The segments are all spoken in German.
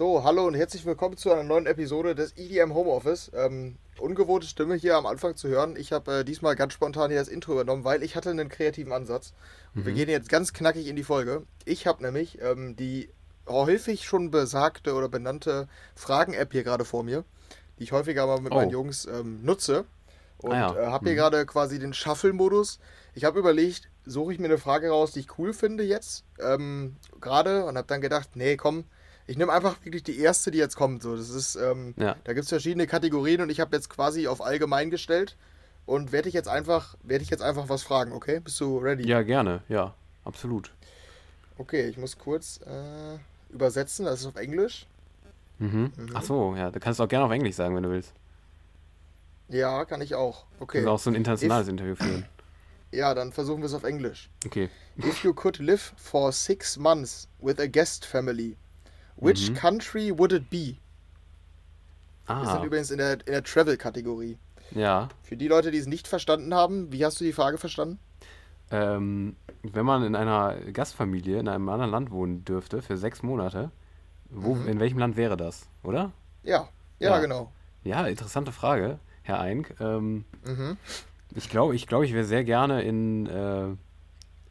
So, hallo und herzlich willkommen zu einer neuen Episode des EDM Homeoffice. Ähm, ungewohnte Stimme hier am Anfang zu hören. Ich habe äh, diesmal ganz spontan hier das Intro übernommen, weil ich hatte einen kreativen Ansatz. Und wir gehen jetzt ganz knackig in die Folge. Ich habe nämlich ähm, die häufig schon besagte oder benannte Fragen-App hier gerade vor mir, die ich häufiger mal mit Oh. meinen Jungs ähm, nutze. Und Ah ja. äh, habe hier Mhm. gerade quasi den Shuffle-Modus. Ich habe überlegt, suche ich mir eine Frage raus, die ich cool finde jetzt, ähm, gerade, und habe dann gedacht, nee, komm, ich nehme einfach wirklich die erste, die jetzt kommt. So, das ist, ähm, Ja. da gibt es verschiedene Kategorien und ich habe jetzt quasi auf allgemein gestellt und werde ich jetzt einfach, werde ich jetzt einfach was fragen, okay? Bist du ready? Ja, gerne, ja, absolut. Okay, ich muss kurz äh, übersetzen, das ist auf Englisch. Mhm. Ach so, ja, du kannst auch gerne auf Englisch sagen, wenn du willst. Ja, kann ich auch. Du Okay. kannst auch so ein internationales Interview führen. Ja, dann versuchen wir es auf Englisch. Okay. If you could live for six months with a guest family, which Mhm. country would it be? Wir sind Ah, übrigens in der, in der Travel-Kategorie. ja. Für die Leute, die es nicht verstanden haben, wie hast du die Frage verstanden? Ähm, wenn man in einer Gastfamilie in einem anderen Land wohnen dürfte für sechs Monate, wo, Mhm. in welchem Land wäre das, oder? Ja, ja, Ja. genau. Ja, interessante Frage, Herr Eink. Ähm, Mhm. ich glaube, ich glaube, ich wäre sehr gerne in, äh,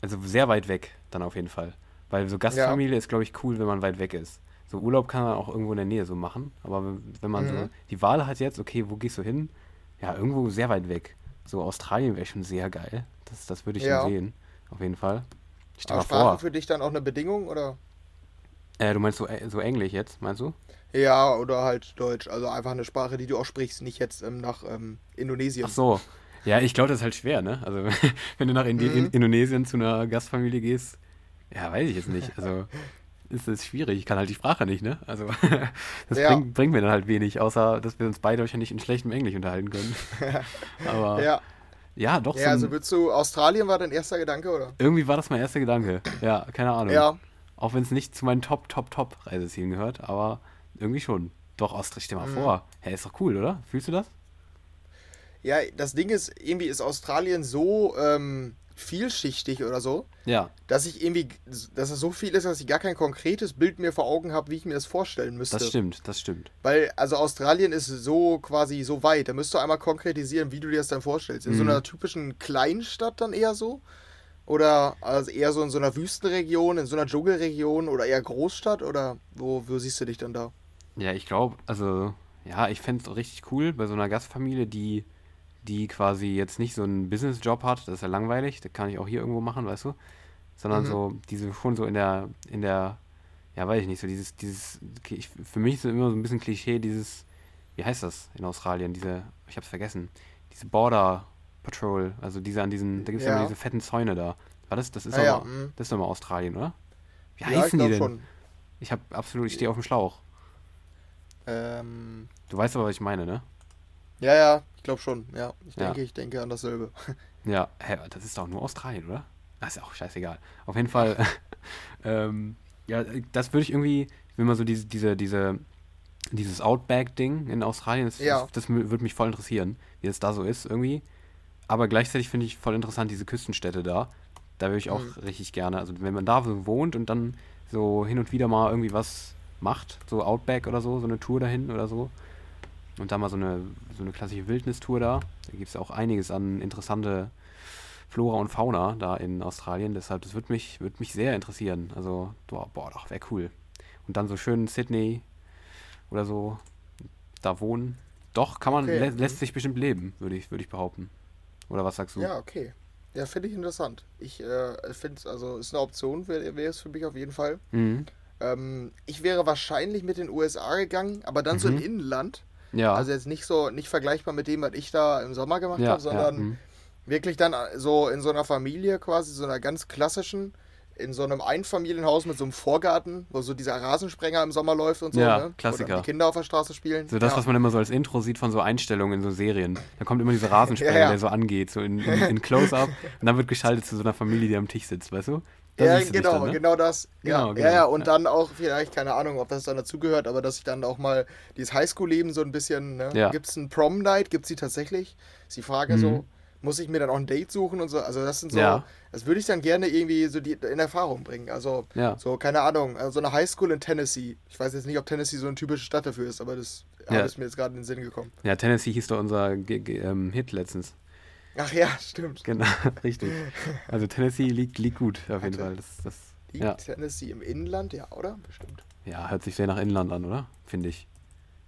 also sehr weit weg, dann auf jeden Fall. Weil so Gastfamilie ist, glaube ich, cool, wenn man weit weg ist. So Urlaub kann man auch irgendwo in der Nähe so machen, aber wenn man so Mhm. die Wahl hat jetzt, okay, wo gehst du hin? Ja, irgendwo sehr weit weg. So Australien wäre schon sehr geil. Das, das würde ich Ja. sehen, auf jeden Fall. Stell Aber Sprache vor. für dich dann auch eine Bedingung oder? Äh, du meinst so, äh, so Englisch jetzt, meinst du? Ja, oder halt Deutsch. Also einfach eine Sprache, die du auch sprichst, nicht jetzt ähm, nach ähm, Indonesien. Ach so. Ja, ich glaube, das ist halt schwer, ne? Also, wenn du nach Indi Mhm. in Indonesien zu einer Gastfamilie gehst, ja, weiß ich jetzt nicht. Also, ist es schwierig. Ich kann halt die Sprache nicht, ne? Also, das Ja. bringt, bringt mir dann halt wenig, außer, dass wir uns beide wahrscheinlich in schlechtem Englisch unterhalten können. Aber, ja, Ja, doch, ja so also würdest du, Australien war dein erster Gedanke, oder? irgendwie war das mein erster Gedanke. Ja, keine Ahnung. Ja, Auch wenn es nicht zu meinen Top, Top, Top Reisezielen gehört, aber irgendwie schon. Doch, Australien, stell mal Mhm. vor. Hä, ist doch cool, oder? Fühlst du das? ja, das Ding ist, irgendwie ist Australien so ähm, vielschichtig oder so, Ja, dass ich irgendwie, dass es so viel ist, dass ich gar kein konkretes Bild mir vor Augen habe, wie ich mir das vorstellen müsste. das stimmt, das stimmt. Weil, also Australien ist so quasi so weit. Da müsst du einmal konkretisieren, wie du dir das dann vorstellst. In so Mhm. einer typischen Kleinstadt dann eher so? Oder also eher so in so einer Wüstenregion, in so einer Dschungelregion oder eher Großstadt? Oder wo, wo siehst du dich dann da? Ja, ich glaube, also, ja, ich fände es richtig cool bei so einer Gastfamilie, die, die quasi jetzt nicht so einen Businessjob hat, das ist ja langweilig, das kann ich auch hier irgendwo machen, weißt du? Sondern Mhm. so, diese schon so in der, in der, ja, weiß ich nicht, so dieses, dieses, ich, für mich ist es immer so ein bisschen Klischee, dieses, wie heißt das in Australien, diese, ich hab's vergessen, diese Border Patrol, also diese an diesen, da gibt es ja. Ja. immer diese fetten Zäune da. War das, das ist Ah, doch ja, mal, mhm. das ist doch mal Australien, oder? Wie Ja, heißen die denn? schon. Ich habe absolut, ich stehe auf dem Schlauch. Ähm, Du weißt aber, was ich meine, ne? ja, ja, ich glaube schon. Ja, ich Ja. denke, ich denke an dasselbe. Ja, hä, das ist doch nur Australien, oder? Das ist auch scheißegal. Auf jeden Fall, ähm, ja, das würde ich irgendwie, ich will mal so diese, diese, diese, dieses Outback-Ding in Australien, das, Ja. das, das würde mich voll interessieren, wie es da so ist irgendwie. Aber gleichzeitig finde ich voll interessant diese Küstenstädte da. Da würde ich auch Mhm. richtig gerne, also wenn man da so wohnt und dann so hin und wieder mal irgendwie was macht, so Outback oder so, so eine Tour dahin oder so. Und dann mal so eine, so eine klassische Wildnistour da. Da gibt es auch einiges an interessante Flora und Fauna da in Australien. Deshalb, das würde mich, würd mich sehr interessieren. Also, boah, boah doch, wäre cool. Und dann so schön in Sydney oder so da wohnen. Doch, kann man, Okay, lä mhm. lässt sich bestimmt leben, würde ich, würd ich behaupten. Oder was sagst du? Ja, okay. Ja, finde ich interessant. Ich äh, finde es, also ist eine Option, wäre wär es für mich auf jeden Fall. Mhm. Ähm, ich wäre wahrscheinlich mit den USA gegangen, aber dann so im Mhm. Inland. Ja. Also jetzt nicht so, nicht vergleichbar mit dem, was ich da im Sommer gemacht ja, habe, sondern ja, mhm. wirklich dann so in so einer Familie quasi, so einer ganz klassischen, in so einem Einfamilienhaus mit so einem Vorgarten, wo so dieser Rasensprenger im Sommer läuft und so, Ja, ne? Wo Klassiker. dann die Kinder auf der Straße spielen. So das, ja. was man immer so als Intro sieht von so Einstellungen in so Serien. Da kommt immer dieser Rasensprenger, ja. der so angeht, so in, in, in Close-Up. und dann wird geschaltet zu so einer Familie, die am Tisch sitzt, weißt du? Ja, genau, dann, ne? genau das. Ja, Genau, ja, genau, ja, und ja. dann auch vielleicht, keine Ahnung, ob das dann dazugehört, aber dass ich dann auch mal dieses Highschool-Leben so ein bisschen, ne? Ja. Gibt es ein Prom-Night? Gibt es die tatsächlich? Ist die Frage Mhm. so. muss ich mir dann auch ein Date suchen und so. Also das sind so, Ja. das würde ich dann gerne irgendwie so die, in Erfahrung bringen. Also Ja. so, keine Ahnung, also so eine Highschool in Tennessee. Ich weiß jetzt nicht, ob Tennessee so eine typische Stadt dafür ist, aber das Ja. ist mir jetzt gerade in den Sinn gekommen. Ja, Tennessee hieß doch unser G G ähm, Hit letztens. Ach ja, stimmt. Genau, richtig. Also Tennessee liegt, liegt gut auf jeden Warte. Fall. Das, das, Liegt ja. Tennessee im Inland? Ja, oder? Bestimmt. ja, hört sich sehr nach Inland an, oder? Finde ich.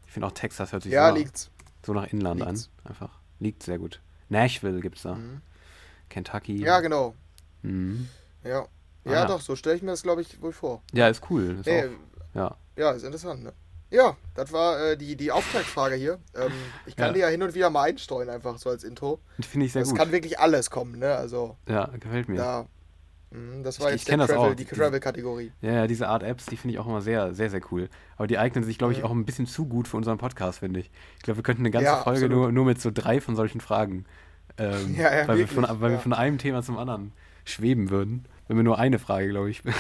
Ich finde auch Texas hört sich Ja, so, liegt's. so nach Inland liegt's. an. Einfach. Liegt sehr gut. Nashville gibt's da. Mhm. Kentucky. Ja, genau. Mhm. Ja. Ah, Ja, ja. doch, so stelle ich mir das, glaube ich, wohl vor. Ja, ist cool. Ist Nee, auch, ja. ja, ist interessant, ne? Ja, das war äh, die, die Auftragsfrage hier. Ähm, ich kann Ja. die ja hin und wieder mal einstreuen, einfach so als Intro. Finde ich sehr Es gut. kann wirklich alles kommen, ne? Also, Ja, gefällt mir. da. Mhm, das war Ich- jetzt ich der das Travel, auch. die Travel-Kategorie. Ja, ja, diese Art Apps, die finde ich auch immer sehr, sehr, sehr cool. Aber die eignen sich, glaube ich, Mhm. auch ein bisschen zu gut für unseren Podcast, finde ich. Ich glaube, wir könnten eine ganze Ja, Folge absolut. nur, nur mit so drei von solchen Fragen, ähm, Ja, ja, weil, wir von, wirklich, weil wir von einem Thema zum anderen schweben würden. Wenn wir nur eine Frage, glaube ich, wären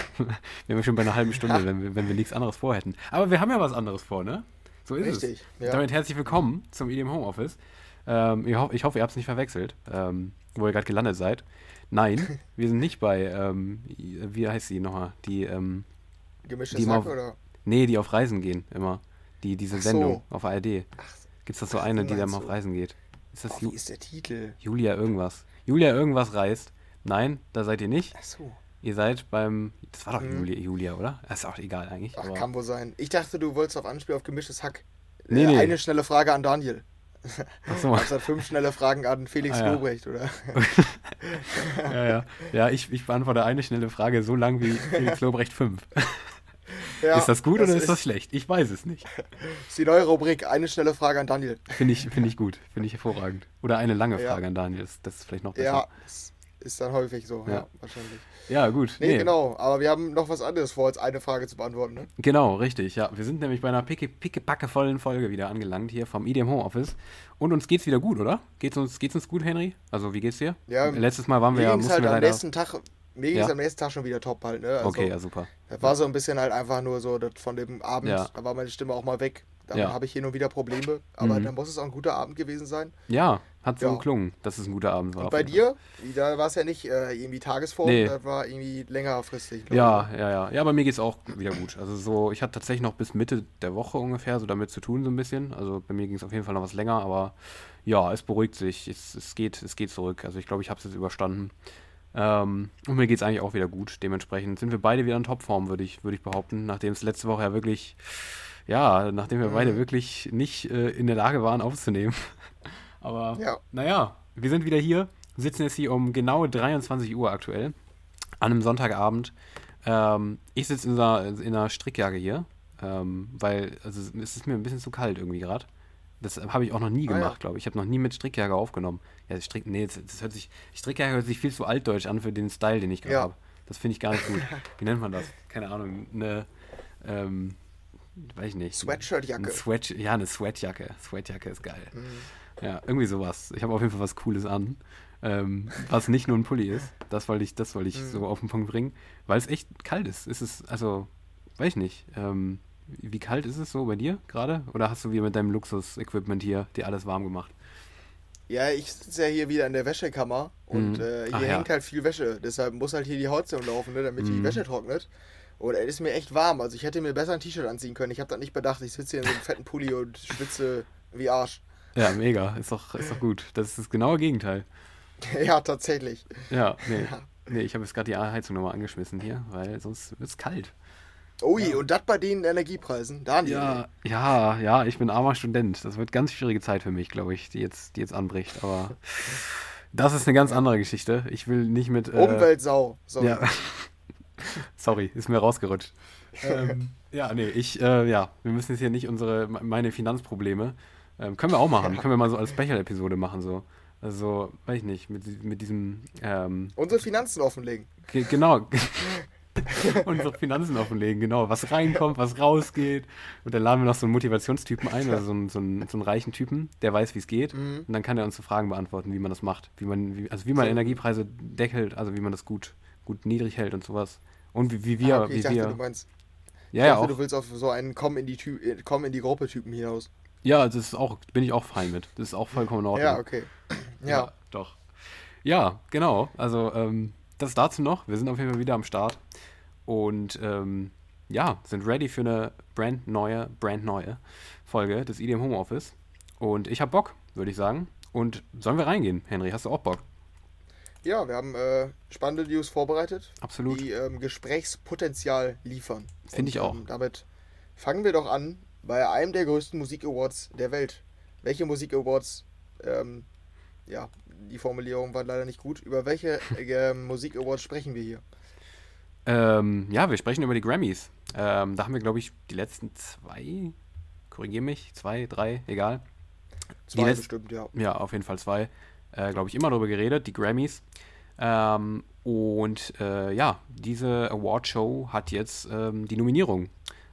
wir schon bei einer halben Stunde, wenn wir, wenn wir nichts anderes vorhätten. Aber wir haben ja was anderes vor, ne? So ist es. Richtig, ja. Damit herzlich willkommen zum EDM Homeoffice. Ähm, ich, ho ich hoffe, ihr habt es nicht verwechselt, ähm, wo ihr gerade gelandet seid. Nein, wir sind nicht bei, ähm, wie heißt sie nochmal? Die, ähm, Gemischtes die Hack mal- oder? Nee, die auf Reisen gehen immer. Die, diese Ach so. Sendung auf ARD. Ach, Gibt es da so ach, eine, die da mal auf? Reisen geht? Ist das oh, Ju wie ist der Titel? Julia irgendwas? Julia irgendwas reist? Nein, da seid ihr nicht. Ach so. Ihr seid beim. Das war doch Mhm. Julia, Julia, oder? Das ist auch egal eigentlich. Ach, kann wohl sein. Ich dachte, du wolltest auf Anspiel auf Gemischtes Hack. Nee, Äh, nee. Eine schnelle Frage an Daniel. Ach so. Anstatt fünf schnelle Fragen an Felix Ah, ja. Lobrecht, oder? ja, ja. Ja, ich, ich beantworte eine schnelle Frage so lang wie Felix Lobrecht 5. Ja, ist das gut oder ist das schlecht? Ich weiß es nicht. ist die neue Rubrik. Eine schnelle Frage an Daniel. Finde ich, find ich gut. Finde ich hervorragend. Oder eine lange Ja. Frage an Daniel. Das, das ist vielleicht noch besser. Ja, das ist dann häufig so, ja, Ja. wahrscheinlich. Ja, gut. Nee, genau. Aber wir haben noch was anderes vor, als eine Frage zu beantworten, ne? Genau, richtig. Ja, wir sind nämlich bei einer picke, picke vollen Folge wieder angelangt hier vom EDM Homeoffice. Und uns geht's wieder gut, oder? Geht's uns, geht's uns gut, Henry? Also, wie geht's dir? Ja, Letztes Mal waren wir ja, mussten halt wir am leider... nächsten Tag, mir ging es Ja. am nächsten Tag schon wieder top halt, ne? Also, okay, ja, super. Das war so ein bisschen halt einfach nur so das von dem Abend, Ja. da war meine Stimme auch mal weg. Dann Ja. habe ich hier nur wieder Probleme, aber Mhm. dann muss es auch ein guter Abend gewesen sein. Ja, hat so Ja. geklungen, dass es ein guter Abend war. Und bei dir, da war es ja nicht äh, irgendwie Tagesform, Nee. das war irgendwie längerfristig. Ja, ja, ja. Ja, bei mir geht's auch wieder gut. Also so, ich hatte tatsächlich noch bis Mitte der Woche ungefähr so damit zu tun, so ein bisschen. Also bei mir ging es auf jeden Fall noch was länger, aber ja, es beruhigt sich. Es, es, geht, es geht zurück. Also ich glaube, ich habe es jetzt überstanden. Ähm, und mir geht's eigentlich auch wieder gut. Dementsprechend sind wir beide wieder in Topform, würde ich, würde ich behaupten. Nachdem es letzte Woche ja wirklich, ja, nachdem wir Mhm. beide wirklich nicht äh, in der Lage waren aufzunehmen. Aber Ja. naja, wir sind wieder hier, sitzen jetzt hier um genau 23 Uhr aktuell, an einem Sonntagabend. Ähm, ich sitze in, einer- in einer Strickjacke hier, ähm, weil also, es ist mir ein bisschen zu kalt irgendwie gerade. Das habe ich auch noch nie Ah, ja. gemacht, glaube ich. Ich habe noch nie mit Strickjacke aufgenommen. Ja, Strick, nee, das, das hört sich, Strickjacke hört sich viel zu altdeutsch an für den Style, den ich gerade Ja. habe. Das finde ich gar nicht gut. Wie nennt man das? Keine Ahnung. Eine, ähm, weiß ich nicht. Sweatshirt-Jacke. Ein Sweat, ja, eine Sweatjacke. Sweatjacke ist geil. Mhm. Ja, irgendwie sowas. Ich habe auf jeden Fall was Cooles an. Ähm, was nicht nur ein Pulli ist. Das wollte ich, das wollte ich Mhm. so auf den Punkt bringen. Weil es echt kalt ist. Ist es, also, weiß ich nicht. Ähm, wie kalt ist es so bei dir gerade? Oder hast du wieder mit deinem Luxus-Equipment hier dir alles warm gemacht? Ja, ich sitze ja hier wieder in der Wäschekammer und Mhm. äh, hier Ach ja. hängt halt viel Wäsche. Deshalb muss halt hier die Heizung laufen, ne, damit die Mhm. Wäsche trocknet. Und es ist mir echt warm. Also ich hätte mir besser ein T-Shirt anziehen können. Ich habe das nicht bedacht. Ich sitze hier in so einem fetten Pulli und schwitze wie Arsch. Ja, mega. Ist doch, ist doch gut. Das ist das genaue Gegenteil. ja, tatsächlich. Ja, nee. Ja. Nee, ich habe jetzt gerade die Heizung nochmal angeschmissen hier, weil sonst wird es kalt. Ui, und das bei den Energiepreisen. Daniel. Ja, ja, ja, ich bin armer Student. Das wird ganz schwierige Zeit für mich, glaube ich, die jetzt, die jetzt anbricht. Aber das ist eine ganz andere Geschichte. Ich will nicht mit. Äh, Umweltsau. Sorry. Ja. Sorry, ist mir rausgerutscht. ähm, ja, nee, ich, äh, ja, wir müssen jetzt hier nicht unsere, meine Finanzprobleme. Ähm, können wir auch machen. Können wir mal so als Special-Episode machen, so. Also, weiß ich nicht, mit, mit diesem, ähm, Unsere Finanzen offenlegen. Ge- Genau. Unsere Finanzen offenlegen, genau. Was reinkommt, was rausgeht. Und dann laden wir noch so einen Motivationstypen ein, also so einen, so einen, so einen reichen Typen, der weiß, wie es geht. Mhm. Und dann kann er uns so Fragen beantworten, wie man das macht. Wie man, wie, also wie man So. Energiepreise deckelt, also wie man das gut, gut niedrig hält und sowas. Und wie, wie wir, Ah, okay, wie ich dachte, wir. du meinst, ja, ich ja, dachte, auch. du willst auf so einen Komm in die, Tü äh, Komm in die Gruppe-Typen hinaus. Ja, das ist auch, bin ich auch fein mit. Das ist auch vollkommen in Ordnung. Ja, okay. Ja. doch. Ja, genau. Also ähm, das dazu noch. Wir sind auf jeden Fall wieder am Start. Und ähm, ja, sind ready für eine brandneue, brandneue Folge des EDM Homeoffice. Und ich habe Bock, würde ich sagen. Und sollen wir reingehen, Henry? Hast du auch Bock? Ja, wir haben äh, spannende News vorbereitet. Absolut. Die ähm, Gesprächspotenzial liefern. Finde ich auch. Ähm, damit fangen wir doch an bei einem der größten Musik-Awards der Welt. Welche Musik-Awards, ähm, ja, die Formulierung war leider nicht gut. Über welche äh, Musik-Awards sprechen wir hier? Ähm, ja, wir sprechen über die Grammys. Ähm, da haben wir, glaube ich, die letzten zwei, korrigiere mich, zwei, drei, egal. Zwei letz- bestimmt, ja. Ja, auf jeden Fall zwei, äh, glaube ich, immer darüber geredet, die Grammys. Ähm, und äh, ja, diese Awardshow hat jetzt ähm, die Nominierung.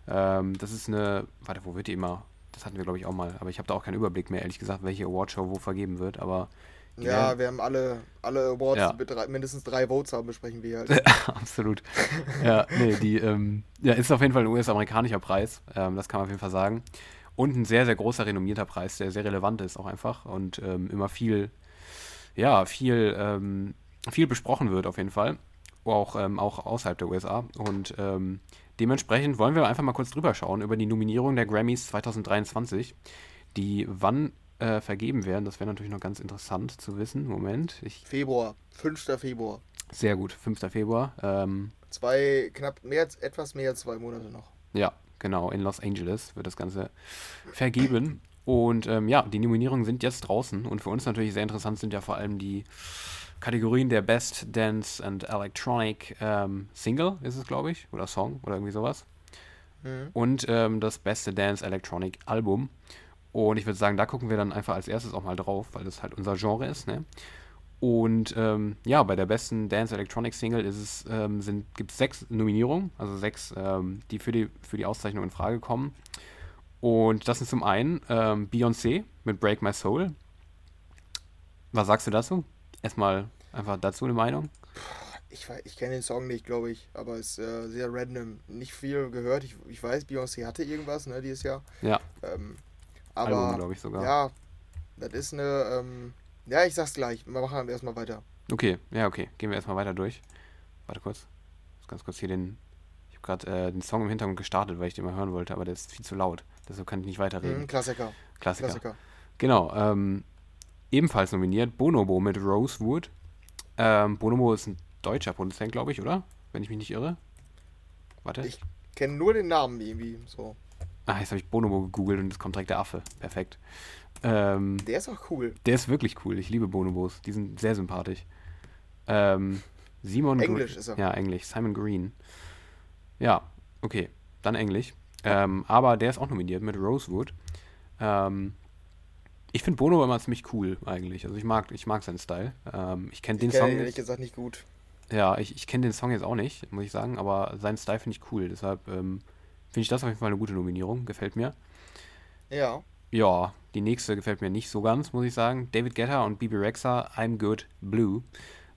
Ähm, das ist eine, warte, wo wird die immer? Das hatten wir, glaube ich, auch mal, aber ich habe da auch keinen Überblick mehr, ehrlich gesagt, welche Awardshow wo vergeben wird, aber Ja, werden- wir haben alle, alle Awards, Ja. drei, mindestens drei Votes haben, besprechen wir halt. Absolut. Ja, nee, die ähm, ja, ist auf jeden Fall ein US-amerikanischer Preis, ähm, das kann man auf jeden Fall sagen. Und ein sehr, sehr großer, renommierter Preis, der sehr relevant ist auch einfach und ähm, immer viel, ja, viel, ähm, viel besprochen wird auf jeden Fall. Auch, ähm, auch außerhalb der USA. Und ähm, dementsprechend wollen wir einfach mal kurz drüber schauen über die Nominierung der Grammys 2023, die wann äh, vergeben werden. Das wäre natürlich noch ganz interessant zu wissen. Moment, ich, Februar, 5. Februar. sehr gut, 5. Februar. Ähm, Zwei, knapp mehr als, etwas mehr als zwei Monate noch. Ja, genau, in Los Angeles wird das Ganze vergeben. Und ähm, ja, die Nominierungen sind jetzt draußen und für uns natürlich sehr interessant sind ja vor allem die Kategorien der Best Dance and Electronic ähm, Single, ist es, glaube ich, oder Song oder irgendwie sowas. Mhm. Und ähm, das beste Dance Electronic Album. Und ich würde sagen, da gucken wir dann einfach als erstes auch mal drauf, weil das halt unser Genre ist, ne? Und ähm, ja, bei der besten Dance Electronic Single ist es, ähm, sind, gibt es sechs Nominierungen, also sechs, ähm, die für die für die Auszeichnung in Frage kommen. Und das sind zum einen ähm, Beyoncé mit Break My Soul. Was sagst du dazu? Erstmal einfach dazu eine Meinung. Ich, ich kenne den Song nicht, glaube ich, aber es ist äh, sehr random. Nicht viel gehört. Ich, ich weiß, Beyoncé hatte irgendwas, ne, dieses Jahr. Ja, Ähm, aber glaube ich sogar. ja, das ist eine. Ähm, ja, ich sag's gleich. Wir machen erstmal weiter. Okay, ja, okay. Gehen wir erstmal weiter durch. Warte kurz. Ich muss ganz kurz hier den. Ich habe gerade äh, den Song im Hintergrund gestartet, weil ich den mal hören wollte, aber der ist viel zu laut. Deshalb kann ich nicht weiterreden. Mhm, Klassiker. Klassiker. Klassiker. Genau. Ähm, ebenfalls nominiert Bonobo mit Rosewood. Ähm, Bonobo ist ein deutscher Produzent, glaube ich, oder? Wenn ich mich nicht irre. Warte. Ich kenne nur den Namen irgendwie. So. ah, jetzt habe ich Bonobo gegoogelt und es kommt direkt der Affe. Perfekt. Ähm, Der ist auch cool. Der ist wirklich cool. Ich liebe Bonobos. Die sind sehr sympathisch. Ähm, Simon Englisch Gre- ist er. Ja, Englisch. Simon Green. Ja, okay. Dann Englisch. Ähm, aber der ist auch nominiert mit Rosewood. Ähm, ich finde Bono immer ziemlich cool eigentlich. Also ich mag, ich mag seinen Style. Ähm, ich kenne den Ich kenne Song. ehrlich Jetzt, gesagt nicht gut. ja, ich, ich kenne den Song jetzt auch nicht, muss ich sagen. Aber seinen Style finde ich cool. Deshalb ähm, finde ich das auf jeden Fall eine gute Nominierung. Gefällt mir. Ja. Ja, die nächste gefällt mir nicht so ganz, muss ich sagen. David Guetta und Bibi Rexa, I'm Good Blue.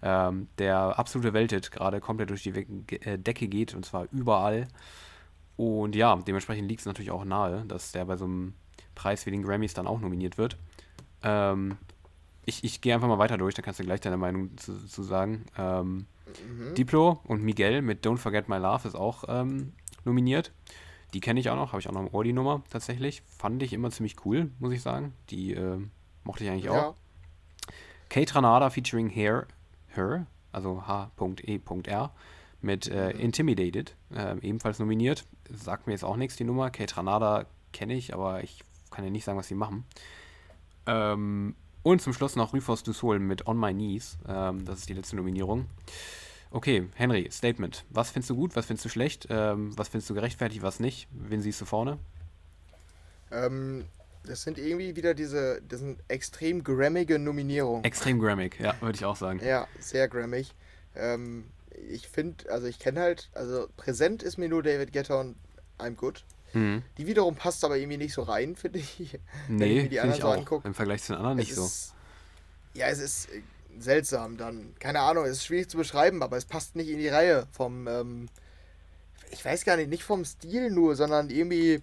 Ähm, der absolute Welthit gerade komplett durch die äh, Decke geht und zwar überall. Und ja, dementsprechend liegt es natürlich auch nahe, dass der bei so einem Preis wie den Grammys dann auch nominiert wird. Ähm, ich ich gehe einfach mal weiter durch, da kannst du gleich deine Meinung zu, zu sagen. Ähm, Mhm. Diplo und Miguel mit Don't Forget My Love ist auch ähm, nominiert. Die kenne ich auch noch, habe ich auch noch im Ohr die Nummer tatsächlich. Fand ich immer ziemlich cool, muss ich sagen. Die ähm, mochte ich eigentlich auch. Ja. Kate Ranada featuring Her, Her also H.E.R. mit äh, Intimidated, ähm, ebenfalls nominiert. Sagt mir jetzt auch nichts, die Nummer. Kate Ranada kenne ich, aber ich kann ja nicht sagen, was sie machen. Ähm, und zum Schluss noch Rufus du Sol mit On My Knees. Ähm, das ist die letzte Nominierung. Okay, Henry, Statement. Was findest du gut, was findest du schlecht? Ähm, was findest du gerechtfertigt, was nicht? Wen siehst du vorne? Ähm, das sind irgendwie wieder diese, das sind extrem grammige Nominierungen. Extrem Grammic, ja, würde ich auch sagen. Ja, sehr grammig. Ähm, ich finde, also ich kenne halt, also präsent ist mir nur David Guetta und I'm Good. Mhm. Die wiederum passt aber irgendwie nicht so rein, finde ich. Wenn Nee, ich die anderen so auch. angucke. Im Vergleich zu den anderen nicht es so. ist, Ja, es ist äh, seltsam dann. Keine Ahnung, es ist schwierig zu beschreiben, aber es passt nicht in die Reihe vom, ähm, ich weiß gar nicht, nicht vom Stil nur, sondern irgendwie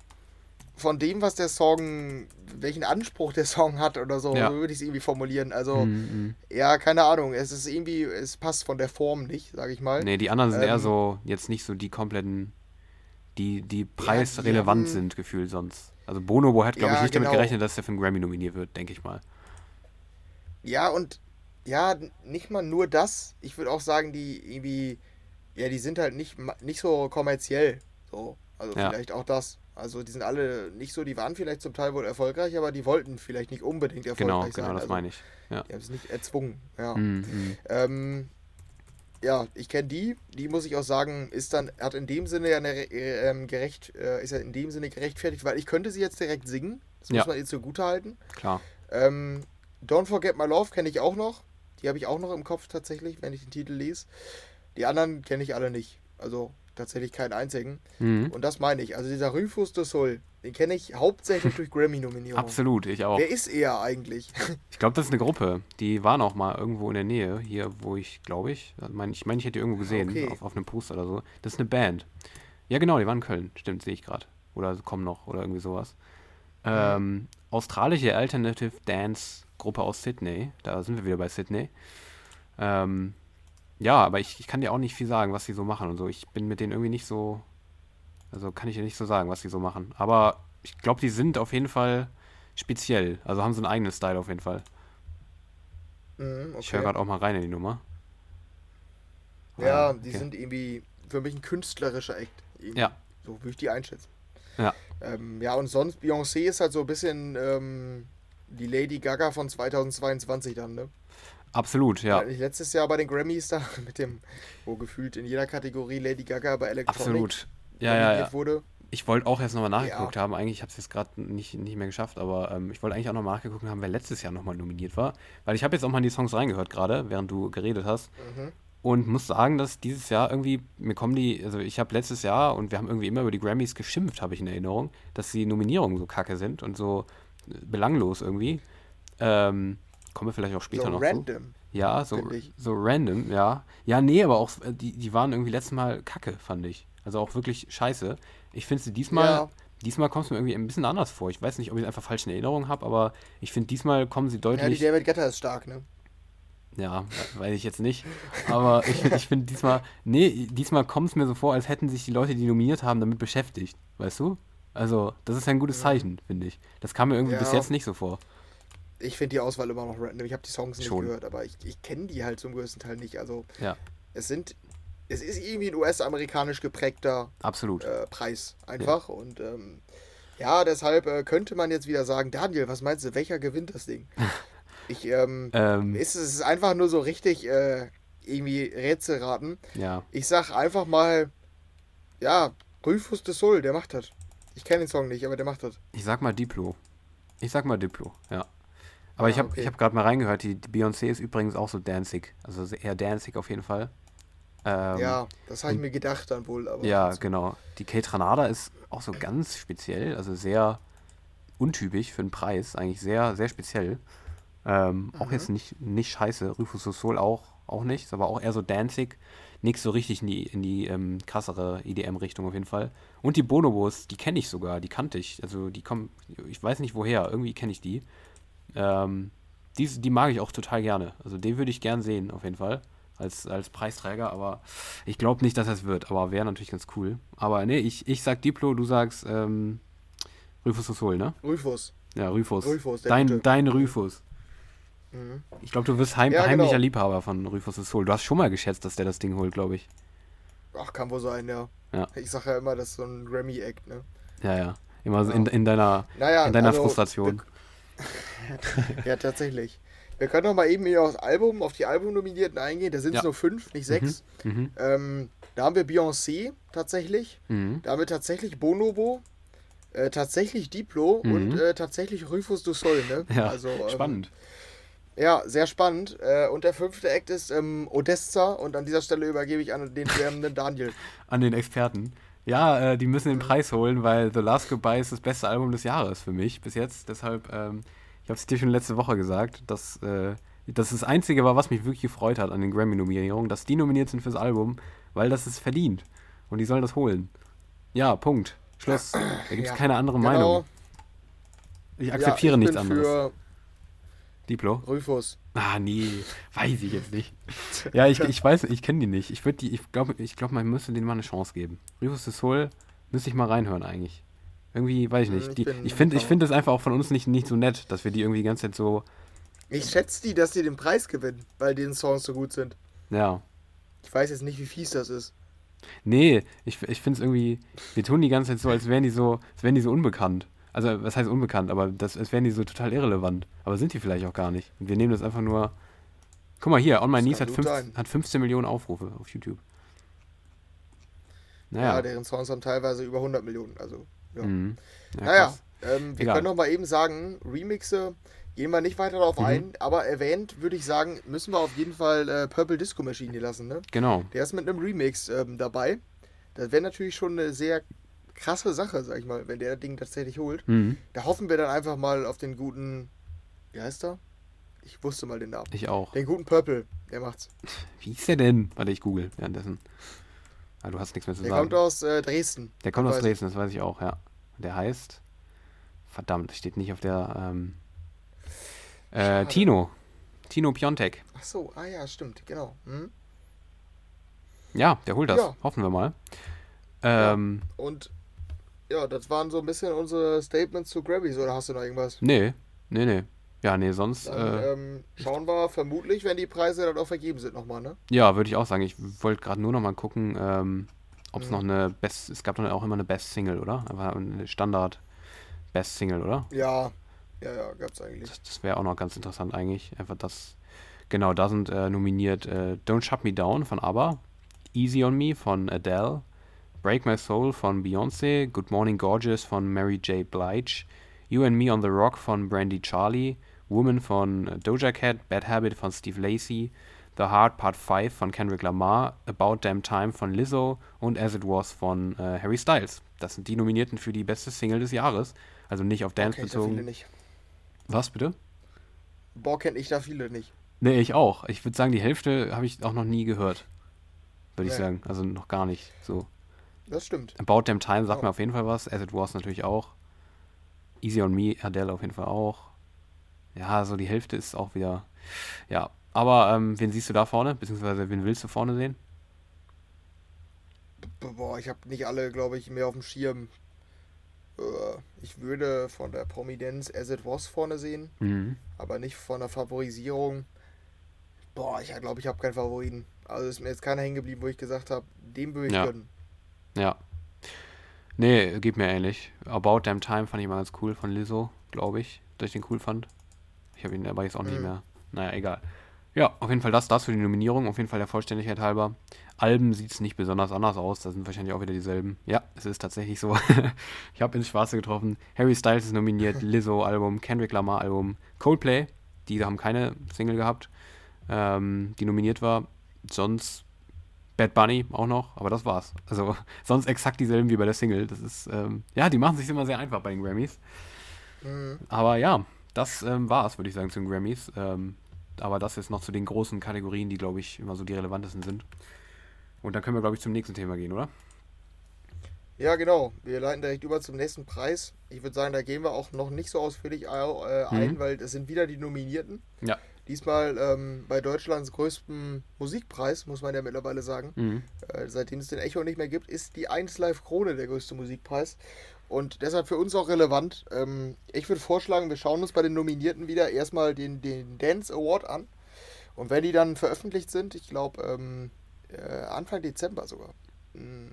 von dem, was der Song, welchen Anspruch der Song hat oder so, Ja. so würde ich es irgendwie formulieren. Also, Mhm. ja, keine Ahnung. Es ist irgendwie, es passt von der Form nicht, sage ich mal. Nee, die anderen sind eher Ähm, so, jetzt nicht so die kompletten, die, die preisrelevant haben- sind, gefühlt sonst. Also Bonobo hat, glaube Ja, ich, nicht damit genau. gerechnet, dass er für einen Grammy nominiert wird, denke ich mal. Ja, und ja, nicht mal nur das. Ich würde auch sagen, die irgendwie, ja, die sind halt nicht, nicht so kommerziell. So. Also Ja. vielleicht auch das. Also die sind alle nicht so, die waren vielleicht zum Teil wohl erfolgreich, aber die wollten vielleicht nicht unbedingt erfolgreich Genau, sein. genau, das also, meine ich. Ja. Die haben es nicht erzwungen, ja. Mhm, mhm. Ähm, ja, ich kenne die. Die muss ich auch sagen, ist dann, hat in dem Sinne ja eine, äh, ähm, gerecht, äh, ist ja in dem Sinne gerechtfertigt, weil ich könnte sie jetzt direkt singen. Das Ja. muss man ihr zugute halten. Klar. Ähm, Don't Forget My Love kenne ich auch noch. Die habe ich auch noch im Kopf tatsächlich, wenn ich den Titel lese. Die anderen kenne ich alle nicht. Also tatsächlich keinen einzigen. Mhm. Und das meine ich. Also dieser Rufus de Sol, den kenne ich hauptsächlich durch Grammy-Nominierung. Absolut, ich auch. Wer ist er eigentlich? Ich glaube, das ist eine Gruppe. Die waren auch mal irgendwo in der Nähe, hier, wo ich, glaube ich, ich meine, ich, mein, ich hätte die irgendwo gesehen, Okay. auf, auf einem Poster oder so. Das ist eine Band. Ja, genau, die waren in Köln. Stimmt, sehe ich gerade. Oder kommen noch, oder irgendwie sowas. Ähm, australische Alternative Dance Gruppe aus Sydney. Da sind wir wieder bei Sydney. Ähm, ja, aber ich, ich kann dir auch nicht viel sagen, was sie so machen und so. Ich bin mit denen irgendwie nicht so. Also kann ich dir nicht so sagen, was sie so machen. Aber ich glaube, die sind auf jeden Fall speziell. Also haben so einen eigenen Style auf jeden Fall. Mhm, Ich höre okay. gerade auch mal rein in die Nummer. Ja, Ah, die okay. sind irgendwie für mich ein künstlerischer Act. Irgendwie. Ja. So würde ich die einschätzen. Ja. Ähm, ja, und sonst, Beyoncé ist halt so ein bisschen ähm, die Lady Gaga von 2022 dann, ne? Absolut, ja. Nicht letztes Jahr bei den Grammys da mit dem, wo gefühlt in jeder Kategorie Lady Gaga bei Electronic Absolut. Ja, ja, ja. wurde. Ich wollte auch erst nochmal nachgeguckt haben. Eigentlich habe ich es jetzt gerade nicht, nicht mehr geschafft, aber ähm, ich wollte eigentlich auch nochmal nachgeguckt haben, wer letztes Jahr nochmal nominiert war. Weil ich habe jetzt auch mal in die Songs reingehört gerade, während du geredet hast. Mhm. Und muss sagen, dass dieses Jahr irgendwie, mir kommen die, also ich habe letztes Jahr und wir haben irgendwie immer über die Grammys geschimpft, habe ich in Erinnerung, dass die Nominierungen so kacke sind und so äh, belanglos irgendwie. Ähm, kommen wir vielleicht auch später So noch zu. random. Ja, so, so random, ja. Ja, nee, aber auch, äh, die, die waren irgendwie letztes Mal kacke, fand ich. Also auch wirklich scheiße. Ich finde sie diesmal, Ja. diesmal kommt es mir irgendwie ein bisschen anders vor. Ich weiß nicht, ob ich es einfach falsch in Erinnerung habe, aber ich finde, diesmal kommen sie Ja, die deutlich. David Guetta ist stark, ne? Ja, weiß ich jetzt nicht. Aber ich, ich finde diesmal, nee, diesmal kommt es mir so vor, als hätten sich die Leute, die nominiert haben, damit beschäftigt. Weißt du? Also, das ist ein gutes Zeichen, finde ich. Das kam mir irgendwie bis Ja. jetzt nicht so vor. Ich finde die Auswahl immer noch random. Ich habe die Songs nicht Schon. gehört, aber ich, ich kenne die halt zum größten Teil nicht. Also Ja, es sind, es ist irgendwie ein US-amerikanisch geprägter absolut. äh, Preis einfach. Und ähm, ja, deshalb äh, könnte man jetzt wieder sagen, Daniel, was meinst du, welcher gewinnt das Ding? Ich, ähm, Ähm, ist, es ist einfach nur so richtig äh, irgendwie Rätselraten. ja. Ich sag einfach mal, ja, Rufus de Sol, der macht das. Ich kenne den Song nicht, aber der macht das. Ich sag mal Diplo. Ich sag mal Diplo, ja. Aber Ah, ich habe okay. ich hab gerade mal reingehört, die, die Beyoncé ist übrigens auch so danzig. Also eher danzig auf jeden Fall. Ähm, ja, das habe ich mir gedacht dann wohl. Aber Ja, genau. Die Kate Ranada ist auch so ganz speziell, also sehr untypisch für den Preis, eigentlich sehr, sehr speziell. Ähm, Auch Mhm. jetzt nicht, nicht scheiße. Rufus Sol auch, auch nicht, ist aber auch eher so danzig. Nichts so richtig in die, in die ähm, krassere EDM-Richtung auf jeden Fall. Und die Bonobos, die kenne ich sogar, die kannte ich. Also die kommen, ich weiß nicht woher, irgendwie kenne ich die. Ähm, die. Die mag ich auch total gerne. Also den würde ich gern sehen, auf jeden Fall. Als, als Preisträger, aber ich glaube nicht, dass das wird. Aber wäre natürlich ganz cool. Aber nee, ich, ich sag Diplo, du sagst ähm, Rufus du Sol, ne? Rufus. Ja, Rufus. Rufus, der dein, Gute. dein Rufus. Mhm. Ich glaube, du wirst heim, Ja, genau. heimlicher Liebhaber von Rufus du Sol. Du hast schon mal geschätzt, dass der das Ding holt, glaube ich. Ach, kann wohl sein, ja. Ja. Ich sage ja immer, das ist so ein Grammy-Act, ne? Ja, ja. Immer so in, in deiner, Naja, in deiner also, Frustration. Ja, tatsächlich. Wir können noch mal eben hier aufs Album, auf die Albumnominierten eingehen. Da sind es Ja. nur fünf, nicht sechs. Mhm. Ähm, da haben wir Beyoncé tatsächlich. Mhm. Da haben wir tatsächlich Bonobo. Äh, tatsächlich Diplo Mhm. und äh, tatsächlich Rufus du Sol, ne? Ja, also, ähm, spannend. Ja, sehr spannend. Äh, und der fünfte Act ist ähm, Odessa und an dieser Stelle übergebe ich an den schwärmenden Daniel. An den Experten. Ja, äh, die müssen den Preis holen, weil The Last Goodbye ist das beste Album des Jahres für mich bis jetzt. Deshalb, ähm, ich habe es dir schon letzte Woche gesagt, dass äh, das das Einzige war, was mich wirklich gefreut hat an den Grammy-Nominierungen, dass die nominiert sind fürs Album, weil das ist verdient. Und die sollen das holen. Ja, Punkt. Schluss. Da gibt es Ja, keine andere Genau. Meinung. Ich akzeptiere ja, ich nichts anderes. Diplo? Rufus. Ah, nee, weiß ich jetzt nicht. Ja, ich, ich weiß, ich kenne die nicht. Ich würde die, ich glaube, ich glaub, man müsste denen mal eine Chance geben. Rufus de Soul müsste ich mal reinhören eigentlich. Irgendwie, weiß ich Hm, nicht. ich Die, ich finde ich Fan. finde es einfach auch von uns nicht, nicht so nett, dass wir die irgendwie die ganze Zeit so, Ich schätze die, dass die den Preis gewinnen, weil die Songs so gut sind. ja. Ich weiß jetzt nicht, wie fies das ist. Nee, ich, ich finde es irgendwie, wir tun die ganze Zeit so, als wären die so, als wären die so unbekannt. Also, was heißt unbekannt, aber das, als wären die so total irrelevant. Aber sind die vielleicht auch gar nicht. Und wir nehmen das einfach nur. Guck mal hier, On My Das Knees hat, gut 15, sein. hat 15 Millionen Aufrufe auf YouTube. Ja, Naja. deren Songs haben teilweise über 100 Millionen. Also, ja. mhm. ja naja, ähm, wir Egal. können noch mal eben sagen, Remixe, gehen wir nicht weiter darauf Mhm. ein, aber erwähnt, würde ich sagen, müssen wir auf jeden Fall äh, Purple Disco Machine hier lassen, ne? Genau. Der ist mit einem Remix ähm, dabei. Das wäre natürlich schon eine sehr krasse Sache, sag ich mal, wenn der das Ding tatsächlich holt. Mhm. Da hoffen wir dann einfach mal auf den guten, wie heißt er? Ich wusste mal den Namen. Ich auch. Den guten Purple, der macht's. Wie ist der denn? Warte, ich google währenddessen. Ah, du hast nichts mehr zu Der sagen. kommt aus äh, Dresden. der kommt aus. Dresden, das weiß ich auch, ja. Der heißt. Verdammt, steht nicht auf der. Ähm, äh. Tino. Tino Piontek. Ach so, ah ja, stimmt, genau. Hm? Ja, der holt das. Ja. Hoffen wir mal. Ähm, Und ja, das waren so ein bisschen unsere Statements zu Grammys, oder hast du noch irgendwas? nee, nee, nee. Ja, nee, sonst. Dann Äh, ähm, schauen wir vermutlich, wenn die Preise dann auch vergeben sind, nochmal, ne? ja, würde ich auch sagen. Ich wollte gerade nur noch mal gucken, ähm, ob es Mhm. noch eine Best. Es gab doch auch immer eine Best Single, oder? Einfach eine Standard Best Single, oder? Ja, ja, ja, gab's eigentlich. Das, das wäre auch noch ganz interessant eigentlich. Einfach das. Genau, da sind äh, nominiert äh, Don't Shut Me Down von ABBA, Easy on Me von Adele, Break My Soul von Beyoncé, Good Morning Gorgeous von Mary J. Blige, You and Me on the Rock von Brandy Charlie, Woman von Doja Cat, Bad Habit von Steve Lacey, The Heart Part 5 von Kendrick Lamar, About Damn Time von Lizzo und As It Was von äh, Harry Styles. Das sind die Nominierten für die beste Single des Jahres. Also nicht auf Dance ich da viele bezogen. nicht. Was bitte? Boah, kenn ich da viele nicht. Nee, ich auch. Ich würde sagen, die Hälfte habe ich auch noch nie gehört. Würde ich Nee. sagen. Also noch gar nicht. So. Das stimmt. About Damn Time sagt Oh. mir auf jeden Fall was. As It Was natürlich auch. Easy on Me, Adele auf jeden Fall auch. Ja, so die Hälfte ist auch wieder. Ja. Aber ähm, wen siehst du da vorne? Beziehungsweise wen willst du vorne sehen? Boah, ich habe nicht alle, glaube ich, mehr auf dem Schirm. Äh, Ich würde von der Prominenz As It Was vorne sehen, Mhm. aber nicht von der Favorisierung. Boah, ich glaube, ich habe keinen Favoriten. Also ist mir jetzt keiner hängen geblieben, wo ich gesagt habe, dem würde ich Ja. gönnen. Ja. Nee, geht mir ähnlich. About Damn Time fand ich mal ganz cool von Lizzo, glaube ich, dass ich den cool fand. Ich habe ihn aber jetzt auch nicht Mhm. mehr. Naja, egal. Ja, auf jeden Fall das, das für die Nominierung, auf jeden Fall der Vollständigkeit halber. Alben sieht es nicht besonders anders aus, da sind wahrscheinlich auch wieder dieselben. Ja, es ist tatsächlich so. ich habe ins Schwarze getroffen. Harry Styles ist nominiert, Lizzo Album, Kendrick Lamar Album, Coldplay, die haben keine Single gehabt, ähm, die nominiert war. Sonst Bad Bunny auch noch, aber das war's. Also sonst exakt dieselben wie bei der Single. Das ist, ähm, ja, die machen sich immer sehr einfach bei den Grammys. Mhm. Aber ja, das ähm, war's, würde ich sagen, zu den Grammys. Ähm, aber das jetzt noch zu den großen Kategorien, die, glaube ich, immer so die relevantesten sind. Und dann können wir, glaube ich, zum nächsten Thema gehen, oder? Ja, genau. Wir leiten direkt über zum nächsten Preis. Ich würde sagen, da gehen wir auch noch nicht so ausführlich äh, ein, Mhm. weil es sind wieder die Nominierten. Ja. Diesmal ähm, bei Deutschlands größtem Musikpreis, muss man ja mittlerweile sagen. Mhm. Äh, seitdem es den Echo nicht mehr gibt, ist die 1 Live Krone der größte Musikpreis. Und deshalb für uns auch relevant. Ähm, ich würde vorschlagen, wir schauen uns bei den Nominierten wieder erstmal den, den Dance Award an. Und wenn die dann veröffentlicht sind, ich glaube ähm, äh, Anfang Dezember sogar, mh,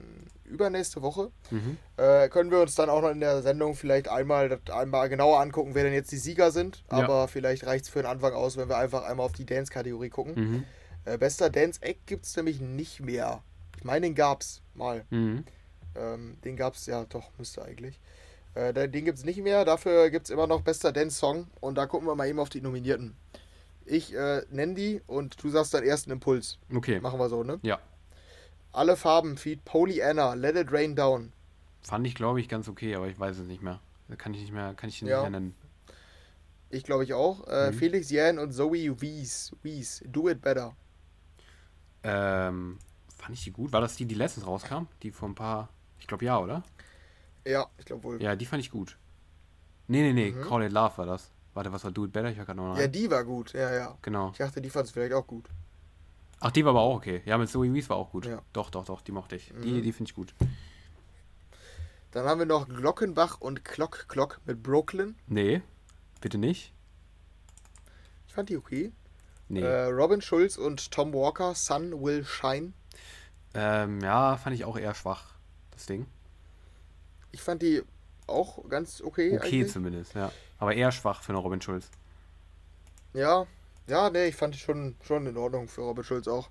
übernächste Woche, Mhm. äh, können wir uns dann auch noch in der Sendung vielleicht einmal, einmal genauer angucken, wer denn jetzt die Sieger sind. Ja. Aber vielleicht reicht es für den Anfang aus, wenn wir einfach einmal auf die Dance-Kategorie gucken. Mhm. Äh, bester Dance-Act gibt es nämlich nicht mehr. Ich meine, den gab es mal. Mhm. Ähm, den gab es ja doch, müsste eigentlich. Äh, den gibt es nicht mehr. Dafür gibt es immer noch bester Dance-Song. Und da gucken wir mal eben auf die Nominierten. Ich äh, nenne die und du sagst deinen ersten Impuls. Okay. Machen wir so, ne? Ja. Alle Farben, Feed, Pollyanna, Let It Rain Down. Fand ich, glaube ich, ganz okay, aber ich weiß es nicht mehr. Kann ich nicht mehr, kann ich den Ja. nicht mehr nennen. Ich glaube ich auch. Äh, Mhm. Felix Jähn und Zoe Wies. Wies. Do It Better. Ähm, fand ich die gut? War das die, die letztens rauskam? Die vor ein paar. Ich glaube ja, oder? Ja, ich glaube wohl. Ja. Ja, die fand ich gut. Nee, nee, nee, Mhm. Call It Love war das. Warte, was war Do It Better? Ich war gerade noch rein. die war gut. Ja, ja. Genau. Ich dachte, die fand es vielleicht auch gut. Ach, die war aber auch okay. Ja, mit Zoe Wees war auch gut. Ja. Doch, doch, doch, die mochte ich. Die, Mhm. die finde ich gut. Dann haben wir noch Glockenbach und Clock Clock mit Brooklyn. Nee, bitte nicht. Ich fand die okay. Nee. Äh, Robin Schulz und Tom Walker, Sun Will Shine. Ähm, ja, fand ich auch eher schwach, das Ding. Ich fand die auch ganz okay. Okay eigentlich. zumindest, ja. Aber eher schwach für eine Robin Schulz. Ja, ja, nee, ich fand die schon, schon in Ordnung für Robin Schulz auch.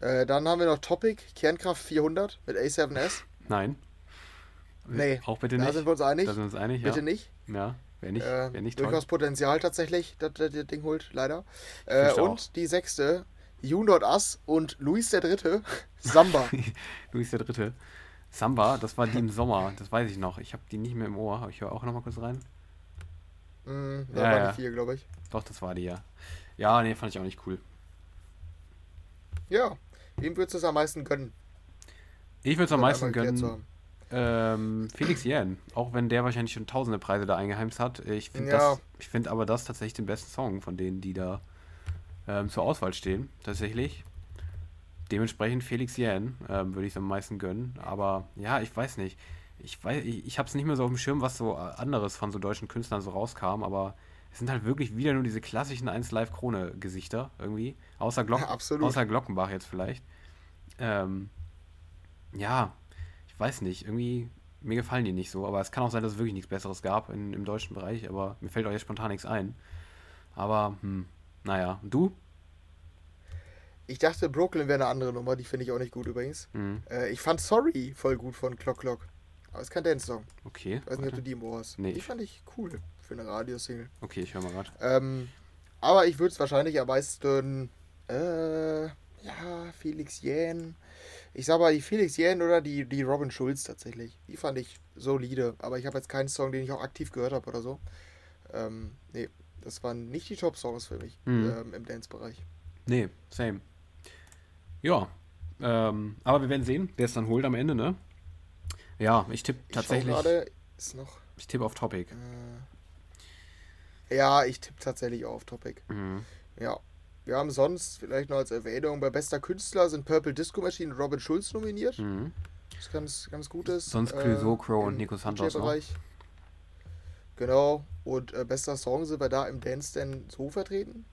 Äh, dann haben wir noch Topic, Kernkraft 400 mit A7S. Nein. Nee, Auch bitte da nicht. sind wir uns einig. Da sind wir uns einig, Bitte ja. nicht. Ja, wäre nicht, Äh, wär nicht toll. durchaus Potenzial tatsächlich, dass das das Ding holt, leider. Äh, und auch. die sechste, You Not Us und Luis der Dritte, Samba. Luis der Dritte. Samba, das war die im Sommer, das weiß ich noch. Ich habe die nicht mehr im Ohr, aber ich höre auch noch mal kurz rein. mm, da Ja, waren ja. die vier, glaube ich. Doch, das war die, ja. Ja, nee, fand ich auch nicht cool. Ja, wem würdest du es am meisten gönnen? Ich würde es am meisten gönnen. Ähm, Felix Jähn, auch wenn der wahrscheinlich schon tausende Preise da eingeheimst hat. Ich finde Ja. das, ich finde aber das tatsächlich den besten Song von denen, die da ähm, zur Auswahl stehen, tatsächlich. Dementsprechend Felix Jähn ähm, würde ich es am meisten gönnen. Aber ja, ich weiß nicht. Ich weiß, ich, ich habe es nicht mehr so auf dem Schirm, was so äh, anderes von so deutschen Künstlern so rauskam, aber es sind halt wirklich wieder nur diese klassischen 1 Live Krone Gesichter irgendwie, außer Glock Ja, außer Glockenbach jetzt vielleicht. Ähm, ja, ich weiß nicht, irgendwie mir gefallen die nicht so, aber es kann auch sein, dass es wirklich nichts besseres gab in, im deutschen Bereich, aber mir fällt auch jetzt spontan nichts ein. Aber hm, naja, und du? Ich dachte, Brooklyn wäre eine andere Nummer, die finde ich auch nicht gut übrigens. Hm, Äh, ich fand Sorry voll gut von Clock Clock. Aber es ist kein Dance-Song. okay. Ich weiß nicht, ob du warte. die im Ohr hast. Nee, die ich- fand ich cool für eine Radiosingle. Okay, ich höre mal gerade. Ähm, aber ich würde es wahrscheinlich am meisten, äh, ja, Felix Jähn. Ich sag mal, die Felix Jähn oder die, die Robin Schulz tatsächlich. Die fand ich solide. Aber ich habe jetzt keinen Song, den ich auch aktiv gehört habe oder so. Ähm, nee, das waren nicht die Top-Songs für mich Mhm. ähm, im Dance-Bereich. Nee, same. Ja, ähm, aber wir werden sehen, wer es dann holt am Ende, ne? Ja, ich tippe Ich tatsächlich, ist noch. ich tippe auf Topic. Äh, ja, ich tippe tatsächlich auch auf Topic. Mhm. Ja. Wir haben sonst vielleicht noch als Erwähnung bei bester Künstler sind Purple Disco Machine und Robin Schulz nominiert. Mhm. Was ganz, ganz gut ist. Sonst Clouseau, Crow und Nico Santos, ne? DJ-Bereich. Genau. Und äh, bester Song sind wir da im Dance denn so vertreten?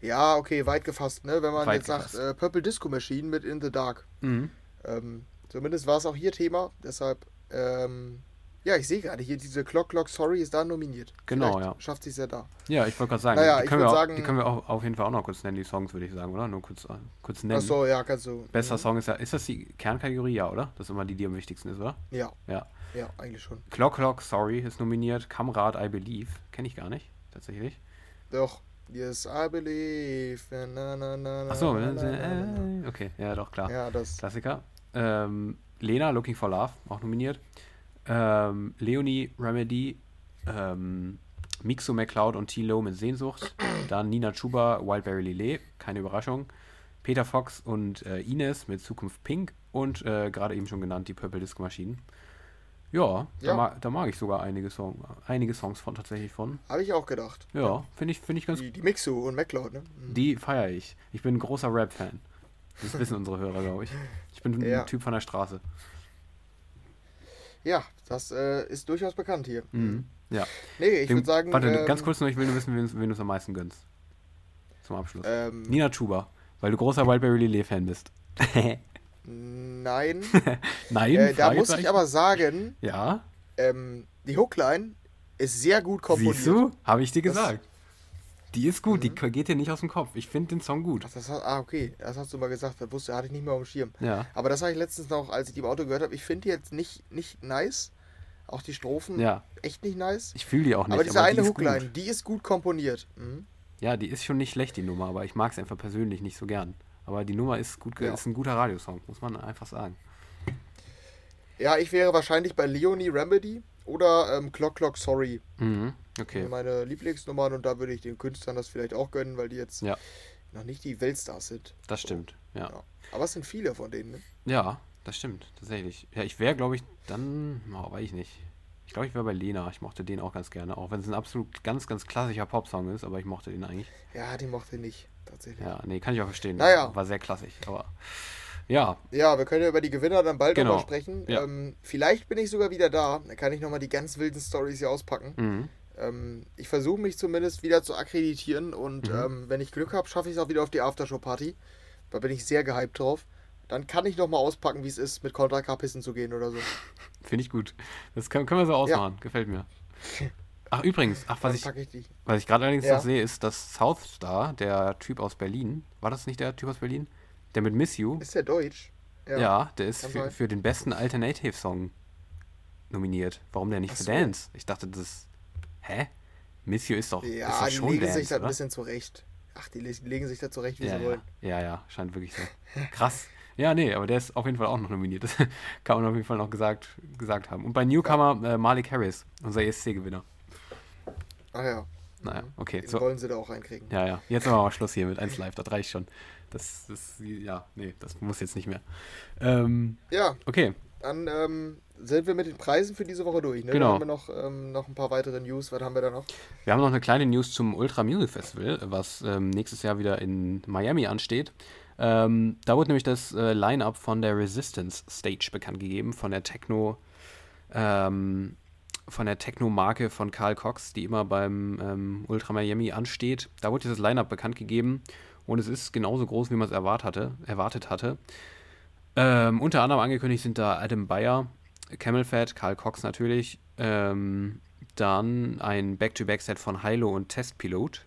Ja, okay, weit gefasst, ne? Wenn man Weit jetzt sagt, gefasst. äh, Purple Disco Machine mit In the Dark. Mhm. Ähm, zumindest war es auch hier Thema. Deshalb, ähm, ja, ich sehe gerade hier, diese Clock Clock Sorry ist da nominiert. Genau, Vielleicht ja. Schafft es ja da. Ja, ich wollte gerade sagen, Naja, die, ich können wir auch, sagen- die können wir auch auf jeden Fall auch noch kurz nennen, die Songs, würde ich sagen, oder? Nur kurz, äh, kurz nennen. Achso, ja, kannst du. Bester Mhm. Song ist ja, ist das die Kernkategorie, ja, oder? Das ist immer die, die am wichtigsten ist, oder? Ja, Ja. ja, eigentlich schon. Clock Clock, Sorry ist nominiert. Kamrad, I Believe. Kenne ich gar nicht, tatsächlich. Doch. Yes, I believe. Na, na, na, na, Achso, na, na, na, na. äh, okay, ja, doch, klar. Ja, das. Klassiker. Ähm, Lena, Looking for Love, auch nominiert. Ähm, Leonie, Remedy, ähm, Mixo McCloud und T-Lo mit Sehnsucht. Dann Nina Chuba, Wildberry Lillet, keine Überraschung. Peter Fox und äh, Ines mit Zukunft Pink und äh, gerade eben schon genannt die Purple Disco Maschinen. Ja, Da, Ja. mag, da mag ich sogar einige, Song, einige Songs von tatsächlich von. Habe ich auch gedacht. Ja, finde ich, find ich ganz Die, die Mixu und MacLeod, ne? Mhm. die feiere ich. Ich bin ein großer Rap-Fan. Das wissen unsere Hörer, glaube ich. Ich bin Ja. ein Typ von der Straße. Ja, das äh, ist durchaus bekannt hier. Mhm. Ja. Nee, ich würde sagen. Warte, ähm, ganz kurz nur, ich will nur wissen, wen, wen du es am meisten gönnst. Zum Abschluss. Ähm, Nina Chuba, weil du großer Wildberry Lillet-Fan bist. nein. Nein, äh, da muss ich aber sagen, Ja, ähm, die Hookline ist sehr gut komponiert. siehst du? Habe ich dir Das- gesagt. Die ist gut, die Mhm. geht dir nicht aus dem Kopf. Ich finde den Song gut. Ach, das ah, okay. Das hast du mal gesagt. Das wusste, hatte ich nicht mehr auf dem Schirm. Ja, Aber das habe ich letztens noch, als ich die im Auto gehört habe. Ich finde die jetzt nicht, nicht nice. Auch die Strophen ja. echt nicht nice. Ich fühle die auch nicht. aber diese die eine ist Hookline, gut. die ist gut komponiert. Mhm. Ja, die ist schon nicht schlecht, die Nummer, aber ich mag es einfach persönlich nicht so gern. Aber die Nummer ist gut, Ja. ist ein guter Radiosong, muss man einfach sagen. Ja, ich wäre wahrscheinlich bei Leonie Remedy oder ähm, Clock Clock Sorry. Mhm. Okay. Meine Lieblingsnummern und da würde ich den Künstlern das vielleicht auch gönnen, weil die jetzt Ja. noch nicht die Weltstars sind. Das stimmt. Ja. Ja. Aber es sind viele von denen, ne? Ja, das stimmt, tatsächlich. Ja, ich wäre, glaube ich, dann, oh, weiß ich nicht. Ich glaube, ich wäre bei Lena. Ich mochte den auch ganz gerne, auch wenn es ein absolut ganz, ganz klassischer Popsong ist, aber ich mochte den eigentlich. Ja, die mochte ich nicht, tatsächlich. Ja, nee, kann ich auch verstehen. Naja. War sehr klassisch, aber ja, Ja, wir können ja über die Gewinner dann bald Genau. nochmal sprechen. Ja. Ähm, vielleicht bin ich sogar wieder da. Dann kann ich nochmal die ganz wilden Stories hier auspacken. mhm. Ähm, ich versuche mich zumindest wieder zu akkreditieren und Mhm. ähm, wenn ich Glück habe, schaffe ich es auch wieder auf die Aftershow-Party. Da bin ich sehr gehypt drauf. Dann kann ich nochmal auspacken, wie es ist, mit Contra K pissen zu gehen oder so. finde ich gut. Das können, können wir so ausmachen. Gefällt mir. Ach, übrigens, ach, was Dann ich, ich die. was ich gerade allerdings Ja. noch sehe, ist, dass Southstar, der Typ aus Berlin, war das nicht der Typ aus Berlin? Der mit Miss You, Ist der Deutsch? ja, der ist für, für den besten Alternative-Song nominiert. Warum der nicht Ach für so. Dance? Ich dachte, das ist. Hä? Miss You ist doch, ist Ja, doch die schon legen Dance, sich da ein bisschen zurecht. Ach, die le- legen sich da zurecht, wie Ja, sie ja, wollen. ja, ja, scheint wirklich so. Krass. Ja, nee, aber der ist auf jeden Fall auch noch nominiert. Das kann man auf jeden Fall noch gesagt, gesagt haben. Und bei Newcomer äh, Malik Harris, unser ESC-Gewinner. Ach ja. Naja, okay. Den So, wollen sie da auch reinkriegen. ja, ja. Jetzt machen wir mal Schluss hier mit 1 Live. Das reicht schon. Das, das, ja, nee, das muss jetzt nicht mehr. Ähm, Ja, okay, dann ähm, sind wir mit den Preisen für diese Woche durch. Ne? Genau. Dann haben wir noch, ähm, noch ein paar weitere News. Was haben wir da noch? wir haben noch eine kleine News zum Ultra Music Festival, was ähm, nächstes Jahr wieder in Miami ansteht. Ähm, da wurde nämlich das äh, Line-Up von der Resistance Stage bekannt gegeben, von der Techno, ähm, von der Techno-Marke von Carl Cox, die immer beim ähm, Ultra Miami ansteht. Da wurde dieses Line-Up bekannt gegeben und es ist genauso groß, wie man es erwartet hatte. Erwartet hatte. Ähm, unter anderem angekündigt sind da Adam Bayer, Camel Fat, Carl Cox natürlich, ähm, dann ein Back-to-Back-Set von Hilo und Testpilot.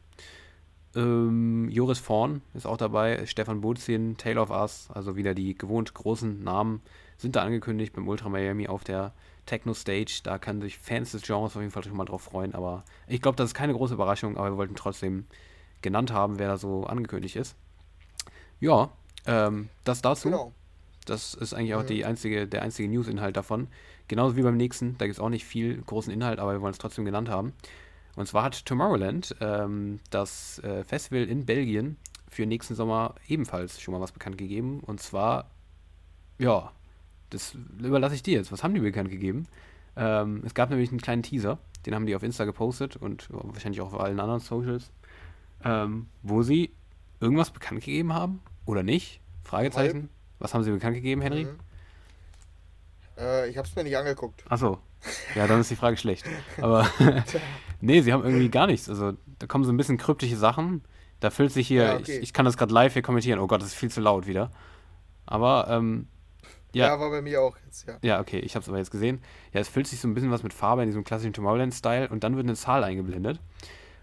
Ähm, Joris Vorn ist auch dabei, Stefan Bozin, Tale of Us, also wieder die gewohnt großen Namen sind da angekündigt beim Ultra Miami auf der Techno Stage. Da können sich Fans des Genres auf jeden Fall schon mal drauf freuen, aber ich glaube, das ist keine große Überraschung, aber wir wollten trotzdem genannt haben, wer da so angekündigt ist. Ja, ähm, das dazu. Genau. Das ist eigentlich auch Mhm. die einzige, der einzige News-Inhalt davon. Genauso wie beim nächsten, da gibt es auch nicht viel großen Inhalt, aber wir wollen es trotzdem genannt haben. Und zwar hat Tomorrowland, ähm, das äh, Festival in Belgien, für nächsten Sommer ebenfalls schon mal was bekannt gegeben. Und zwar, ja, das überlasse ich dir jetzt. Was haben die bekannt gegeben? Ähm, es gab nämlich einen kleinen Teaser, den haben die auf Insta gepostet und wahrscheinlich auch auf allen anderen Socials, ähm, wo sie irgendwas bekannt gegeben haben oder nicht? Fragezeichen. Was haben sie bekannt gegeben, Henry? Mhm. Äh, ich habe es mir nicht angeguckt. Achso. Ja, dann ist die Frage schlecht. Aber nee, sie haben irgendwie gar nichts. Also da kommen so ein bisschen kryptische Sachen. Da füllt sich hier, Ja, okay. ich, ich kann das gerade live hier kommentieren. Oh Gott, das ist viel zu laut wieder. Aber, ähm, Ja. ja, war bei mir auch jetzt, ja. ja, okay, ich habe es aber jetzt gesehen. Ja, es füllt sich so ein bisschen was mit Farbe in diesem klassischen Tomorrowland-Style und dann wird eine Zahl eingeblendet.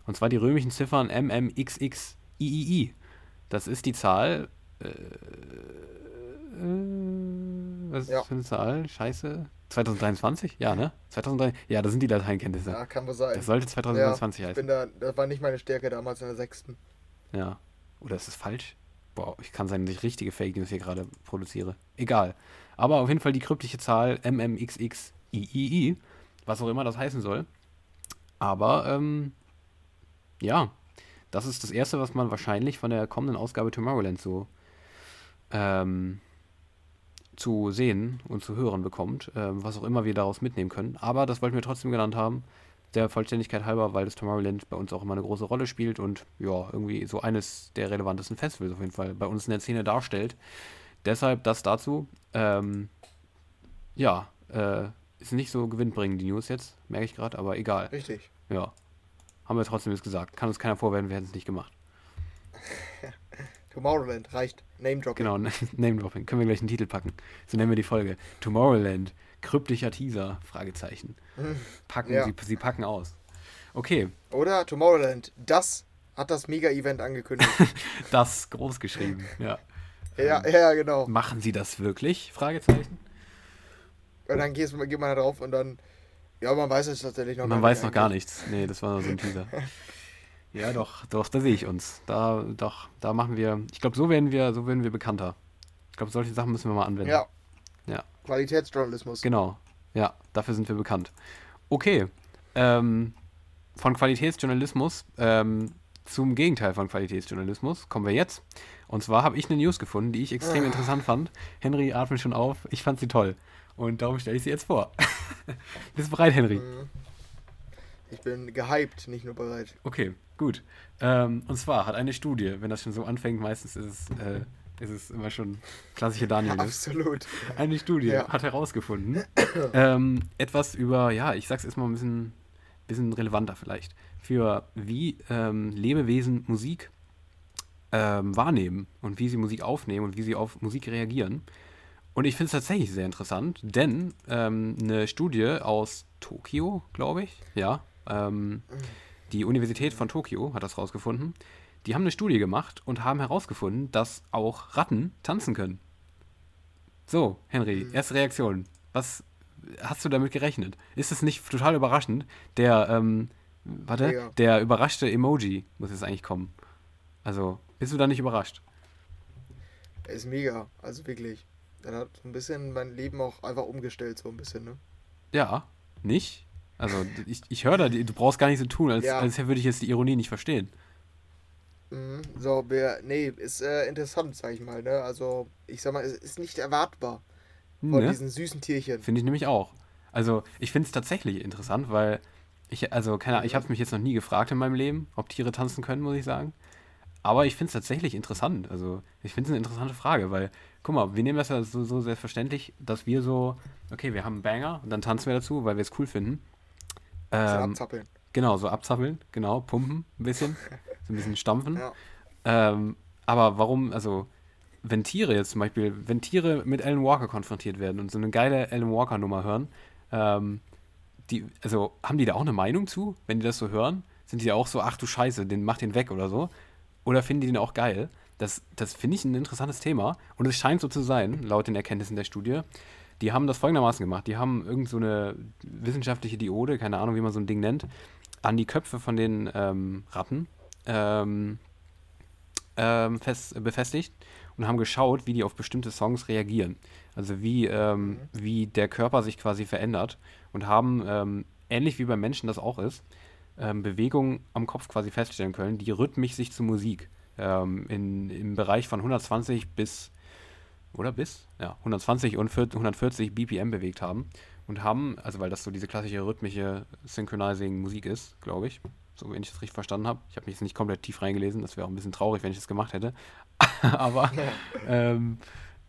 Und zwar die römischen Ziffern MMXXIII. Das ist die Zahl. Äh, äh, was ist Ja. das für eine Zahl? Scheiße. 2023? Ja, ne? 2003. Ja, das sind die Lateinkenntnisse. Ja, kann wohl sein. Das sollte 2023 ich heißen. bin da, das war nicht meine Stärke damals in der sechsten. Ja. Oder ist das falsch? Boah, ich kann sein, dass ich richtige Fake News hier gerade produziere. Egal. Aber auf jeden Fall die kryptische Zahl MMXXIII, was auch immer das heißen soll. Aber, ähm, ja, das ist das Erste, was man wahrscheinlich von der kommenden Ausgabe Tomorrowland so ähm, zu sehen und zu hören bekommt, ähm, was auch immer wir daraus mitnehmen können. Aber das wollten wir trotzdem genannt haben, der Vollständigkeit halber, weil das Tomorrowland bei uns auch immer eine große Rolle spielt und ja, irgendwie so eines der relevantesten Festivals auf jeden Fall bei uns in der Szene darstellt. Deshalb das dazu. Ähm, ja, äh, ist nicht so gewinnbringend die News jetzt, merke ich gerade, aber egal. Richtig. Ja. Haben wir trotzdem jetzt gesagt. Kann uns keiner vorwerfen, wir hätten es nicht gemacht. Tomorrowland reicht. Name Dropping. Genau, Name Dropping. Können wir gleich einen Titel packen. So nennen wir die Folge. Tomorrowland. Kryptischer Teaser. Fragezeichen. Packen, Ja. sie, sie packen aus. Okay, Oder Tomorrowland. Das hat das Mega-Event angekündigt. das groß geschrieben. Ja. ja, ja, genau. Machen sie das wirklich? Fragezeichen. Und dann geht man da drauf und dann. Ja, man weiß es tatsächlich noch Man weiß noch gar nichts. Nee, das war nur so ein Teaser. Ja, doch, doch, da sehe ich uns. Da, doch, da machen wir. Ich glaube, so werden wir, so werden wir bekannter. Ich glaube, solche Sachen müssen wir mal anwenden. Ja. Qualitätsjournalismus. Genau. Ja, dafür sind wir bekannt. Okay. Ähm, von Qualitätsjournalismus ähm, zum Gegenteil von Qualitätsjournalismus kommen wir jetzt. Und zwar habe ich eine News gefunden, die ich extrem Ah. interessant fand. Henry atmet schon auf. Ich fand sie toll. Und darum stelle ich sie jetzt vor. Bist du bereit, Henry? Mhm. Ich bin gehypt, nicht nur bereit. Okay, gut. Ähm, und zwar hat eine Studie, wenn das schon so anfängt, meistens ist es, äh, ist es immer schon klassische Daniel. Absolut. Eine Studie Ja. hat herausgefunden, ähm, etwas über, ja, ich sag's erstmal ein bisschen, bisschen relevanter vielleicht, für wie ähm, Lebewesen Musik ähm, wahrnehmen und wie sie Musik aufnehmen und wie sie auf Musik reagieren. Und ich finde es tatsächlich sehr interessant, denn ähm, eine Studie aus Tokio, glaube ich, ja, ähm, die Universität von Tokio hat das rausgefunden. Die haben eine Studie gemacht und haben herausgefunden, dass auch Ratten tanzen können. So, Henry, erste Reaktion. Was hast du damit gerechnet? Ist es nicht total überraschend? Der, ähm, warte, Mega. der überraschte Emoji muss jetzt eigentlich kommen. Also, bist du da nicht überrascht? Er ist mega, also wirklich. Das hat so ein bisschen mein Leben auch einfach umgestellt, so ein bisschen, ne? Ja, nicht? Also, ich, ich höre da, du brauchst gar nicht so tun, als, Ja. als würde ich jetzt die Ironie nicht verstehen. Mhm. So, wer, nee, ist äh, interessant, sag ich mal, ne? Also, ich sag mal, es ist nicht erwartbar von Ne? diesen süßen Tierchen. Finde ich nämlich auch. Also, ich finde es tatsächlich interessant, weil ich, also, keine Ahnung, ich habe es mich jetzt noch nie gefragt in meinem Leben, ob Tiere tanzen können, muss ich sagen. Aber ich finde es tatsächlich interessant. Also, ich finde es eine interessante Frage, weil, guck mal, wir nehmen das ja so, so selbstverständlich, dass wir so, okay, wir haben einen Banger und dann tanzen wir dazu, weil wir es cool finden. Ähm, abzappeln. genau, so abzappeln, genau, pumpen ein bisschen, so ein bisschen stampfen. Ja. Ähm, aber warum, also, wenn Tiere jetzt zum Beispiel, wenn Tiere mit Alan Walker konfrontiert werden und so eine geile Alan Walker-Nummer hören, ähm, die, also, haben die da auch eine Meinung zu, wenn die das so hören? Sind die auch so, ach du Scheiße, den mach den weg oder so? Oder finden die den auch geil? Das, das finde ich ein interessantes Thema. Und es scheint so zu sein, laut den Erkenntnissen der Studie. Die haben das folgendermaßen gemacht. Die haben irgend so eine wissenschaftliche Diode, keine Ahnung, wie man so ein Ding nennt, an die Köpfe von den ähm, Ratten ähm, ähm, fest, befestigt und haben geschaut, wie die auf bestimmte Songs reagieren. Also wie, ähm, wie der Körper sich quasi verändert und haben, ähm, ähnlich wie beim Menschen das auch ist, ähm, Bewegungen am Kopf quasi feststellen können, die rhythmisch sich zu Musik ähm, in, im Bereich von 120 bis, oder bis? Ja, 120 und 40, 140 BPM bewegt haben und haben, also weil das so diese klassische rhythmische Synchronizing Musik ist, glaube ich, so wenn ich das richtig verstanden habe. Ich habe mich jetzt nicht komplett tief reingelesen, das wäre auch ein bisschen traurig, wenn ich das gemacht hätte. Aber ähm,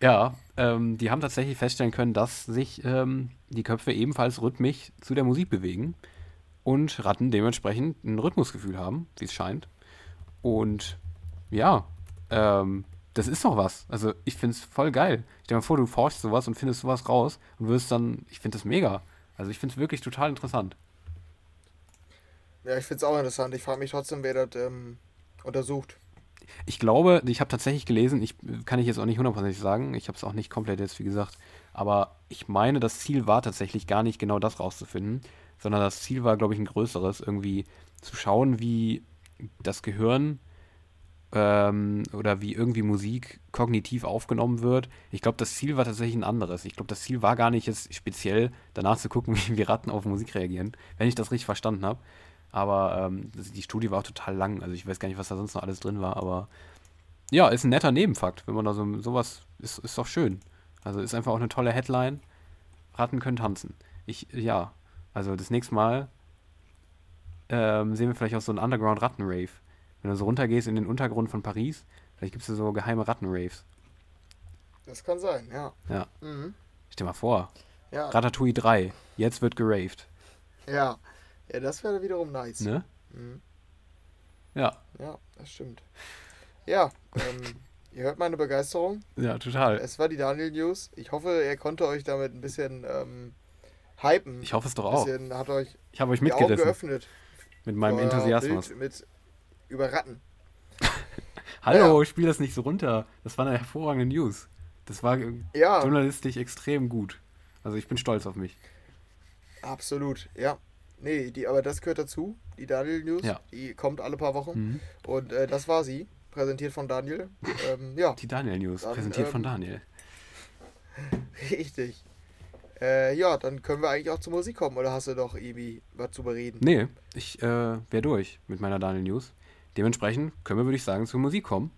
ja, ähm, die haben tatsächlich feststellen können, dass sich ähm, die Köpfe ebenfalls rhythmisch zu der Musik bewegen und Ratten dementsprechend ein Rhythmusgefühl haben, wie es scheint. Und ja, ähm, das ist doch was. Also ich finde es voll geil. Stell dir mal vor, du forschst sowas und findest sowas raus und wirst dann, ich finde das mega. Also ich finde es wirklich total interessant. Ja, ich find's auch interessant. Ich frage mich trotzdem, wer das ähm, untersucht. Ich glaube, ich habe tatsächlich gelesen, ich kann ich jetzt auch nicht hundertprozentig sagen, ich habe es auch nicht komplett jetzt, wie gesagt, aber ich meine, das Ziel war tatsächlich gar nicht genau das rauszufinden, sondern das Ziel war, glaube ich, ein größeres, irgendwie zu schauen, wie das Gehirn ähm, oder wie irgendwie Musik kognitiv aufgenommen wird. Ich glaube, das Ziel war tatsächlich ein anderes. Ich glaube, das Ziel war gar nicht jetzt speziell danach zu gucken, wie, wie Ratten auf Musik reagieren, wenn ich das richtig verstanden habe. Aber ähm, die Studie war auch total lang. Also ich weiß gar nicht, was da sonst noch alles drin war. Aber ja, ist ein netter Nebenfakt, wenn man da so sowas ist, ist doch schön. Also ist einfach auch eine tolle Headline. Ratten können tanzen. Ich, ja, also das nächste Mal ähm, sehen wir vielleicht auch so einen Underground-Ratten-Rave. Wenn du so runtergehst in den Untergrund von Paris, vielleicht gibt es so geheime Ratten-Raves. Das kann sein, ja. Ja. Mhm. Stell dir mal vor. Ja, Ratatouille 3. Jetzt wird geraved. ja. Ja, das wäre wiederum nice. Ne? Mhm. Ja. Ja, das stimmt. Ja, ähm, ihr hört meine Begeisterung. Ja, total. Es war die Daniel News. Ich hoffe, er konnte euch damit ein bisschen ähm, hypen. Ich hoffe es doch auch. bisschen, hat euch Ich habe euch mitgerissen geöffnet. mit meinem Enthusiasmus. Bild Mit über Ratten. Hallo, spiel das nicht so runter. Das war eine hervorragende News. Das war äh, Ja, journalistisch extrem gut. Also ich bin stolz auf mich. absolut. Ja. Nee, die, aber das gehört dazu. Die Daniel News. Ja. Die kommt alle paar Wochen. Mhm. Und äh, das war sie. Präsentiert von Daniel. ähm, ja, Die Daniel News, Dann, präsentiert von ähm, Daniel. richtig. Äh, ja, dann können wir eigentlich auch zur Musik kommen. Oder hast du doch irgendwie was zu bereden? Nee, ich äh, wäre durch mit meiner Daniel News. Dementsprechend können wir, würde ich sagen, zur Musik kommen.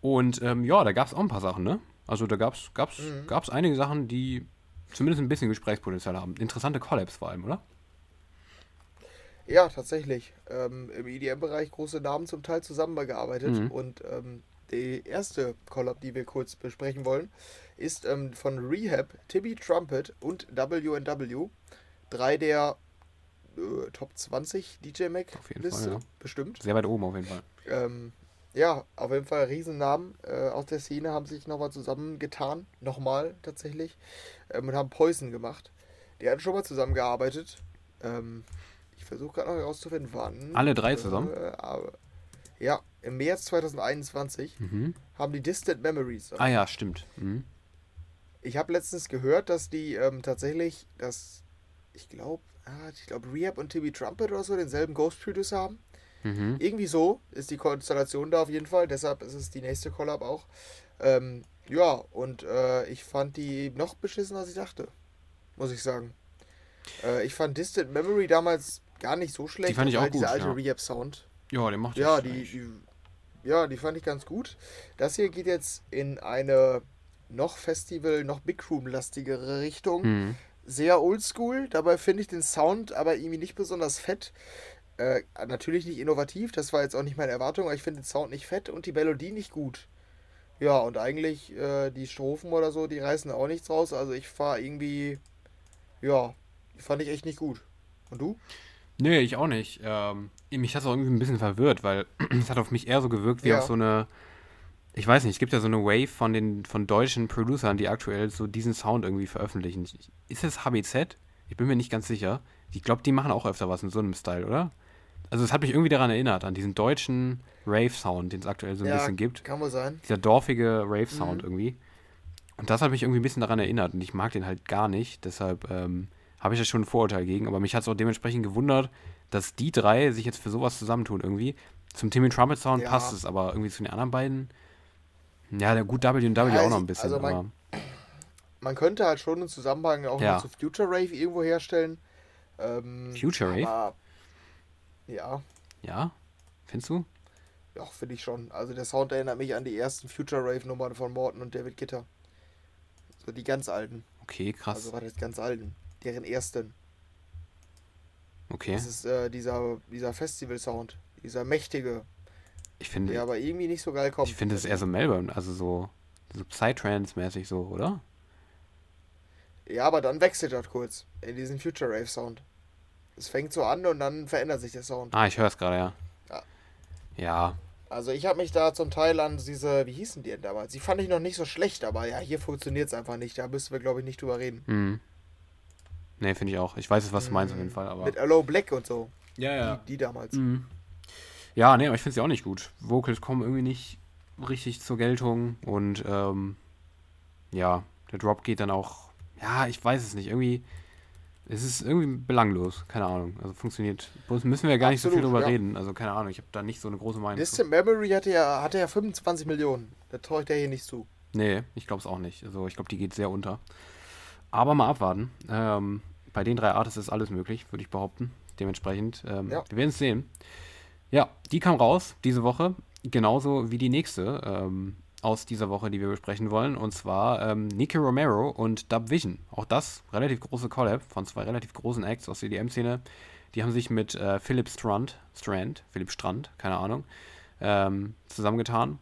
Und ähm, ja, da gab es auch ein paar Sachen, ne? Also da gab es gab's, Mhm. gab's einige Sachen, die zumindest ein bisschen Gesprächspotenzial haben. Interessante Collabs vor allem, oder? Ja, tatsächlich. Ähm, Im EDM-Bereich große Namen zum Teil zusammengearbeitet. Mhm. Und ähm, die erste Collab, die wir kurz besprechen wollen, ist ähm, von Rehab, Tibby Trumpet und WNW. Drei der äh, Top 20 DJ Mac Liste, ja. bestimmt. Sehr weit oben auf jeden Fall. Ähm, ja, auf jeden Fall Riesennamen äh, aus der Szene haben sich nochmal zusammengetan, nochmal tatsächlich, ähm, und haben Poison gemacht. Die hatten schon mal zusammengearbeitet. Ähm, versuche gerade noch herauszufinden, wann. Alle drei zusammen? Äh, aber, ja, im März 2021 mhm. haben die Distant Memories. Ah ja, stimmt. Mhm. Ich habe letztens gehört, dass die ähm, tatsächlich, dass ich glaube, ah, ich glaube Rehab und Timmy Trumpet oder so denselben Ghost Producer haben. Mhm. Irgendwie so ist die Konstellation da auf jeden Fall. Deshalb ist es die nächste Collab auch. Ähm, ja, und äh, ich fand die noch beschissener, als ich dachte. Muss ich sagen. Äh, ich fand Distant Memory damals gar nicht so schlecht. Die fand ich auch gut. Dieser alte ja. Rehab-Sound. Ja, den macht ja, die, die, ja, die fand ich ganz gut. Das hier geht jetzt in eine noch Festival, noch Big Room-lastigere Richtung. Mhm. Sehr oldschool. Dabei finde ich den Sound aber irgendwie nicht besonders fett. Äh, natürlich nicht innovativ, das war jetzt auch nicht meine Erwartung, aber ich finde den Sound nicht fett und die Melodie nicht gut. Ja, und eigentlich äh, die Strophen oder so, die reißen auch nichts raus. Also ich fahre irgendwie, ja, die fand ich echt nicht gut. Und du? Nee, ich auch nicht. Ähm, mich hat es auch irgendwie ein bisschen verwirrt, weil es hat auf mich eher so gewirkt wie ja. auf so eine, ich weiß nicht, es gibt ja so eine Wave von den von deutschen Producern, die aktuell so diesen Sound irgendwie veröffentlichen. Ist es HBZ? Ich bin mir nicht ganz sicher. Ich glaube, die machen auch öfter was in so einem Style, oder? Also es hat mich irgendwie daran erinnert, an diesen deutschen Rave-Sound, den es aktuell so ein ja, bisschen gibt. Kann wohl sein. Dieser dorfige Rave-Sound mhm. irgendwie. Und das hat mich irgendwie ein bisschen daran erinnert und ich mag den halt gar nicht. Deshalb ähm, habe ich da schon ein Vorurteil gegen. Aber mich hat es auch dementsprechend gewundert, dass die drei sich jetzt für sowas zusammentun irgendwie. Zum Timmy Trumpet Sound ja. passt es, aber irgendwie zu den anderen beiden. Ja, der gut W&W ja, auch noch ein bisschen. Also man, man, könnte halt schon einen Zusammenhang auch ja. zu Future Rave irgendwo herstellen. Ähm, Future Rave? Ja. Ja? Findest du? Ja, finde ich schon. Also der Sound erinnert mich an die ersten Future Rave-Nummern von Morton und David Gitter. So die ganz alten. Okay, krass. Also war das ganz alten. Deren ersten. Okay. Das ist äh, dieser, dieser Festival-Sound. Dieser mächtige. Ich finde. Der aber irgendwie nicht so geil kommt. Ich finde es eher so Melbourne, also so, so Psytrance-mäßig so, oder? Ja, aber dann wechselt das kurz in diesen Future Rave Sound. Es fängt so an und dann verändert sich der Sound. Ah, ich höre es gerade, ja. ja. Ja. Also ich habe mich da zum Teil an diese, wie hießen die denn damals? Die fand ich noch nicht so schlecht, aber ja, hier funktioniert es einfach nicht. Da müssen wir, glaube ich, nicht drüber reden. Mhm. Nee, finde ich auch. Ich weiß, was du meinst auf jeden mhm. Fall. Aber Mit Allo Black und so. Ja, ja. Die, die damals. Mhm. Ja, nee, aber ich finde sie auch nicht gut. Vocals kommen irgendwie nicht richtig zur Geltung und ähm, ja, der Drop geht dann auch, ja, ich weiß es nicht, irgendwie es ist irgendwie belanglos, keine Ahnung. Also funktioniert. Müssen wir ja gar Absolut, nicht so viel drüber ja. reden. Also keine Ahnung, ich habe da nicht so eine große Meinung. Distant Memory hatte ja, hatte ja 25 Millionen. Da traue ich der hier nicht zu. Nee, ich glaube es auch nicht. Also ich glaube, die geht sehr unter. Aber mal abwarten. Ähm, bei den drei Artists ist alles möglich, würde ich behaupten. Dementsprechend, ähm, ja. wir werden es sehen. Ja, die kam raus diese Woche, genauso wie die nächste. Ähm, aus dieser Woche, die wir besprechen wollen. Und zwar ähm, Nicky Romero und Dub Vision. Auch das relativ große Collab von zwei relativ großen Acts aus der EDM-Szene. Die haben sich mit äh, Philip Strand, Strand, Philipp Strand, keine Ahnung, ähm, zusammengetan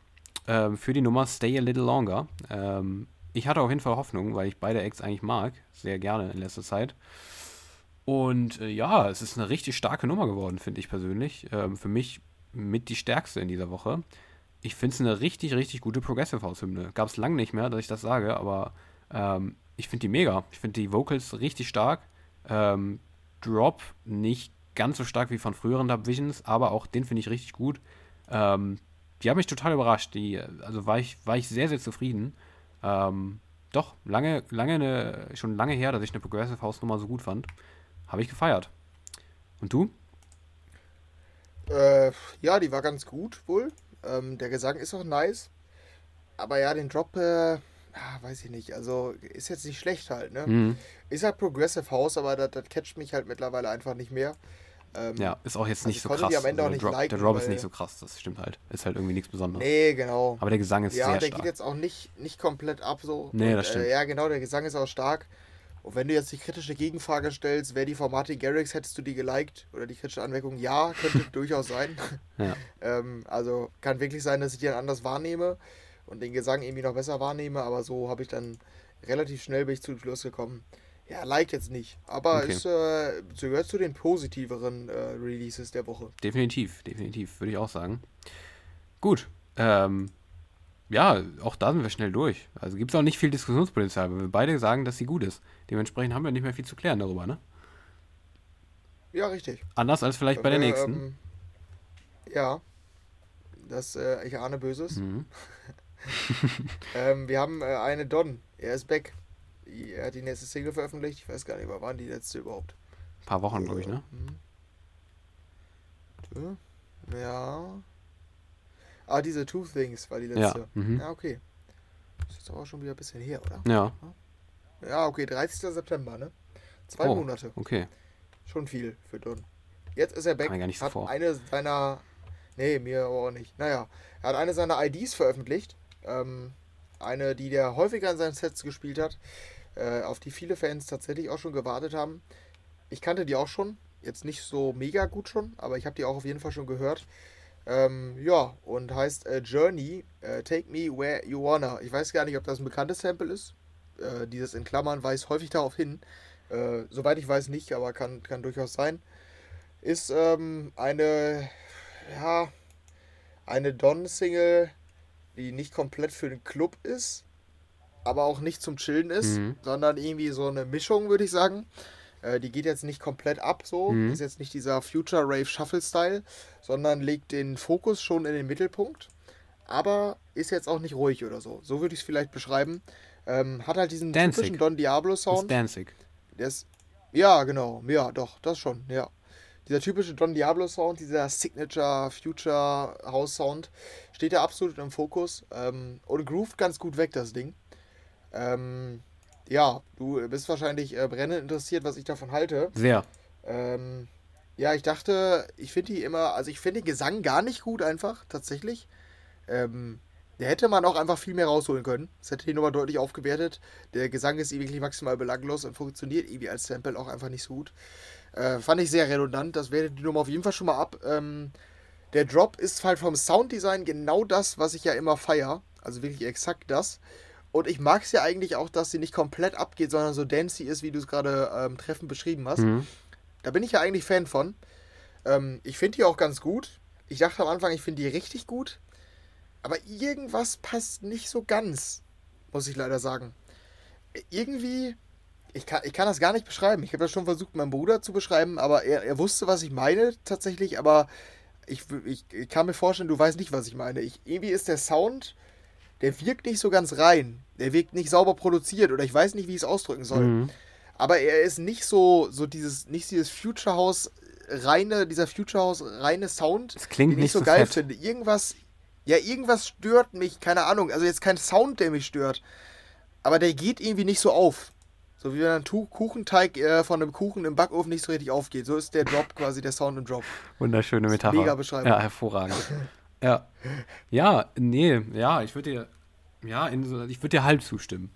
ähm, für die Nummer Stay a Little Longer. Ähm, ich hatte auf jeden Fall Hoffnung, weil ich beide Acts eigentlich mag, sehr gerne in letzter Zeit. Und äh, ja, es ist eine richtig starke Nummer geworden, finde ich persönlich. Ähm, für mich mit die stärkste in dieser Woche ich finde es eine richtig, richtig gute Progressive House-Hymne. Gab es lange nicht mehr, dass ich das sage, aber ähm, ich finde die mega. Ich finde die Vocals richtig stark. Ähm, Drop nicht ganz so stark wie von früheren Dub Visions, aber auch den finde ich richtig gut. Ähm, die haben mich total überrascht. Die, also war ich, war ich sehr, sehr zufrieden. Ähm, doch, lange, lange eine, schon lange her, dass ich eine Progressive House Nummer so gut fand. Habe ich gefeiert. Und du? Äh, ja, die war ganz gut wohl. Ähm, der Gesang ist auch nice. Aber ja, den Drop, äh, ah, weiß ich nicht. Also ist jetzt nicht schlecht halt, ne? Mhm. Ist halt Progressive House, aber das, das catcht mich halt mittlerweile einfach nicht mehr. Ähm, ja, ist auch jetzt also nicht so krass. also Drop, der Drop ist nicht so krass, das stimmt halt. Ist halt irgendwie nichts Besonderes. Nee, genau. Aber der Gesang ist ja, sehr stark. Ja, der geht jetzt auch nicht, nicht komplett ab so. Nee, Und, das stimmt. Äh, ja, genau, der Gesang ist auch stark. Und wenn du jetzt die kritische Gegenfrage stellst, wer die von Martin Garrix, hättest du die geliked? Oder die kritische Anmerkung, ja, könnte durchaus sein. Ja. ähm, also kann wirklich sein, dass ich die dann anders wahrnehme und den Gesang irgendwie noch besser wahrnehme, aber so habe ich dann relativ schnell bin ich zu Schluss gekommen. Ja, like jetzt nicht, aber Okay. es äh, gehört zu den positiveren äh, Releases der Woche. Definitiv, definitiv, würde ich auch sagen. Gut. Ähm, ja, auch da sind wir schnell durch. Also gibt es auch nicht viel Diskussionspotenzial, weil wir beide sagen, dass sie gut ist. Dementsprechend haben wir nicht mehr viel zu klären darüber, ne? Ja, richtig. Anders als vielleicht bei der Wir, nächsten. Ähm, ja, das, äh, ich ahne Böses. Mhm. Ähm, wir haben äh, eine Don, er ist back. Er hat die nächste Single veröffentlicht. Ich weiß gar nicht, wann die letzte überhaupt? Ein paar Wochen, glaube ich, ne? Hm. Ja. Ah, diese Two Things war die Ja. letzte. Mhm. Ja, okay. Ist jetzt aber schon wieder ein bisschen her, oder? Ja, Ja, okay, 30. September, ne? Zwei Oh. Monate. okay. Schon viel für Don. Jetzt ist er back. Mir gar nicht hat vor. eine seiner. Nee, mir aber auch nicht. Naja, er hat eine seiner IDs veröffentlicht. Ähm, eine, die der häufiger in seinen Sets gespielt hat. Äh, auf die viele Fans tatsächlich auch schon gewartet haben. Ich kannte die auch schon. Jetzt nicht so mega gut schon, aber ich habe die auch auf jeden Fall schon gehört. Ähm, ja, und heißt äh, Journey, äh, Take Me Where You Wanna. Ich weiß gar nicht, ob das ein bekanntes Sample ist. Äh, dieses in Klammern weist häufig darauf hin. Äh, soweit ich weiß nicht, aber kann, kann durchaus sein. Ist ähm, eine, ja, eine Don-Single, die nicht komplett für den Club ist, aber auch nicht zum Chillen ist, Mhm. sondern irgendwie so eine Mischung, würde ich sagen. Äh, die geht jetzt nicht komplett ab so, Mhm. ist jetzt nicht dieser Future Rave Shuffle Style, sondern legt den Fokus schon in den Mittelpunkt, aber ist jetzt auch nicht ruhig oder so. So würde ich es vielleicht beschreiben. Ähm, hat halt diesen Danzig. typischen Don Diablo Sound. Danzig. Der ist, ja, genau. Ja, doch, das schon, ja. Dieser typische Don Diablo Sound, dieser Signature Future House Sound, steht da absolut im Fokus. Ähm, und groovt ganz gut weg, das Ding. Ähm, ja, du bist wahrscheinlich äh, brennend interessiert, was ich davon halte. Sehr. Ähm, ja, ich dachte, ich finde die immer, also ich finde den Gesang gar nicht gut einfach, tatsächlich. Ähm, der hätte man auch einfach viel mehr rausholen können. Das hätte die Nummer deutlich aufgewertet. Der Gesang ist wirklich maximal belanglos und funktioniert irgendwie als Sample auch einfach nicht so gut. Äh, fand ich sehr redundant. Das wertet die Nummer auf jeden Fall schon mal ab. Ähm, der Drop ist halt vom Sounddesign genau das, was ich ja immer feier. Also wirklich exakt das. Und ich mag es ja eigentlich auch, dass sie nicht komplett abgeht, sondern so dancey ist, wie du es gerade ähm, treffend beschrieben hast. Mhm. Da bin ich ja eigentlich Fan von. Ähm, ich finde die auch ganz gut. Ich dachte am Anfang, ich finde die richtig gut. Aber irgendwas passt nicht so ganz, muss ich leider sagen. Irgendwie, ich kann, ich kann das gar nicht beschreiben. Ich habe das schon versucht, meinem Bruder zu beschreiben, aber er, er wusste, was ich meine tatsächlich. Aber ich, ich, ich kann mir vorstellen, du weißt nicht, was ich meine. Ich, irgendwie ist der Sound, der wirkt nicht so ganz rein. Der wirkt nicht sauber produziert oder ich weiß nicht, wie ich es ausdrücken soll. Mhm. Aber er ist nicht so, so dieses, nicht dieses Future House reine, dieser Future House reine Sound, Es klingt den ich nicht so so geil fett. finde. Irgendwas, ja, irgendwas stört mich, keine Ahnung. Also jetzt kein Sound, der mich stört. Aber der geht irgendwie nicht so auf. So wie wenn ein Kuchenteig äh, von einem Kuchen im Backofen nicht so richtig aufgeht. So ist der Drop quasi der Sound im Drop. Wunderschöne Metapher. mega Beschreibung. Ja, hervorragend. ja. Ja, nee, ja, ich würde dir, ja, in ich würde dir halb zustimmen.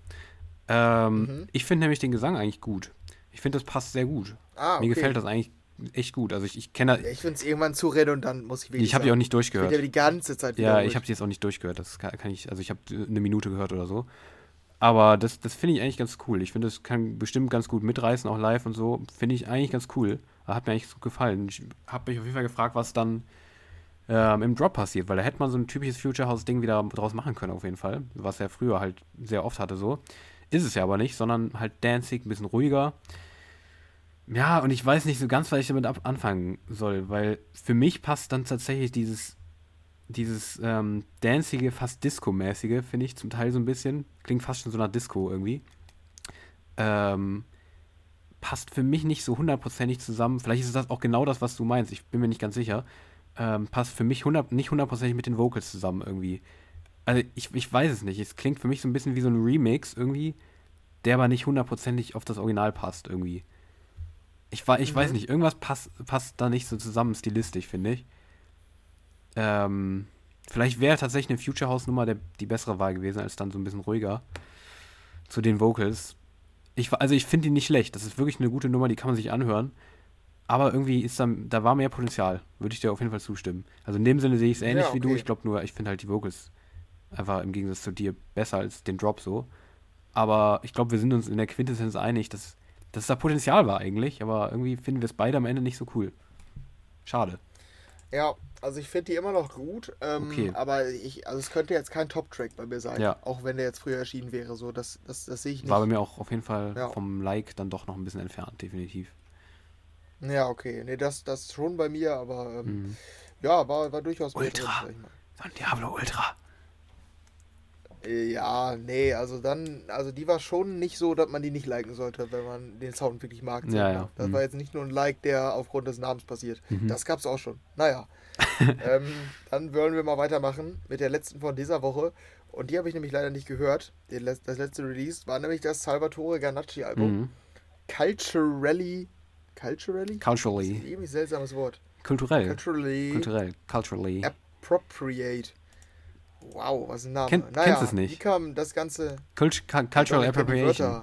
Ähm, Mhm. Ich finde nämlich den Gesang eigentlich gut. Ich finde, das passt sehr gut. Ah, okay. Mir gefällt das eigentlich echt gut. Also ich, ich kenne, ich finde es irgendwann zu redundant, muss ich wirklich ich habe die auch nicht Ich durchgehört. ja die ganze Zeit Ja, ich habe die jetzt auch nicht durchgehört. Das kann, kann ich, also ich habe eine Minute gehört oder so. Aber das, das finde ich eigentlich ganz cool. Ich finde, das kann bestimmt ganz gut mitreißen, auch live und so. Finde ich eigentlich ganz cool. Hat mir eigentlich so gefallen. Ich habe mich auf jeden Fall gefragt, was dann ähm, im Drop passiert, weil da hätte man so ein typisches Future House-Ding wieder draus machen können, auf jeden Fall. Was er früher halt sehr oft hatte, so. Ist es ja aber nicht, sondern halt dancing, ein bisschen ruhiger. Ja, und ich weiß nicht so ganz, was ich damit anfangen soll, weil für mich passt dann tatsächlich dieses dieses ähm, dancige, fast Disco-mäßige, finde ich zum Teil so ein bisschen. Klingt fast schon so nach Disco irgendwie. Ähm, passt für mich nicht so hundertprozentig zusammen. Vielleicht ist das auch genau das, was du meinst. Ich bin mir nicht ganz sicher. Ähm, passt für mich hundert, nicht hundertprozentig mit den Vocals zusammen irgendwie. Also ich, ich weiß es nicht. Es klingt für mich so ein bisschen wie so ein Remix irgendwie, der aber nicht hundertprozentig auf das Original passt irgendwie. Ich, ich weiß Mhm. nicht, irgendwas passt, passt da nicht so zusammen stilistisch, finde ich. Ähm, vielleicht wäre tatsächlich eine Future House Nummer der, die bessere Wahl gewesen, als dann so ein bisschen ruhiger zu den Vocals. Ich, also ich finde die nicht schlecht. Das ist wirklich eine gute Nummer, die kann man sich anhören. Aber irgendwie ist da, da war mehr Potenzial. Würde ich dir auf jeden Fall zustimmen. Also in dem Sinne sehe ich es ähnlich Ja, wie du. okay. Ich glaube nur, ich finde halt die Vocals einfach im Gegensatz zu dir besser als den Drop so. Aber ich glaube, wir sind uns in der Quintessenz einig, dass, dass da Potenzial war eigentlich. Aber irgendwie finden wir es beide am Ende nicht so cool. Schade. Ja, also ich finde die immer noch gut, ähm, Okay. aber ich, also es könnte jetzt kein Top-Track bei mir sein, Ja. auch wenn der jetzt früher erschienen wäre, so, das, das, das sehe ich nicht. War bei mir auch auf jeden Fall Ja. vom Like dann doch noch ein bisschen entfernt, definitiv. Ja, okay, nee, das, das schon bei mir, aber ähm, Mhm. ja, war, war durchaus Ultra. mal. Don Diablo Ultra. Ja, nee, also dann, also die war schon nicht so, dass man die nicht liken sollte, wenn man den Sound wirklich mag. Ja, ja. Das Mhm. war jetzt nicht nur ein Like, der aufgrund des Namens passiert. Mhm. Das gab's auch schon. Naja. ähm, dann wollen wir mal weitermachen mit der letzten von dieser Woche. Und die habe ich nämlich leider nicht gehört. Das letzte Release war nämlich das Salvatore Ganacci Album. Mhm. Culturally. Culturally? Das Culturally. ist ein irgendwie seltsames Wort. Kulturell. Culturally Kulturell. Culturally. appropriate. Wow, was ein Name. Kenn- kennst du's nicht? Wie kam das Ganze Cult Cu- Cultural Appropriation.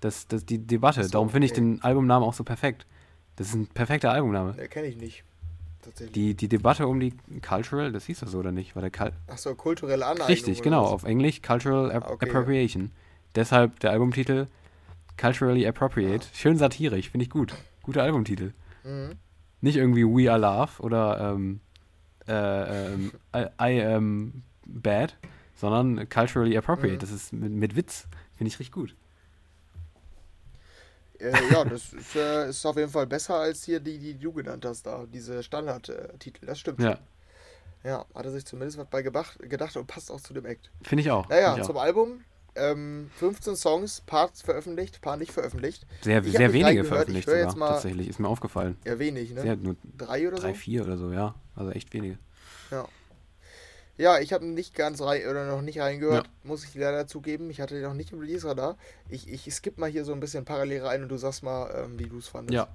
Das, das die Debatte. Ach so, Darum finde ich okay. den Albumnamen auch so perfekt. Das ist ein perfekter Albumname. Ne, kenne ich nicht. Tatsächlich. Die, die Debatte um die Cultural, das hieß doch so oder nicht? War der Cul Achso, kulturelle Aneignung. Richtig, genau. was? Auf Englisch Cultural App Ah, okay, ja. Appropriation. Deshalb der Albumtitel Culturally Appropriate. Schön satirisch, finde ich gut. Guter Albumtitel. Mhm. Nicht irgendwie We Are Love oder ähm, äh, ähm, I, I Am Bad, sondern Culturally Appropriate. Mhm. Das ist mit, mit Witz. Finde ich richtig gut. Äh, ja, das ist, äh, ist auf jeden Fall besser als hier die, die du genannt hast, da, diese Standardtitel. Das stimmt Ja. Ja, hat er sich zumindest was bei gedacht, und passt auch zu dem Act. finde ich auch. Naja, ich zum auch. Album. Ähm, 15 Songs, Parts veröffentlicht, paar nicht veröffentlicht. Sehr, ich sehr wenige veröffentlicht sogar. mal- Tatsächlich, ist mir aufgefallen. Ja, wenig, ne? Sehr, nur Drei oder drei, so? vier oder so, ja. Also echt wenige. Ja, ich habe nicht ganz rein oder noch nicht reingehört, muss ich leider zugeben. Ich hatte den noch nicht im Release-Radar. Ich, ich skipp mal hier so ein bisschen parallel rein und du sagst mal, ähm, wie du es fandest. Ja.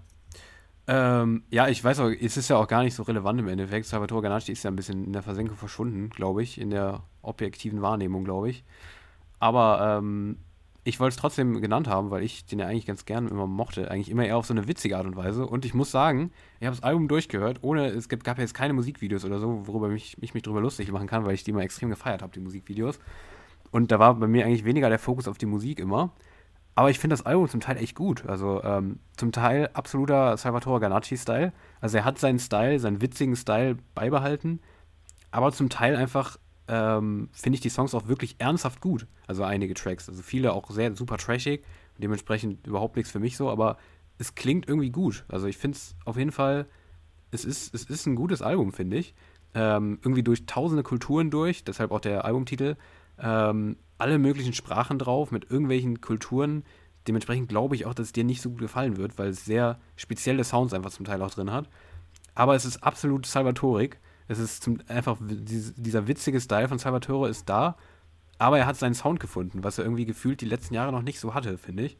Ähm, ja, ich weiß auch, es ist ja auch gar nicht so relevant im Endeffekt. Salvatore Ganacci ist ja ein bisschen in der Versenkung verschwunden, glaube ich, in der objektiven Wahrnehmung, glaube ich. Aber ähm, ich wollte es trotzdem genannt haben, weil ich den ja eigentlich ganz gern immer mochte. Eigentlich immer eher auf so eine witzige Art und Weise. Und ich muss sagen, ich habe das Album durchgehört, ohne, es gibt, gab ja jetzt keine Musikvideos oder so, worüber mich, ich mich drüber lustig machen kann, weil ich die immer extrem gefeiert habe, die Musikvideos. Und da war bei mir eigentlich weniger der Fokus auf die Musik immer. Aber ich finde das Album zum Teil echt gut. Also ähm, zum Teil absoluter Salvatore Ganacci-Style. Also er hat seinen Style, seinen witzigen Style beibehalten. Aber zum Teil einfach ähm, finde ich die Songs auch wirklich ernsthaft gut. Also einige Tracks. Also viele auch sehr super trashig. Dementsprechend überhaupt nichts für mich so. Aber es klingt irgendwie gut. Also ich finde es auf jeden Fall, es ist, es ist ein gutes Album, finde ich. Ähm, irgendwie durch tausende Kulturen durch. Deshalb auch der Albumtitel. Ähm, alle möglichen Sprachen drauf mit irgendwelchen Kulturen. Dementsprechend glaube ich auch, dass es dir nicht so gut gefallen wird, weil es sehr spezielle Sounds einfach zum Teil auch drin hat. Aber es ist absolut Salvatorik. Es ist zum, einfach, dies- dieser witzige Style von Salvatore ist da, aber er hat seinen Sound gefunden, was er irgendwie gefühlt die letzten Jahre noch nicht so hatte, finde ich.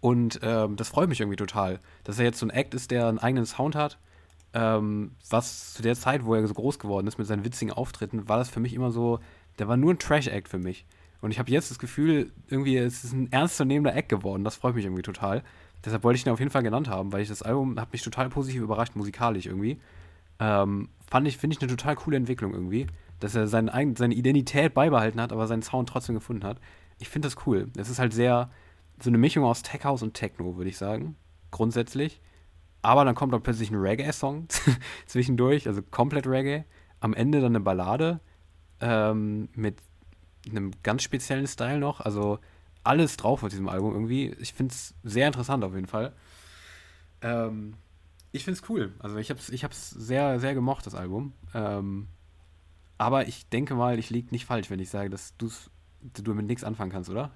Und ähm, das freut mich irgendwie total, dass er jetzt so ein Act ist, der einen eigenen Sound hat. Ähm, was zu der Zeit, wo er so groß geworden ist mit seinen witzigen Auftritten, war das für mich immer so, der war nur ein Trash-Act für mich. Und ich habe jetzt das Gefühl, irgendwie es ist ein ernstzunehmender Act geworden. Das freut mich irgendwie total. Deshalb wollte ich ihn auf jeden Fall genannt haben, weil ich das Album hat mich total positiv überrascht, musikalisch irgendwie. Ähm, fand ich, finde ich eine total coole Entwicklung irgendwie, dass er eigen- seine Identität beibehalten hat, aber seinen Sound trotzdem gefunden hat. Ich finde das cool. Es ist halt sehr so eine Mischung aus Tech House und Techno, würde ich sagen, grundsätzlich. Aber dann kommt dann plötzlich ein Reggae-Song zwischendurch, also komplett Reggae. Am Ende dann eine Ballade ähm, mit einem ganz speziellen Style noch. Also alles drauf auf diesem Album irgendwie. Ich finde es sehr interessant auf jeden Fall. Ähm, ich finde es cool. Also ich habe es ich hab's sehr, sehr gemocht, das Album. Ähm, aber ich denke mal, ich liege nicht falsch, wenn ich sage, dass du's, du mit nichts anfangen kannst, oder?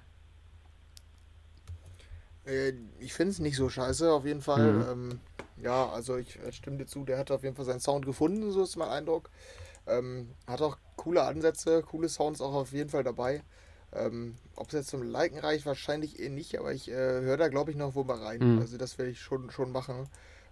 Äh, ich finde es nicht so scheiße, auf jeden Fall. Mhm. Ähm, ja, also ich äh, stimme dir zu, der hat auf jeden Fall seinen Sound gefunden, so ist mein Eindruck. Ähm, hat auch coole Ansätze, coole Sounds auch auf jeden Fall dabei. Ähm, Ob es jetzt zum Liken reicht, wahrscheinlich eh nicht, aber ich äh, höre da glaube ich noch wo mal rein. Mhm. Also das werde ich schon, schon machen.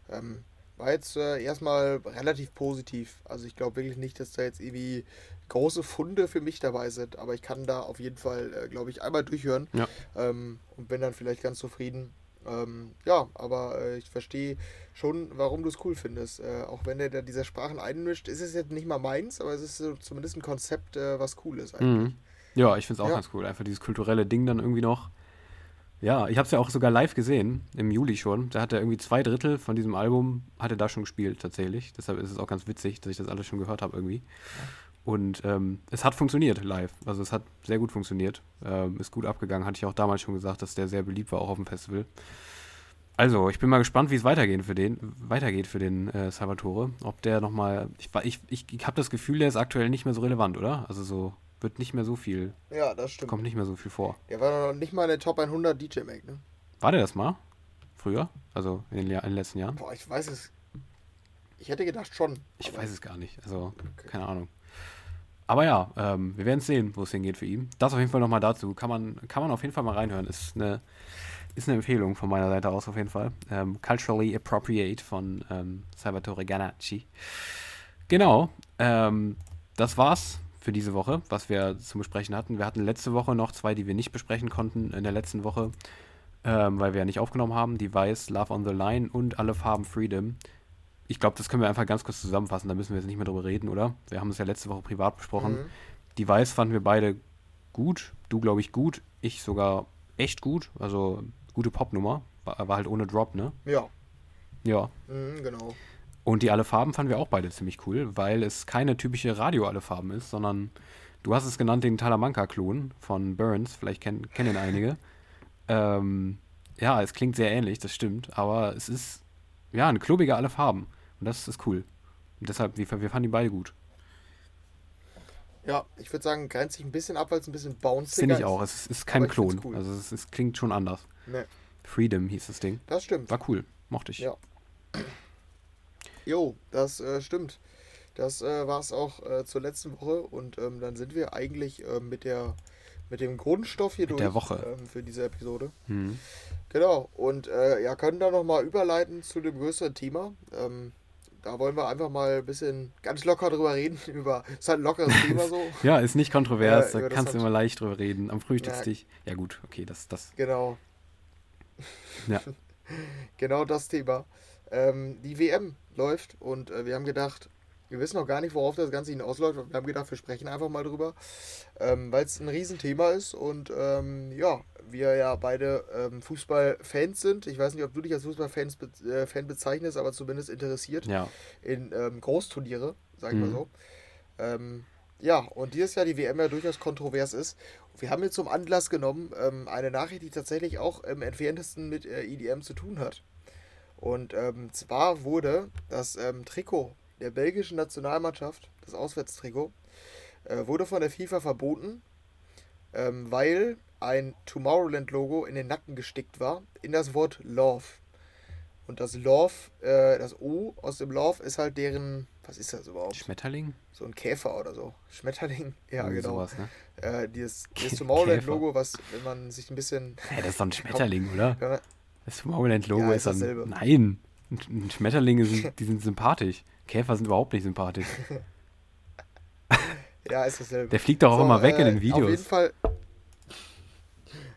Ähm, war jetzt äh, erstmal relativ positiv. Also ich glaube wirklich nicht, dass da jetzt irgendwie große Funde für mich dabei sind, aber ich kann da auf jeden Fall, äh, glaube ich, einmal durchhören Ja. ähm, und bin dann vielleicht ganz zufrieden. Ähm, ja, aber äh, ich verstehe schon, warum du es cool findest. Äh, auch wenn er da diese Sprachen einmischt, ist es jetzt nicht mal meins, aber es ist so zumindest ein Konzept, äh, was cool ist eigentlich. Mhm. Ja, ich finde es auch Ja. ganz cool. Einfach dieses kulturelle Ding dann irgendwie noch. Ja, ich habe es ja auch sogar live gesehen, im Juli schon. Da hat er irgendwie zwei Drittel von diesem Album, hat er da schon gespielt tatsächlich. Deshalb ist es auch ganz witzig, dass ich das alles schon gehört habe irgendwie. Und ähm, es hat funktioniert live. Also es hat sehr gut funktioniert. Ähm, ist gut abgegangen. Hatte ich auch damals schon gesagt, dass der sehr beliebt war, auch auf dem Festival. Also, ich bin mal gespannt, wie es weitergehen für den, weitergeht für den äh, Salvatore. Ob der nochmal. Ich, ich, ich, ich habe das Gefühl, der ist aktuell nicht mehr so relevant, oder? Also so wird nicht mehr so viel, Ja, das stimmt. kommt nicht mehr so viel vor. Der war noch nicht mal in der Top 100 DJ Mag, ne? War der das mal? Früher? Also in den, in den letzten Jahren? Boah, ich weiß es. Ich hätte gedacht schon. Ich weiß es gar nicht. Also, keine Ahnung. Aber ja, ähm, wir werden sehen, wo es hingeht für ihn. Das auf jeden Fall nochmal dazu. Kann man, kann man auf jeden Fall mal reinhören. Ist eine, ist eine Empfehlung von meiner Seite aus auf jeden Fall. Ähm, Culturally Appropriate von ähm, Salvatore Ganacci. Genau. Ähm, das war's für diese Woche, was wir zum Besprechen hatten. Wir hatten letzte Woche noch zwei, die wir nicht besprechen konnten in der letzten Woche, ähm, weil wir ja nicht aufgenommen haben. Die Weiß, Love on the Line und Alle Farben Freedom. Ich glaube, das können wir einfach ganz kurz zusammenfassen, da müssen wir jetzt nicht mehr drüber reden, oder? Wir haben es ja letzte Woche privat besprochen. Mhm. Die Weiß fanden wir beide gut. Du, glaube ich, gut. Ich sogar echt gut. Also gute Popnummer. War, war halt ohne Drop, ne? Ja, Ja. mhm, genau. Und die Alle Farben fanden wir auch beide ziemlich cool, weil es keine typische Radio-Alle Farben ist, sondern du hast es genannt, den Talamanca-Klon von Burns. Vielleicht kennen, kennen ihn einige. Ähm, ja, es klingt sehr ähnlich, das stimmt. Aber es ist, ja, eine klobige Alle Farben. Und das ist cool. Und deshalb, wir, wir fanden die beide gut. Ja, ich würde sagen, grenzt sich ein bisschen ab, weil es ein bisschen bouncy Finde ich auch. Es ist, ist kein Klon. cool. Also es, es klingt schon anders. Ne, Freedom hieß das Ding. das stimmt. War cool. Mochte ich. Ja. Jo, das äh, stimmt. Das äh, war es auch äh, zur letzten Woche und ähm, dann sind wir eigentlich äh, mit der mit dem Grundstoff hier Mit durch der Woche. Ähm, für diese Episode. Mhm. Genau. Und äh, ja, können da nochmal überleiten zu dem größeren Thema. Ähm, da wollen wir einfach mal ein bisschen ganz locker drüber reden. Über, ist halt ein lockeres Thema so. Ja, ist nicht kontrovers. Ja, da kannst du immer leicht drüber reden. Am Frühstückstisch. Ja, gut, okay, das, das. Genau. Ja. genau das Thema. Ähm, die WM läuft und äh, wir haben gedacht, wir wissen noch gar nicht, worauf das Ganze hinausläuft. aber Wir haben gedacht, wir sprechen einfach mal drüber, ähm, weil es ein Riesenthema ist und ähm, ja, wir ja beide ähm, Fußballfans sind. Ich weiß nicht, ob du dich als Fußballfans be äh, Fan bezeichnest, aber zumindest interessiert Ja. in ähm, Großturniere, sag ich mal Mhm. so. Ähm, ja, und dieses Jahr die WM ja durchaus kontrovers ist. Wir haben jetzt zum Anlass genommen ähm, eine Nachricht, die tatsächlich auch im entferntesten mit äh, EDM zu tun hat. Und ähm, zwar wurde das ähm, Trikot der belgischen Nationalmannschaft, das Auswärtstrikot, äh, wurde von der FIFA verboten, ähm, weil ein Tomorrowland-Logo in den Nacken gestickt war, in das Wort Love. Und das Love, äh, das O aus dem Love ist halt deren, was ist das überhaupt? Schmetterling? So ein Käfer oder so. Schmetterling? Ja, Irgendwie genau. Sowas, ne? Äh, dieses dieses Tomorrowland-Logo, was, wenn man sich ein bisschen. Hä, das ist doch ein Schmetterling, oder? Das Tomorrowland-Logo Ja, ist ist dann. Nein! Ein ein Schmetterlinge sind, die sind sympathisch. Käfer sind überhaupt nicht sympathisch. ja, ist dasselbe. Der fliegt doch auch So, immer weg in äh, den Auf jeden Videos. Fall.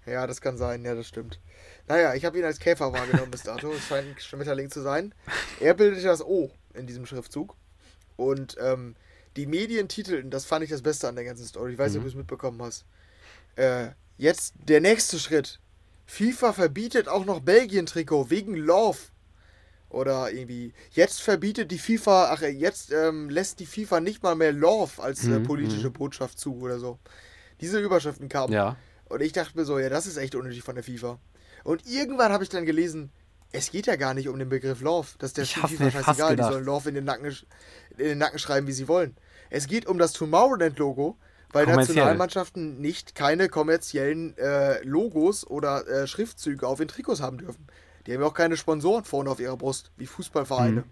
Ja, das kann sein, ja, das stimmt. Naja, ich habe ihn als Käfer wahrgenommen bis dato. Es scheint ein Schmetterling zu sein. Er bildete das O in diesem Schriftzug. Und ähm, die Medien titelten, das fand ich das Beste an der ganzen Story. Ich weiß nicht, ob Mhm. du es mitbekommen hast. Äh, jetzt der nächste Schritt. FIFA verbietet auch noch Belgien-Trikot wegen Love. Oder irgendwie, jetzt verbietet die FIFA, ach, jetzt ähm, lässt die FIFA nicht mal mehr Love als äh, Mhm, politische Botschaft zu oder so. Diese Überschriften kamen. Ja. Und ich dachte mir so, ja, das ist echt unnötig von der FIFA. Und irgendwann habe ich dann gelesen, es geht ja gar nicht um den Begriff Love. Das ist der FIFA scheißegal. Die sollen Love in den, Nacken, in den Nacken schreiben, wie sie wollen. Es geht um das Tomorrowland-Logo, weil. Nationalmannschaften nicht keine kommerziellen äh, Logos oder äh, Schriftzüge auf den Trikots haben dürfen. Die haben ja auch keine Sponsoren vorne auf ihrer Brust, wie Fußballvereine. Mhm.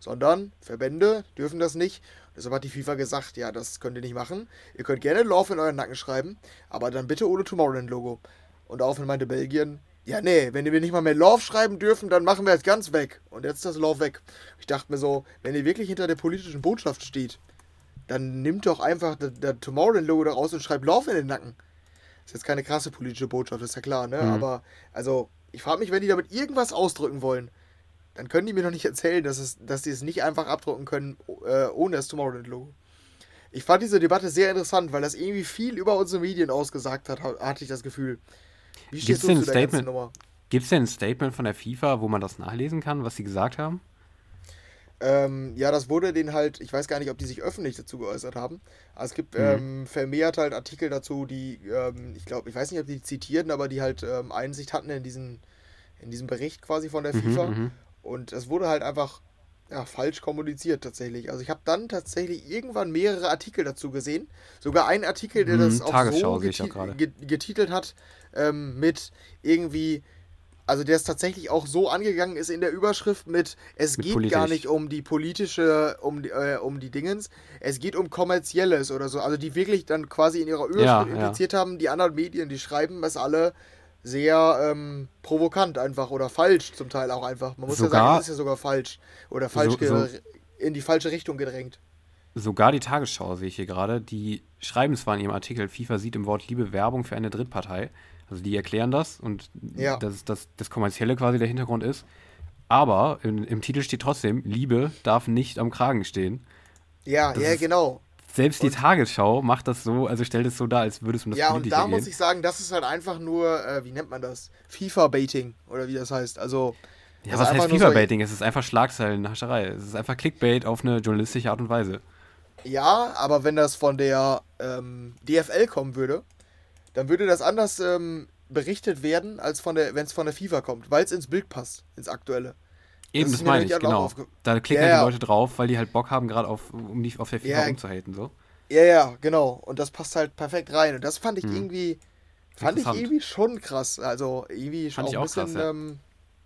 Sondern Verbände dürfen das nicht. Deshalb hat die FIFA gesagt, ja, das könnt ihr nicht machen. Ihr könnt gerne Love in euren Nacken schreiben, aber dann bitte ohne Tomorrowland-Logo. Und daraufhin meinte Belgien, ja, nee, wenn wir nicht mal mehr Love schreiben dürfen, dann machen wir es ganz weg. Und jetzt ist das Love weg. Ich dachte mir so, wenn ihr wirklich hinter der politischen Botschaft steht, dann nimmt doch einfach das, das Tomorrowland-Logo da raus und schreibt Love in den Nacken. Ist jetzt keine krasse politische Botschaft, ist ja klar, ne? Mhm. Aber, also, ich frage mich, wenn die damit irgendwas ausdrücken wollen, dann können die mir doch nicht erzählen, dass, es, dass die es nicht einfach abdrucken können äh, ohne das Tomorrowland-Logo. Ich fand diese Debatte sehr interessant, weil das irgendwie viel über unsere Medien ausgesagt hat, hatte ich das Gefühl. Wie stehst Gibt's du zu der ganzen Nummer? Gibt es denn ein Statement von der FIFA, wo man das nachlesen kann, was sie gesagt haben? Ähm, ja, das wurde denen halt, ich weiß gar nicht, ob die sich öffentlich dazu geäußert haben, aber es gibt mhm. ähm, vermehrt halt Artikel dazu, die, ähm, ich glaube, ich weiß nicht, ob die zitierten, aber die halt ähm, Einsicht hatten in diesen, in diesem Bericht quasi von der mhm, FIFA. Mhm, und es wurde halt einfach ja, falsch kommuniziert tatsächlich. Also ich habe dann tatsächlich irgendwann mehrere Artikel dazu gesehen. Sogar einen Artikel, der mhm, das auch so geti auch getitelt hat, ähm, mit irgendwie also der ist tatsächlich auch so angegangen ist in der Überschrift mit es mit geht politisch. gar nicht um die politische um die, äh, um die Dingens. Es geht um kommerzielles oder so. Also die wirklich dann quasi in ihrer Überschrift ja, impliziert ja. haben die anderen Medien die schreiben es alle sehr ähm, provokant einfach oder falsch zum Teil auch einfach. Man muss sogar, ja sagen das ist ja sogar falsch oder falsch so, so, in die falsche Richtung gedrängt. Sogar die Tagesschau sehe ich hier gerade die schreiben zwar in ihrem Artikel FIFA sieht im Wort Liebe Werbung für eine Drittpartei also die erklären das und ja. dass das, das Kommerzielle quasi der Hintergrund ist. Aber in, im Titel steht trotzdem, Liebe darf nicht am Kragen stehen. Ja, das ja, genau. Selbst die Tagesschau macht das so, also stellt es so dar, als würde es um das Ja, und da gehen. muss ich sagen, das ist halt einfach nur, äh, wie nennt man das? FIFA-Baiting oder wie das heißt. Also. Ja, was heißt FIFA-Baiting? So, es ist einfach Schlagzeilen-Hascherei. Es ist einfach Clickbait auf eine journalistische Art und Weise. Ja, aber wenn das von der ähm, DFL kommen würde, dann würde das anders ähm, berichtet werden, als von der, wenn es von der FIFA kommt, weil es ins Bild passt, ins aktuelle. Eben, das, das meine ich, genau. Da klicken ja, halt die Leute drauf, weil die halt Bock haben, gerade auf, um die auf der FIFA ja, umzuhalten, so. Ja, ja, genau. Und das passt halt perfekt rein. Und das fand ich hm. irgendwie, fand ich irgendwie schon krass. Also irgendwie fand auch, auch ein bisschen, krass, ja. ähm,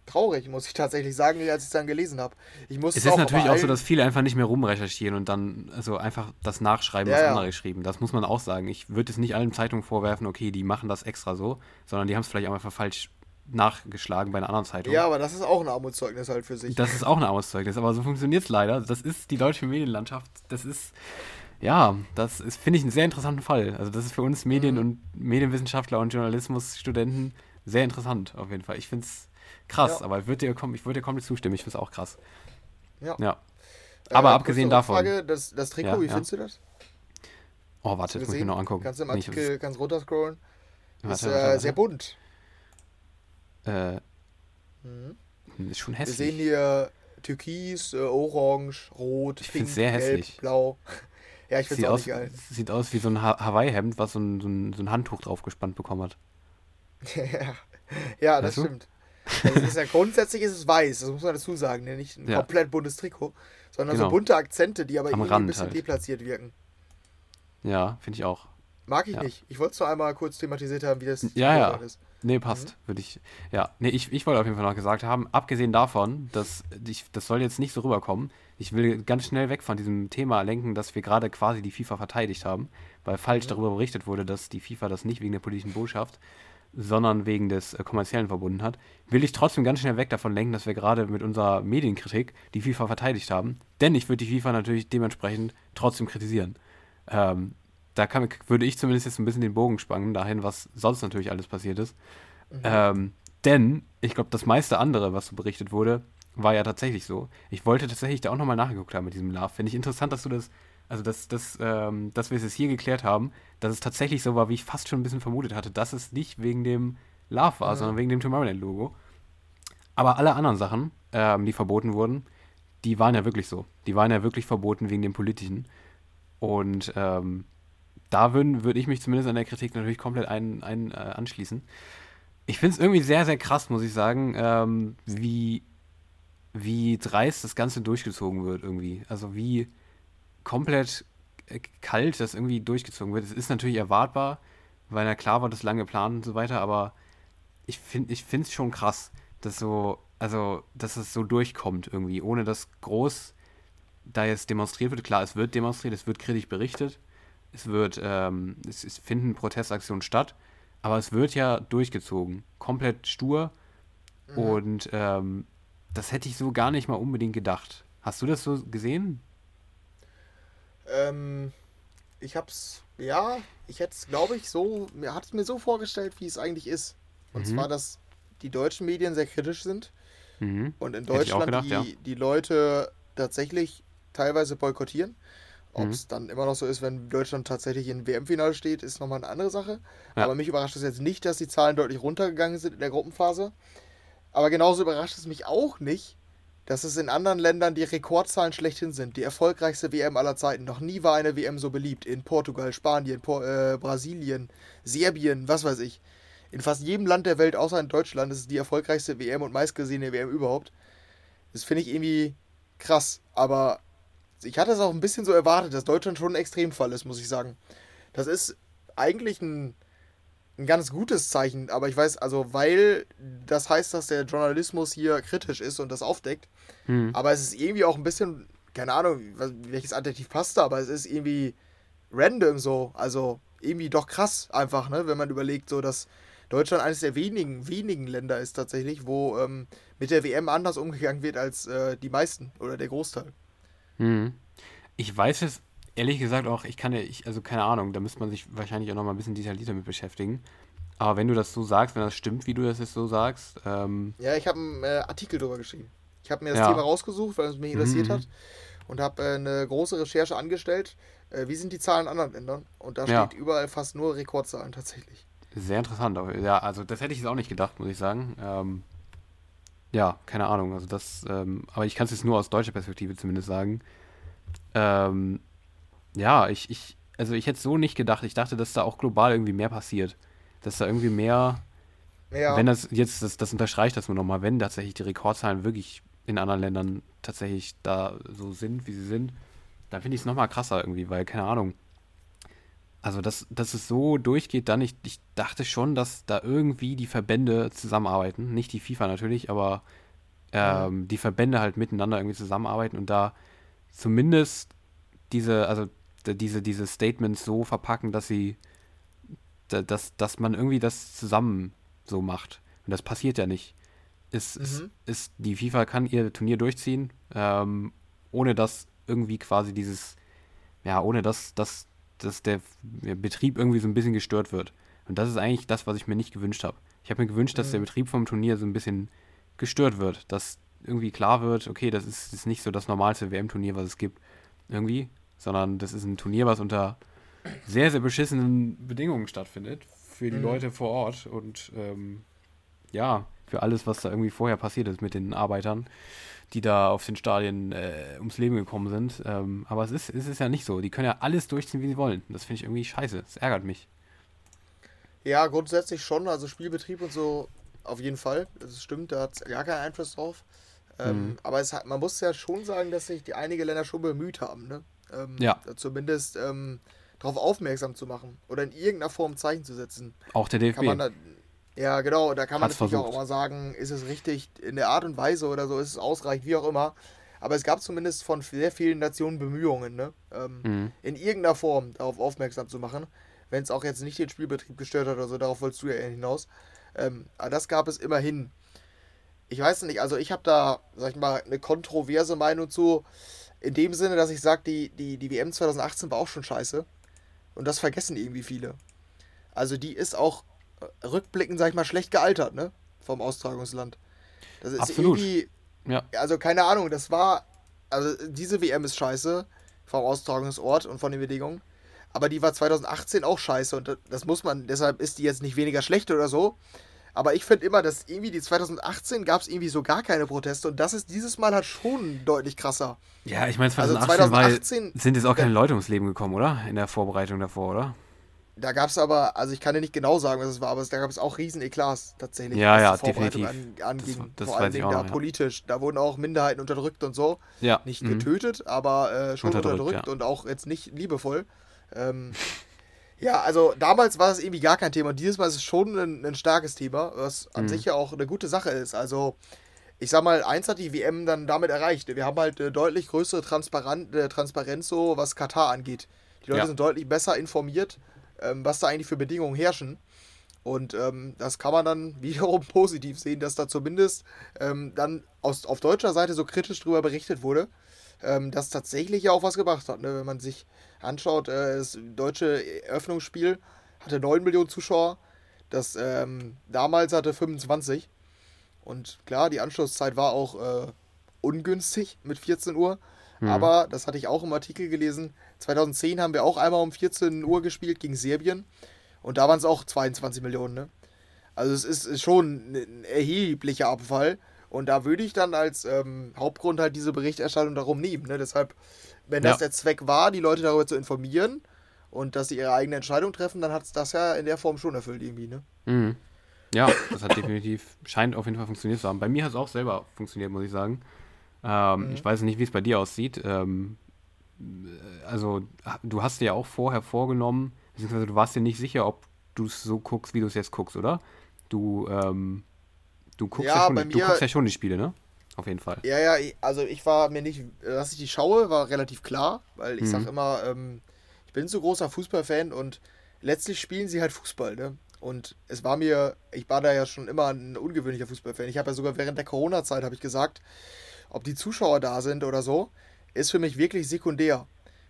traurig, muss ich tatsächlich sagen, als ich es dann gelesen habe. Ich es ist natürlich auch so, dass viele einfach nicht mehr rumrecherchieren und dann also einfach das nachschreiben, ja, was andere geschrieben. Das muss man auch sagen. Ich würde es nicht allen Zeitungen vorwerfen, okay, die machen das extra so, sondern die haben es vielleicht auch einfach falsch nachgeschlagen bei einer anderen Zeitung. Ja, aber das ist auch ein Armutszeugnis halt für sich. Das ist auch ein Armutszeugnis, aber so funktioniert es leider. Das ist die deutsche Medienlandschaft. Das ist, ja, das ist, finde ich, einen sehr interessanten Fall. Also das ist für uns Medien- mhm. und Medienwissenschaftler und Journalismusstudenten sehr interessant auf jeden Fall. Ich finde es krass, ja. aber ich würde dir, ich würd dir komplett zustimmen. Ich finde es auch krass. Ja. ja. Aber äh, abgesehen davon. Frage, das, das Trikot, ja, wie findest du das? Oh, warte, das muss ich mir noch angucken. Kannst du im Artikel nee, ganz runterscrollen. Ist warte, warte, äh, sehr bunt. Äh, mhm. Ist schon hässlich. Wir sehen hier Türkis, äh, Orange, Rot, ich Pink, sehr hässlich. Gelb, Blau. ja, ich finde es auch aus, geil. Sieht aus wie so ein ha Hawaii-Hemd, was so ein, so, ein, so ein Handtuch draufgespannt bekommen hat. ja, das weißt stimmt. Also ist ja, grundsätzlich ist es weiß, das muss man dazu sagen. Ne? Nicht ein ja. komplett buntes Trikot, sondern genau. so bunte Akzente, die aber Am irgendwie Rand ein bisschen halt. deplatziert wirken. Ja, finde ich auch. Mag ich ja. nicht. Ich wollte es nur einmal kurz thematisiert haben, wie das ja, ja. ist. Nee, passt. Mhm. Würde ich. Ja, nee, ich, ich wollte auf jeden Fall noch gesagt haben, abgesehen davon, dass ich, das soll jetzt nicht so rüberkommen. Ich will ganz schnell weg von diesem Thema lenken, dass wir gerade quasi die FIFA verteidigt haben, weil falsch mhm. darüber berichtet wurde, dass die FIFA das nicht wegen der politischen Botschaft, sondern wegen des äh, kommerziellen verbunden hat, will ich trotzdem ganz schnell weg davon lenken, dass wir gerade mit unserer Medienkritik die FIFA verteidigt haben. Denn ich würde die FIFA natürlich dementsprechend trotzdem kritisieren. Ähm, da kann, würde ich zumindest jetzt ein bisschen den Bogen spannen, dahin, was sonst natürlich alles passiert ist. Mhm. Ähm, denn ich glaube, das meiste andere, was so berichtet wurde, war ja tatsächlich so. Ich wollte tatsächlich da auch nochmal nachgeguckt haben mit diesem Love. Finde ich interessant, dass du das also, dass, dass, ähm, dass wir es hier geklärt haben, dass es tatsächlich so war, wie ich fast schon ein bisschen vermutet hatte, dass es nicht wegen dem Love war, mhm. sondern wegen dem Tomorrowland-Logo. Aber alle anderen Sachen, ähm, die verboten wurden, die waren ja wirklich so. Die waren ja wirklich verboten wegen dem Politischen. Und ähm, da würde würd ich mich zumindest an der Kritik natürlich komplett ein, ein, äh, anschließen. Ich finde es irgendwie sehr, sehr krass, muss ich sagen, ähm, wie, wie dreist das Ganze durchgezogen wird irgendwie. Also wie komplett äh, kalt das irgendwie durchgezogen wird. Es ist natürlich erwartbar, weil na klar war das lange Plan und so weiter, aber ich finde ich es schon krass, dass so, also, dass es so durchkommt irgendwie, ohne dass groß da jetzt demonstriert wird. Klar, es wird demonstriert, es wird kritisch berichtet, es wird, ähm, es, es finden Protestaktionen statt, aber es wird ja durchgezogen. Komplett stur. Mhm. Und ähm, das hätte ich so gar nicht mal unbedingt gedacht. Hast du das so gesehen? Ähm, ich hab's, ja, ich hätte es, glaube ich, so, mir hat es mir so vorgestellt, wie es eigentlich ist. Und Mhm. zwar, dass die deutschen Medien sehr kritisch sind Mhm. und in Deutschland gedacht, die, ja. die Leute tatsächlich teilweise boykottieren. Ob Mhm. es dann immer noch so ist, wenn Deutschland tatsächlich im WM-Finale steht, ist nochmal eine andere Sache. Ja. Aber mich überrascht es jetzt nicht, dass die Zahlen deutlich runtergegangen sind in der Gruppenphase. Aber genauso überrascht es mich auch nicht, dass es in anderen Ländern die Rekordzahlen schlechthin sind. Die erfolgreichste WM aller Zeiten. Noch nie war eine WM so beliebt. In Portugal, Spanien, Por äh, Brasilien, Serbien, was weiß ich. In fast jedem Land der Welt, außer in Deutschland, ist es die erfolgreichste WM und meistgesehene WM überhaupt. Das finde ich irgendwie krass. Aber ich hatte es auch ein bisschen so erwartet, dass Deutschland schon ein Extremfall ist, muss ich sagen. Das ist eigentlich ein, ein ganz gutes Zeichen, aber ich weiß, also weil das heißt, dass der Journalismus hier kritisch ist und das aufdeckt, Mhm. aber es ist irgendwie auch ein bisschen, keine Ahnung, welches Adjektiv passt da, aber es ist irgendwie random so, also irgendwie doch krass einfach, ne, wenn man überlegt, so dass Deutschland eines der wenigen, wenigen Länder ist tatsächlich, wo ähm, mit der WM anders umgegangen wird als äh, die meisten oder der Großteil. Mhm. Ich weiß es ehrlich gesagt auch, ich kann ja, ich, also keine Ahnung, da müsste man sich wahrscheinlich auch noch mal ein bisschen detaillierter mit beschäftigen. Aber wenn du das so sagst, wenn das stimmt, wie du das jetzt so sagst, ähm, Ja, ich habe einen äh, Artikel darüber geschrieben. Ich habe mir das Ja. Thema rausgesucht, weil es mich interessiert Mhm, hat und habe äh, eine große Recherche angestellt. Äh, wie sind die Zahlen in anderen Ländern? Und da Ja. steht überall fast nur Rekordzahlen tatsächlich. sehr interessant. Ja, also das hätte ich jetzt auch nicht gedacht, muss ich sagen. Ähm, ja, keine Ahnung. Also das, ähm, aber ich kann es jetzt nur aus deutscher Perspektive zumindest sagen. Ähm, ja, ich, ich, also ich hätte so nicht gedacht. Ich dachte, dass da auch global irgendwie mehr passiert. Dass da irgendwie mehr Ja, Wenn das jetzt, das, das unterstreicht das nur nochmal, wenn tatsächlich die Rekordzahlen wirklich in anderen Ländern tatsächlich da so sind, wie sie sind, dann finde ich es nochmal krasser irgendwie, weil, keine Ahnung. Also, dass, dass es so durchgeht, dann, ich, ich dachte schon, dass da irgendwie die Verbände zusammenarbeiten. Nicht die FIFA natürlich, aber ähm, die Verbände halt miteinander irgendwie zusammenarbeiten und da zumindest diese, also diese, diese Statements so verpacken, dass sie, da- dass, dass man irgendwie das zusammen so macht. Und das passiert ja nicht. Es Mhm. ist, die FIFA kann ihr Turnier durchziehen, ähm, ohne dass irgendwie quasi dieses, ja, ohne dass, dass, dass der Betrieb irgendwie so ein bisschen gestört wird. Und das ist eigentlich das, was ich mir nicht gewünscht habe. Ich habe mir gewünscht, dass der Mhm. Betrieb vom Turnier so ein bisschen gestört wird, dass irgendwie klar wird, okay, das ist, ist nicht so das normalste WM-Turnier, was es gibt, irgendwie, sondern das ist ein Turnier, was unter sehr, sehr beschissenen Bedingungen stattfindet für die Mhm. Leute vor Ort und ähm, ja, für alles, was da irgendwie vorher passiert ist mit den Arbeitern, die da auf den Stadien äh, ums Leben gekommen sind. Ähm, aber es ist, es ist ja nicht so. Die können ja alles durchziehen, wie sie wollen. Das finde ich irgendwie scheiße. Das ärgert mich. ja, grundsätzlich schon. Also Spielbetrieb und so auf jeden Fall. Das stimmt, da hat es gar keinen Einfluss drauf. Ähm, Mhm. Aber es hat, man muss ja schon sagen, dass sich die einige Länder schon bemüht haben, ne? Ähm, Ja. Zumindest ähm, darauf aufmerksam zu machen oder in irgendeiner Form Zeichen zu setzen. Auch der DFB. Da, ja, genau, da kann man Hat's natürlich auch versucht. immer sagen, ist es richtig in der Art und Weise oder so, ist es ausreichend, wie auch immer. Aber es gab zumindest von sehr vielen Nationen Bemühungen, ne? Ähm, Mhm. in irgendeiner Form darauf aufmerksam zu machen. Wenn es auch jetzt nicht den Spielbetrieb gestört hat oder so, darauf wolltest du ja hinaus. Ähm, aber das gab es immerhin. Ich weiß nicht, also ich habe da, sag ich mal, eine kontroverse Meinung zu. In dem Sinne, dass ich sage, die, die, die WM 2018 war auch schon scheiße. Und das vergessen irgendwie viele. Also die ist auch äh, rückblickend, sag ich mal, schlecht gealtert, ne? Vom Austragungsland. Das ist Absolut. irgendwie, Ja. also keine Ahnung, das war, also diese WM ist scheiße vom Austragungsort und von den Bedingungen. Aber die war 2018 auch scheiße und das- das muss man, deshalb ist die jetzt nicht weniger schlecht oder so. Aber ich finde immer, dass irgendwie die 2018 gab es irgendwie so gar keine Proteste und das ist dieses Mal halt schon deutlich krasser. Ja, ich meine, Also 2018, war- 2018 sind jetzt auch keine Leute ums Leben gekommen, oder? In der Vorbereitung davor, oder? Da gab es aber, also ich kann dir nicht genau sagen, was es war, aber da gab es auch riesen Eklats tatsächlich, Ja, was ja, die Vorbereitung definitiv. An, anging. Das- das Vor allen Dingen auch da ja. politisch. Da wurden auch Minderheiten unterdrückt und so. Ja. Nicht mhm. getötet, aber äh, schon Unterdrückt, unterdrückt, ja. und auch jetzt nicht liebevoll. Ähm, ja, also damals war es irgendwie gar kein Thema. Und dieses Mal ist es schon ein, ein starkes Thema, was an Mhm. sich ja auch eine gute Sache ist. Also, ich sag mal, eins hat die WM dann damit erreicht. Wir haben halt eine deutlich größere Transparenz, äh, Transparenz so, was Katar angeht. Die Leute Ja. sind deutlich besser informiert, ähm, was da eigentlich für Bedingungen herrschen. Und ähm, das kann man dann wiederum positiv sehen, dass da zumindest ähm, dann aus, auf deutscher Seite so kritisch drüber berichtet wurde, ähm, das tatsächlich ja auch was gebracht hat. Ne? Wenn man sich anschaut, äh, das deutsche Eröffnungsspiel hatte 9 Millionen Zuschauer, das ähm, damals hatte 25. Und klar, die Anschlusszeit war auch äh, ungünstig mit 14 Uhr. Mhm. Aber, das hatte ich auch im Artikel gelesen, 2010 haben wir auch einmal um 14 Uhr gespielt gegen Serbien. Und da waren es auch 22 Millionen. Ne? Also es ist, ist schon ein erheblicher Abfall. Und da würde ich dann als ähm, Hauptgrund halt diese Berichterstattung darum nehmen. Ne? Deshalb, wenn das ja. der Zweck war, die Leute darüber zu informieren und dass sie ihre eigene Entscheidung treffen, dann hat es das ja in der Form schon erfüllt irgendwie. Ne? Mhm. Ja, das hat definitiv, scheint auf jeden Fall funktioniert zu haben. Bei mir hat es auch selber funktioniert, muss ich sagen. Ähm, mhm. Ich weiß nicht, wie es bei dir aussieht. Ähm, also, du hast dir ja auch vorher vorgenommen, beziehungsweise du warst dir nicht sicher, ob du es so guckst, wie du es jetzt guckst, oder? Du, ähm, du, guckst ja, ja schon, du guckst ja schon die Spiele, ne? Auf jeden Fall. Ja, ja, also ich war mir nicht, dass ich die schaue, war relativ klar, weil ich mhm. sag immer, ähm, ich bin so großer Fußballfan und letztlich spielen sie halt Fußball, ne? Und es war mir, ich war da ja schon immer ein ungewöhnlicher Fußballfan. Ich habe ja sogar während der Corona-Zeit, habe ich gesagt, ob die Zuschauer da sind oder so, ist für mich wirklich sekundär.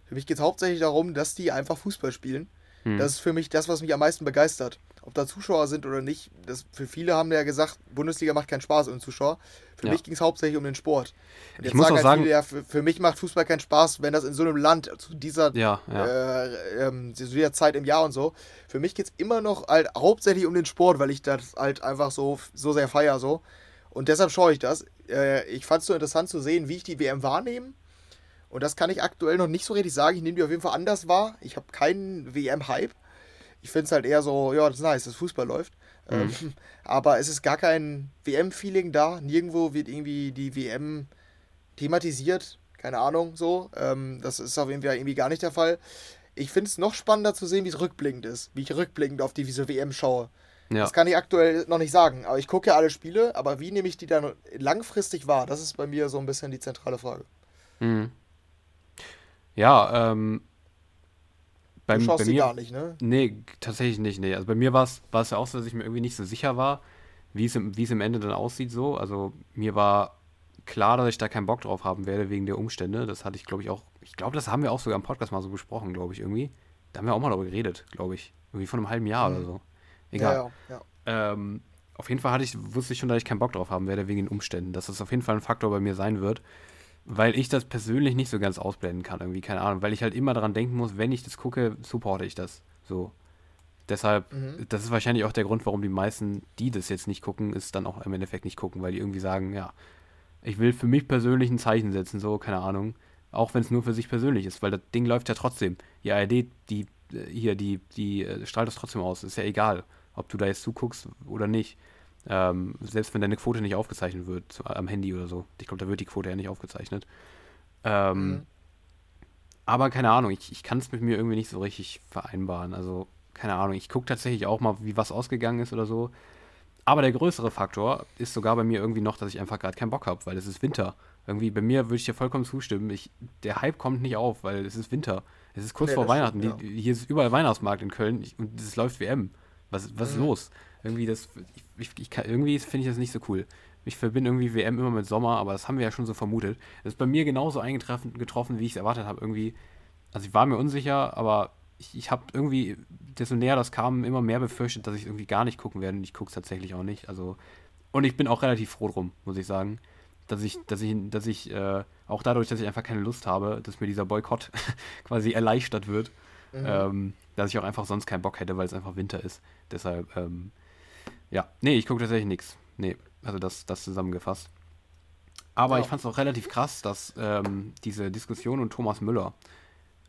Für mich geht es hauptsächlich darum, dass die einfach Fußball spielen. Hm. Das ist für mich das, was mich am meisten begeistert. Ob da Zuschauer sind oder nicht, das, für viele haben ja gesagt, Bundesliga macht keinen Spaß ohne Zuschauer. Für ja. mich ging es hauptsächlich um den Sport. Und ich muss sagen auch sagen, viele, ja, für, für, mich macht Fußball keinen Spaß, wenn das in so einem Land zu dieser, ja, ja. Äh, ähm, zu dieser Zeit im Jahr und so. Für mich geht es immer noch halt hauptsächlich um den Sport, weil ich das halt einfach so, so sehr feier so. Und deshalb schaue ich das. Äh, ich fand es so interessant zu sehen, wie ich die WM wahrnehme. Und das kann ich aktuell noch nicht so richtig sagen. Ich nehme die auf jeden Fall anders wahr. Ich habe keinen WM-Hype. Ich finde es halt eher so, ja, das ist nice, dass Fußball läuft. Mhm. Ähm, aber es ist gar kein WM-Feeling da. Nirgendwo wird irgendwie die WM thematisiert. Keine Ahnung, so. Ähm, das ist auf jeden Fall irgendwie gar nicht der Fall. Ich finde es noch spannender zu sehen, wie es rückblickend ist. Wie ich rückblickend auf diese WM schaue. Ja. Das kann ich aktuell noch nicht sagen. Aber ich gucke ja alle Spiele, aber wie nehme ich die dann langfristig wahr? Das ist bei mir so ein bisschen die zentrale Frage. Mhm. Ja, ähm. Beim, du schaust bei sie mir, gar nicht, ne? Nee, tatsächlich nicht, nee. Also bei mir war es ja auch so, dass ich mir irgendwie nicht so sicher war, wie es im, im Ende dann aussieht so. Also mir war klar, dass ich da keinen Bock drauf haben werde wegen der Umstände. Das hatte ich, glaube ich, auch. Ich glaube, das haben wir auch sogar im Podcast mal so besprochen, glaube ich, irgendwie. Da haben wir auch mal darüber geredet, glaube ich. Irgendwie von einem halben Jahr mhm. oder so. Egal. Ja, ja. Ähm, auf jeden Fall hatte ich, wusste ich schon, dass ich keinen Bock drauf haben werde wegen den Umständen. Dass das auf jeden Fall ein Faktor bei mir sein wird. Weil ich das persönlich nicht so ganz ausblenden kann, irgendwie, keine Ahnung. Weil ich halt immer daran denken muss, wenn ich das gucke, supporte ich das. So. Deshalb, mhm. das ist wahrscheinlich auch der Grund, warum die meisten, die das jetzt nicht gucken, es dann auch im Endeffekt nicht gucken, weil die irgendwie sagen, ja, ich will für mich persönlich ein Zeichen setzen, so, keine Ahnung. Auch wenn es nur für sich persönlich ist, weil das Ding läuft ja trotzdem. Die ARD, die, äh, hier, die, die äh, strahlt das trotzdem aus, ist ja egal ob du da jetzt zuguckst oder nicht. Ähm, selbst wenn deine Quote nicht aufgezeichnet wird, am Handy oder so. Ich glaube, da wird die Quote ja nicht aufgezeichnet. Ähm, mhm. Aber keine Ahnung, ich, ich kann es mit mir irgendwie nicht so richtig vereinbaren. Also, keine Ahnung, ich gucke tatsächlich auch mal, wie was ausgegangen ist oder so. Aber der größere Faktor ist sogar bei mir irgendwie noch, dass ich einfach gerade keinen Bock habe, weil es ist Winter. Irgendwie bei mir würde ich dir vollkommen zustimmen. Ich, der Hype kommt nicht auf, weil es ist Winter. Es ist kurz nee, vor Weihnachten. Stimmt, ja. die, hier ist überall Weihnachtsmarkt in Köln und es läuft WM. Was, was ist mhm. los? Irgendwie, das, ich, ich kann, irgendwie finde ich das nicht so cool. Ich verbinde irgendwie WM immer mit Sommer, aber das haben wir ja schon so vermutet. Das ist bei mir genauso eingetroffen, getroffen, wie ich es erwartet habe. Irgendwie, also ich war mir unsicher, aber ich, ich habe irgendwie, desto näher das kam, immer mehr befürchtet, dass ich irgendwie gar nicht gucken werde. Und ich gucke es tatsächlich auch nicht. Also, und ich bin auch relativ froh drum, muss ich sagen. Dass ich, dass ich, dass ich, äh, auch dadurch, dass ich einfach keine Lust habe, dass mir dieser Boykott quasi erleichtert wird. Mhm. Ähm, dass ich auch einfach sonst keinen Bock hätte, weil es einfach Winter ist. Deshalb, ähm, ja, nee, ich gucke tatsächlich nichts. Nee, also das, das zusammengefasst. Aber ja. ich fand es auch relativ krass, dass ähm, diese Diskussion und Thomas Müller,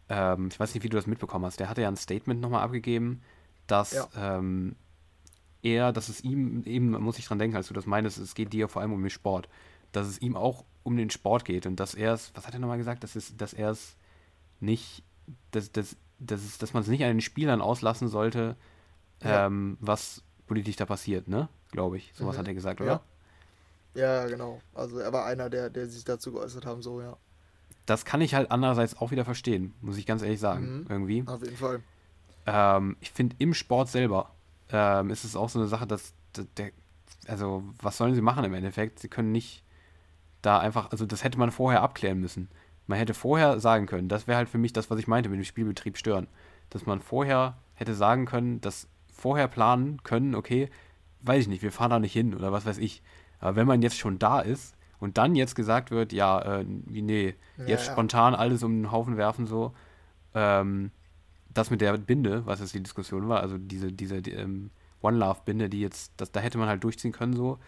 ähm, ich weiß nicht, wie du das mitbekommen hast, der hatte ja ein Statement nochmal abgegeben, dass ja. ähm, er, dass es ihm, eben muss ich dran denken, als du das meinst, es geht dir vor allem um den Sport, dass es ihm auch um den Sport geht und dass er es, was hat er nochmal gesagt, dass, es, dass er es nicht, dass, dass dass, es, dass man es nicht an den Spielern auslassen sollte, ja. ähm, was politisch da passiert, ne? Glaube ich. Sowas mhm. hat er gesagt, oder? Ja. ja, genau. Also er war einer, der, der sich dazu geäußert haben, so, ja. Das kann ich halt andererseits auch wieder verstehen, muss ich ganz ehrlich sagen, mhm. irgendwie. Auf jeden Fall. Ähm, ich finde im Sport selber ähm, ist es auch so eine Sache, dass der, also was sollen sie machen im Endeffekt? Sie können nicht da einfach, also das hätte man vorher abklären müssen. Man hätte vorher sagen können, das wäre halt für mich das, was ich meinte mit dem Spielbetrieb stören, dass man vorher hätte sagen können, dass vorher planen können, okay, weiß ich nicht, wir fahren da nicht hin oder was weiß ich. Aber wenn man jetzt schon da ist und dann jetzt gesagt wird, ja, äh, nee, jetzt ja, spontan alles um den Haufen werfen so, ähm, das mit der Binde, was jetzt die Diskussion war, also diese, diese die, ähm, One Love Binde, die jetzt, das, da hätte man halt durchziehen können so.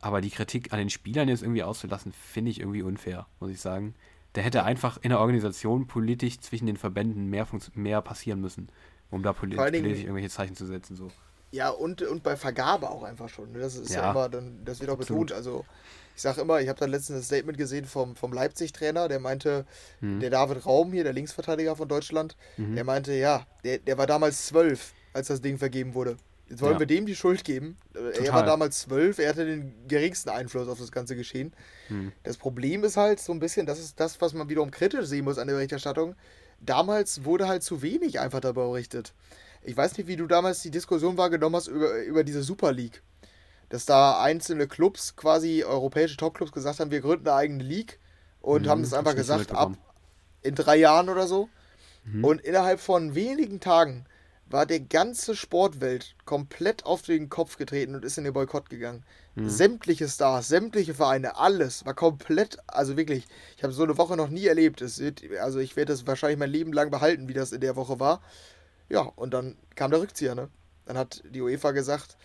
Aber die Kritik an den Spielern jetzt irgendwie auszulassen, finde ich irgendwie unfair, muss ich sagen. Da hätte einfach in der Organisation politisch zwischen den Verbänden mehr, mehr passieren müssen, um da politisch, politisch irgendwelche Zeichen zu setzen. So. Ja, und, und bei Vergabe auch einfach schon. Ne? Das ist ja, ja immer, dann, das wird auch betont. Also ich sage immer, ich habe dann letztens ein Statement gesehen vom, vom Leipzig-Trainer, der meinte, mhm. der David Raum hier, der Linksverteidiger von Deutschland, mhm. der meinte, ja, der, der war damals zwölf, als das Ding vergeben wurde. Jetzt wollen ja. wir dem die Schuld geben. Total. Er war damals zwölf, er hatte den geringsten Einfluss auf das ganze Geschehen. Mhm. Das Problem ist halt so ein bisschen, das ist das, was man wiederum kritisch sehen muss an der Berichterstattung. Damals wurde halt zu wenig einfach darüber berichtet. Ich weiß nicht, wie du damals die Diskussion wahrgenommen hast über, über diese Super League. Dass da einzelne Clubs, quasi europäische Topclubs, gesagt haben, wir gründen eine eigene League und mhm, haben das einfach gesagt, ab in drei Jahren oder so. Mhm. Und innerhalb von wenigen Tagen war der ganze Sportwelt komplett auf den Kopf getreten und ist in den Boykott gegangen. Mhm. Sämtliche Stars, sämtliche Vereine, alles war komplett, also wirklich, ich habe so eine Woche noch nie erlebt. Es wird, also ich werde das wahrscheinlich mein Leben lang behalten, wie das in der Woche war. Ja, und dann kam der Rückzieher, ne? Dann hat die UEFA gesagt,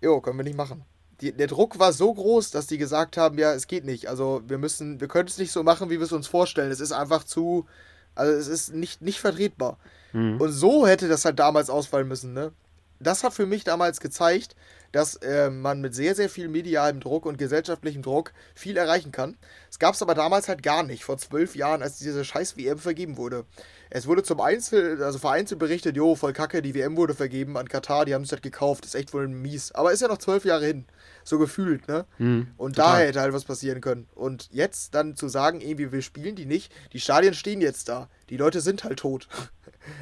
jo, können wir nicht machen. Die, der Druck war so groß, dass die gesagt haben, ja, es geht nicht. Also wir müssen, wir können es nicht so machen, wie wir es uns vorstellen. Es ist einfach zu, also es ist nicht, nicht vertretbar. Mhm. Und so hätte das halt damals ausfallen müssen, ne? Das hat für mich damals gezeigt, dass äh, man mit sehr, sehr viel medialem Druck und gesellschaftlichem Druck viel erreichen kann. Es gab es aber damals halt gar nicht, vor zwölf Jahren, als diese scheiß WM vergeben wurde. Es wurde zum Einzel, also vereinzelt berichtet, jo, voll kacke, die WM wurde vergeben an Katar, die haben es halt gekauft, ist echt wohl mies. Aber ist ja noch zwölf Jahre hin, so gefühlt, ne? Mhm, und total. da hätte halt was passieren können. Und jetzt dann zu sagen, irgendwie, wir spielen die nicht, die Stadien stehen jetzt da, die Leute sind halt tot.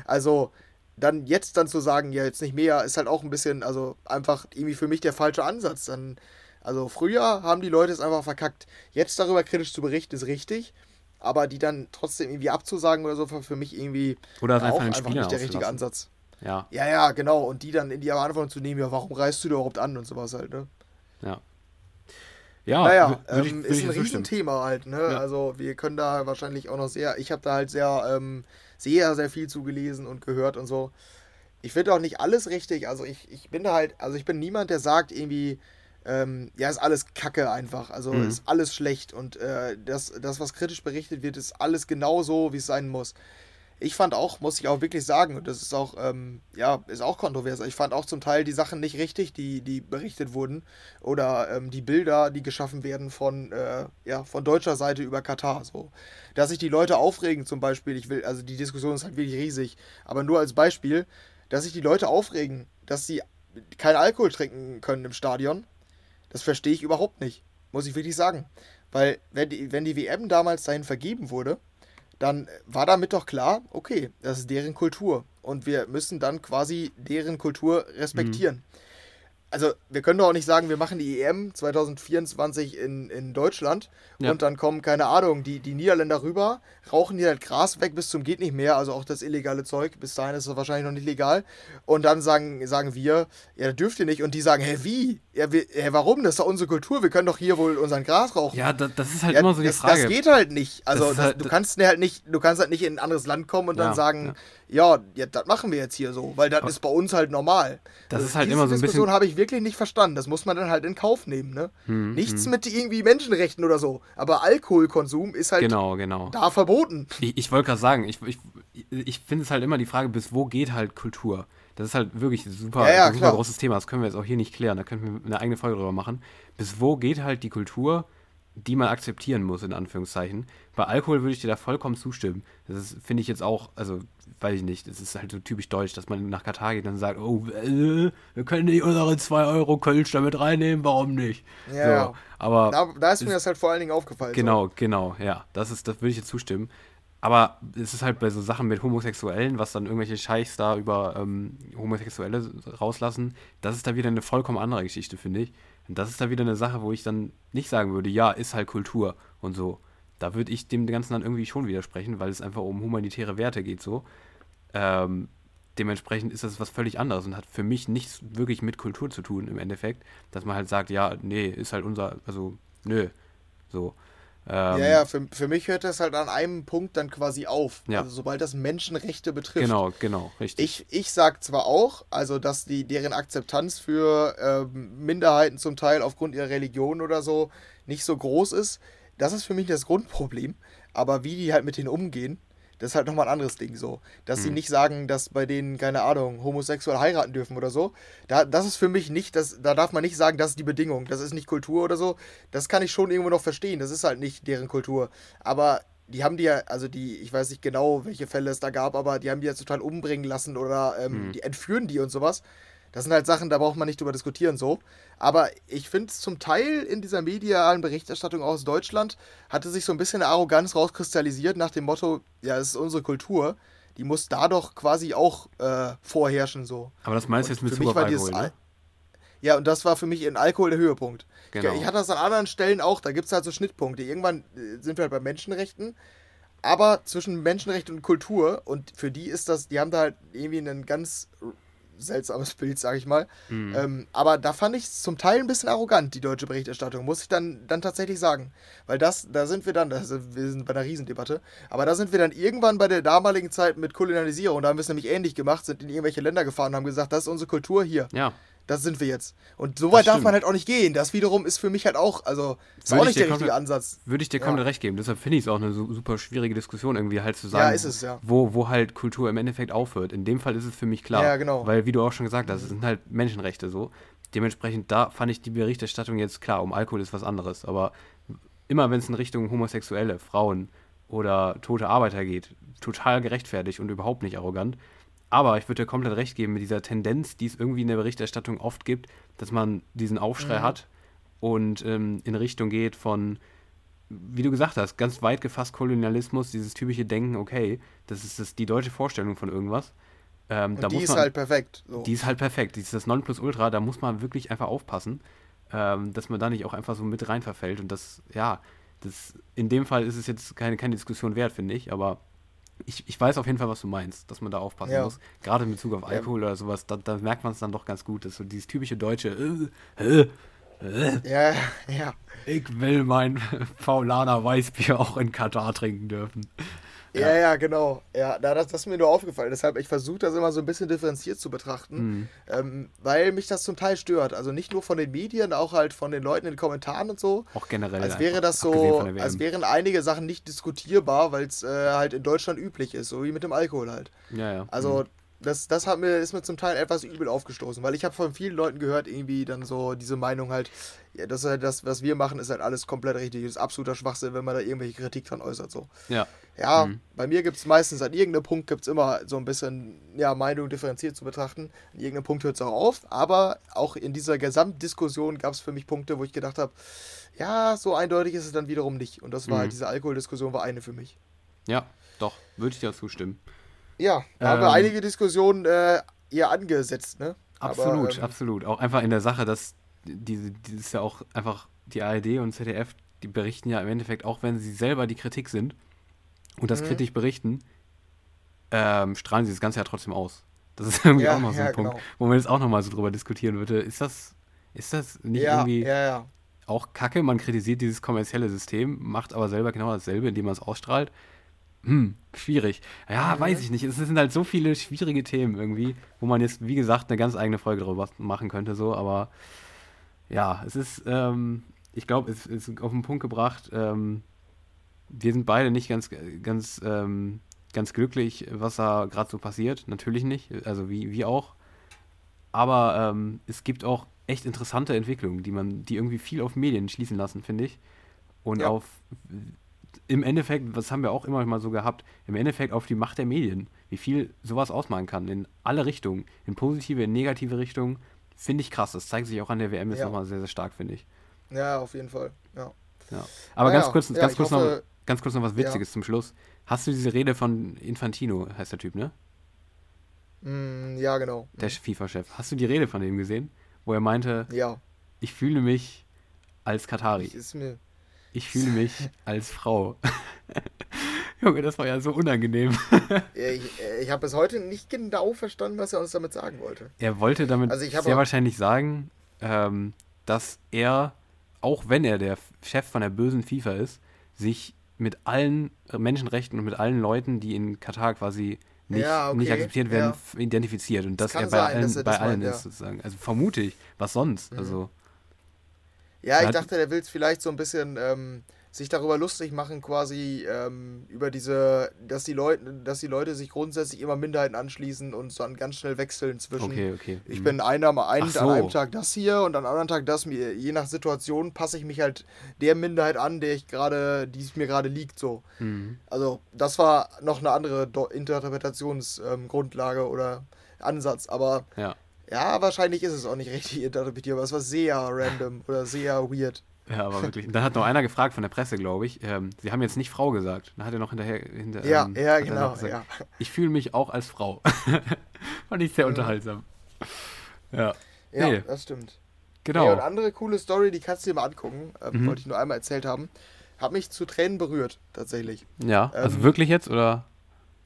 also, dann jetzt dann zu sagen, ja, jetzt nicht mehr, ist halt auch ein bisschen, also einfach irgendwie für mich der falsche Ansatz. Dann, also früher haben die Leute es einfach verkackt. Jetzt darüber kritisch zu berichten, ist richtig aber die dann trotzdem irgendwie abzusagen oder so, war für mich irgendwie oder auch einfach, einfach nicht der richtige Ansatz. Ja. Ja, ja, genau. Und die dann in die Verantwortung zu nehmen, ja, warum reist du überhaupt an und sowas halt, ne? Ja. Ja, naja, ich, ähm, ist ein Riesenthema halt, ne? Ja. Also wir können da wahrscheinlich auch noch sehr, ich habe da halt sehr, ähm, sehr, sehr viel zugelesen und gehört und so. Ich finde auch nicht alles richtig. Also ich, ich bin da halt, also ich bin niemand, der sagt irgendwie, ähm, ja, ist alles Kacke einfach. Also mhm. ist alles schlecht und äh, das, das, was kritisch berichtet wird, ist alles genau so, wie es sein muss. Ich fand auch, muss ich auch wirklich sagen, und das ist auch, ähm, ja, ist auch kontrovers. Ich fand auch zum Teil die Sachen nicht richtig, die, die berichtet wurden. Oder ähm, die Bilder, die geschaffen werden von, äh, ja, von deutscher Seite über Katar. So. Dass sich die Leute aufregen, zum Beispiel, ich will, also die Diskussion ist halt wirklich riesig, aber nur als Beispiel, dass sich die Leute aufregen, dass sie keinen Alkohol trinken können im Stadion, das verstehe ich überhaupt nicht, muss ich wirklich sagen. Weil, wenn die, wenn die WM damals dahin vergeben wurde, dann war damit doch klar, okay, das ist deren Kultur. Und wir müssen dann quasi deren Kultur respektieren. Mhm also wir können doch auch nicht sagen, wir machen die EM 2024 in, in Deutschland ja. und dann kommen, keine Ahnung, die, die Niederländer rüber, rauchen hier halt Gras weg bis zum geht nicht mehr, also auch das illegale Zeug, bis dahin ist es wahrscheinlich noch nicht legal. Und dann sagen, sagen wir, ja, das dürft ihr nicht. Und die sagen, hä, wie? Ja, wir, hä, warum? Das ist doch unsere Kultur, wir können doch hier wohl unseren Gras rauchen. Ja, das, das ist halt ja, immer so die das, Frage. Das geht halt nicht. Also das, halt, du kannst halt nicht, du kannst halt nicht in ein anderes Land kommen und ja, dann sagen, ja, ja, das machen wir jetzt hier so, weil das ist bei uns halt normal. Das also ist halt immer so ein bisschen. Diskussion habe ich wirklich nicht verstanden. Das muss man dann halt in Kauf nehmen, ne? Hm, Nichts hm. mit irgendwie Menschenrechten oder so. Aber Alkoholkonsum ist halt genau, genau. da verboten. Ich, ich wollte gerade sagen, ich, ich, ich finde es halt immer die Frage, bis wo geht halt Kultur? Das ist halt wirklich ein super, ja, ja, super großes Thema. Das können wir jetzt auch hier nicht klären. Da könnten wir eine eigene Folge drüber machen. Bis wo geht halt die Kultur? die man akzeptieren muss, in Anführungszeichen. Bei Alkohol würde ich dir da vollkommen zustimmen. Das finde ich jetzt auch, also weiß ich nicht, das ist halt so typisch deutsch, dass man nach Katar geht und sagt, oh, äh, wir können nicht unsere 2 Euro Kölsch damit reinnehmen, warum nicht? Ja, so, aber da, da ist mir das halt vor allen Dingen aufgefallen. Genau, so. genau, ja, das ist, das würde ich dir zustimmen. Aber es ist halt bei so Sachen mit Homosexuellen, was dann irgendwelche Scheichs da über ähm, Homosexuelle rauslassen, das ist da wieder eine vollkommen andere Geschichte, finde ich. Und das ist da wieder eine Sache, wo ich dann nicht sagen würde, ja, ist halt Kultur und so. Da würde ich dem Ganzen dann irgendwie schon widersprechen, weil es einfach um humanitäre Werte geht so. Ähm, dementsprechend ist das was völlig anderes und hat für mich nichts wirklich mit Kultur zu tun im Endeffekt, dass man halt sagt, ja, nee, ist halt unser, also nö, so. Ähm, ja, ja, für, für mich hört das halt an einem Punkt dann quasi auf. Ja. Also sobald das Menschenrechte betrifft. Genau, genau, richtig. Ich, ich sag zwar auch, also dass die deren Akzeptanz für ähm, Minderheiten zum Teil aufgrund ihrer Religion oder so nicht so groß ist. Das ist für mich das Grundproblem. Aber wie die halt mit denen umgehen, das ist halt nochmal ein anderes Ding so. Dass hm. sie nicht sagen, dass bei denen, keine Ahnung, homosexuell heiraten dürfen oder so. Da, das ist für mich nicht, das, da darf man nicht sagen, das ist die Bedingung. Das ist nicht Kultur oder so. Das kann ich schon irgendwo noch verstehen. Das ist halt nicht deren Kultur. Aber die haben die ja, also die, ich weiß nicht genau, welche Fälle es da gab, aber die haben die ja total umbringen lassen oder ähm, hm. die entführen die und sowas. Das sind halt Sachen, da braucht man nicht drüber diskutieren so. Aber ich finde es zum Teil in dieser medialen Berichterstattung aus Deutschland hatte sich so ein bisschen Arroganz rauskristallisiert nach dem Motto, ja, es ist unsere Kultur. Die muss da doch quasi auch äh, vorherrschen so. Aber das meinst du jetzt mit Bezug auf Alkohol, ne? Ja, und das war für mich in Alkohol der Höhepunkt. Genau. Ich, ich hatte das an anderen Stellen auch, da gibt es halt so Schnittpunkte. Irgendwann äh, sind wir halt bei Menschenrechten, aber zwischen Menschenrechten und Kultur und für die ist das, die haben da halt irgendwie einen ganz seltsames Bild, sag ich mal. Mhm. Ähm, aber da fand ich es zum Teil ein bisschen arrogant, die deutsche Berichterstattung, muss ich dann, dann tatsächlich sagen. Weil das, da sind wir dann, also wir sind bei einer Riesendebatte, aber da sind wir dann irgendwann bei der damaligen Zeit mit Kolonialisierung, da haben wir es nämlich ähnlich gemacht, sind in irgendwelche Länder gefahren und haben gesagt, das ist unsere Kultur hier. Ja. Das sind wir jetzt. Und so weit darf man halt auch nicht gehen. Das wiederum ist für mich halt auch, also ist würde auch nicht der richtige Ansatz. Würde ich dir ja. komplett recht geben. Deshalb finde ich es auch eine super schwierige Diskussion, irgendwie halt zu sagen, ja, ist es, ja. wo, wo halt Kultur im Endeffekt aufhört. In dem Fall ist es für mich klar. Ja, genau. Weil, wie du auch schon gesagt hast, es sind halt Menschenrechte so. Dementsprechend, da fand ich die Berichterstattung jetzt klar. Um Alkohol ist was anderes. Aber immer wenn es in Richtung Homosexuelle, Frauen oder tote Arbeiter geht, total gerechtfertigt und überhaupt nicht arrogant. Aber ich würde dir komplett recht geben mit dieser Tendenz, die es irgendwie in der Berichterstattung oft gibt, dass man diesen Aufschrei mhm. hat und ähm, in Richtung geht von, wie du gesagt hast, ganz weit gefasst Kolonialismus, dieses typische Denken, okay, das ist das, die deutsche Vorstellung von irgendwas. Ähm, da die ist man, halt perfekt. So. Die ist halt perfekt. Die ist das Nonplusultra, da muss man wirklich einfach aufpassen, ähm, dass man da nicht auch einfach so mit rein verfällt. Und das, ja, das, in dem Fall ist es jetzt keine, keine Diskussion wert, finde ich, aber ich, ich weiß auf jeden Fall, was du meinst, dass man da aufpassen ja. muss. Gerade in Bezug auf Alkohol ja. oder sowas, da, da merkt man es dann doch ganz gut, dass so dieses typische deutsche äh, äh, äh, Ja, ja. Ich will mein Paulaner Weißbier auch in Katar trinken dürfen. Ja, ja, ja genau. Ja, das, das ist mir nur aufgefallen. Deshalb, ich versuche das immer so ein bisschen differenziert zu betrachten, mhm. ähm, weil mich das zum Teil stört. Also nicht nur von den Medien, auch halt von den Leuten in den Kommentaren und so. Auch generell. Als wäre das so, als wären einige Sachen nicht diskutierbar, weil es äh, halt in Deutschland üblich ist, so wie mit dem Alkohol halt. Ja, ja. Also mhm das, das hat mir, ist mir zum Teil etwas übel aufgestoßen, weil ich habe von vielen Leuten gehört, irgendwie dann so diese Meinung halt, ja, das, halt das, was wir machen, ist halt alles komplett richtig. Das ist absoluter Schwachsinn, wenn man da irgendwelche Kritik dran äußert. So. Ja. Ja, mhm. bei mir gibt es meistens an irgendeinem Punkt gibt es immer so ein bisschen ja, Meinung differenziert zu betrachten. An irgendeinem Punkt hört es auch auf, aber auch in dieser Gesamtdiskussion gab es für mich Punkte, wo ich gedacht habe, ja, so eindeutig ist es dann wiederum nicht. Und das war halt, mhm. halt, diese Alkoholdiskussion war eine für mich. Ja, doch, würde ich dir zustimmen. Ja, da ähm, haben wir ähm. einige Diskussionen äh, eher angesetzt, ne? Absolut, Aber, ähm, absolut. Auch einfach in der Sache, dass diese, die ist ja auch einfach die ARD und ZDF, die berichten ja im Endeffekt, auch wenn sie selber die Kritik sind und das mhm. kritisch berichten, ähm, strahlen sie das Ganze ja trotzdem aus. Das ist irgendwie ja, auch noch so ein ja, Punkt, genau. wo man jetzt auch nochmal so drüber diskutieren würde. Ist das, ist das nicht ja, irgendwie auch kacke? Man kritisiert dieses kommerzielle System, macht aber selber genau dasselbe, indem man es ausstrahlt hm, schwierig. Ja, mhm. weiß ich nicht. Es sind halt so viele schwierige Themen irgendwie, wo man jetzt, wie gesagt, eine ganz eigene Folge darüber machen könnte, so, aber ja, es ist, ähm, ich glaube, es ist auf den Punkt gebracht, ähm, wir sind beide nicht ganz, ganz, ähm, ganz glücklich, was da gerade so passiert. Natürlich nicht, also wie, wie auch. Aber ähm, es gibt auch echt interessante Entwicklungen, die man, die irgendwie viel auf Medien schließen lassen, finde ich. Und ja. auf im Endeffekt, das haben wir auch immer mal so gehabt, im Endeffekt auf die Macht der Medien, wie viel sowas ausmachen kann, in alle Richtungen, in positive, in negative Richtungen, finde ich krass. Das zeigt sich auch an der WM jetzt ja. nochmal sehr, sehr stark, finde ich. Ja, auf jeden Fall, ja. ja. Aber naja, ganz kurz, ganz, kurz hoffe, noch, ganz kurz noch was Witziges ja. zum Schluss. Hast du diese Rede von Infantino, heißt der Typ, ne? Mm, ja, genau. Der FIFA-Chef. Hast du die Rede von dem gesehen? Wo er meinte, Ja. ich fühle mich als Katari. Ich, ist mir, Ich fühle mich als Frau. Junge, das war ja so unangenehm. ich ich habe bis heute nicht genau verstanden, was er uns damit sagen wollte. Er wollte damit Also sehr wahrscheinlich sagen, ähm, dass er, auch wenn er der Chef von der bösen FIFA ist, sich mit allen Menschenrechten und mit allen Leuten, die in Katar quasi nicht, Ja, okay, nicht akzeptiert werden, ja. identifiziert und Das dass er bei sein, allen, bei allen meint, ist, ja. Mhm. sozusagen. Also vermute ich, was sonst? Also, Ja, ich dachte, der will es vielleicht so ein bisschen ähm, sich darüber lustig machen, quasi ähm, über diese, dass die Leute, dass die Leute sich grundsätzlich immer Minderheiten anschließen und dann ganz schnell wechseln zwischen. okay, okay. Ich mhm. bin einer, ein, Ach so. an einem Tag das hier und an einem anderen Tag das. Mir, je nach Situation passe ich mich halt der Minderheit an, der ich gerade, die es mir gerade liegt, so. Mhm. Also, das war noch eine andere Interpretationsgrundlage ähm, oder Ansatz, aber Ja. Ja, wahrscheinlich ist es auch nicht richtig interpretierbar. Es war sehr random oder sehr weird. Ja, aber wirklich. Und dann hat noch einer gefragt von der Presse, glaube ich. Ähm, sie haben jetzt nicht Frau gesagt. Dann hat er noch hinterher. Hinter, Ja, ähm, ja, genau. gesagt, Ja. Ich fühle mich auch als Frau. Fand ich sehr unterhaltsam. Ja. ja, Nee. das stimmt. Genau. Ja, und andere coole Story, die kannst du dir mal angucken. Ähm, Mhm. Wollte ich nur einmal erzählt haben. Hat mich zu Tränen berührt, tatsächlich. Ja, also Ähm, wirklich jetzt oder?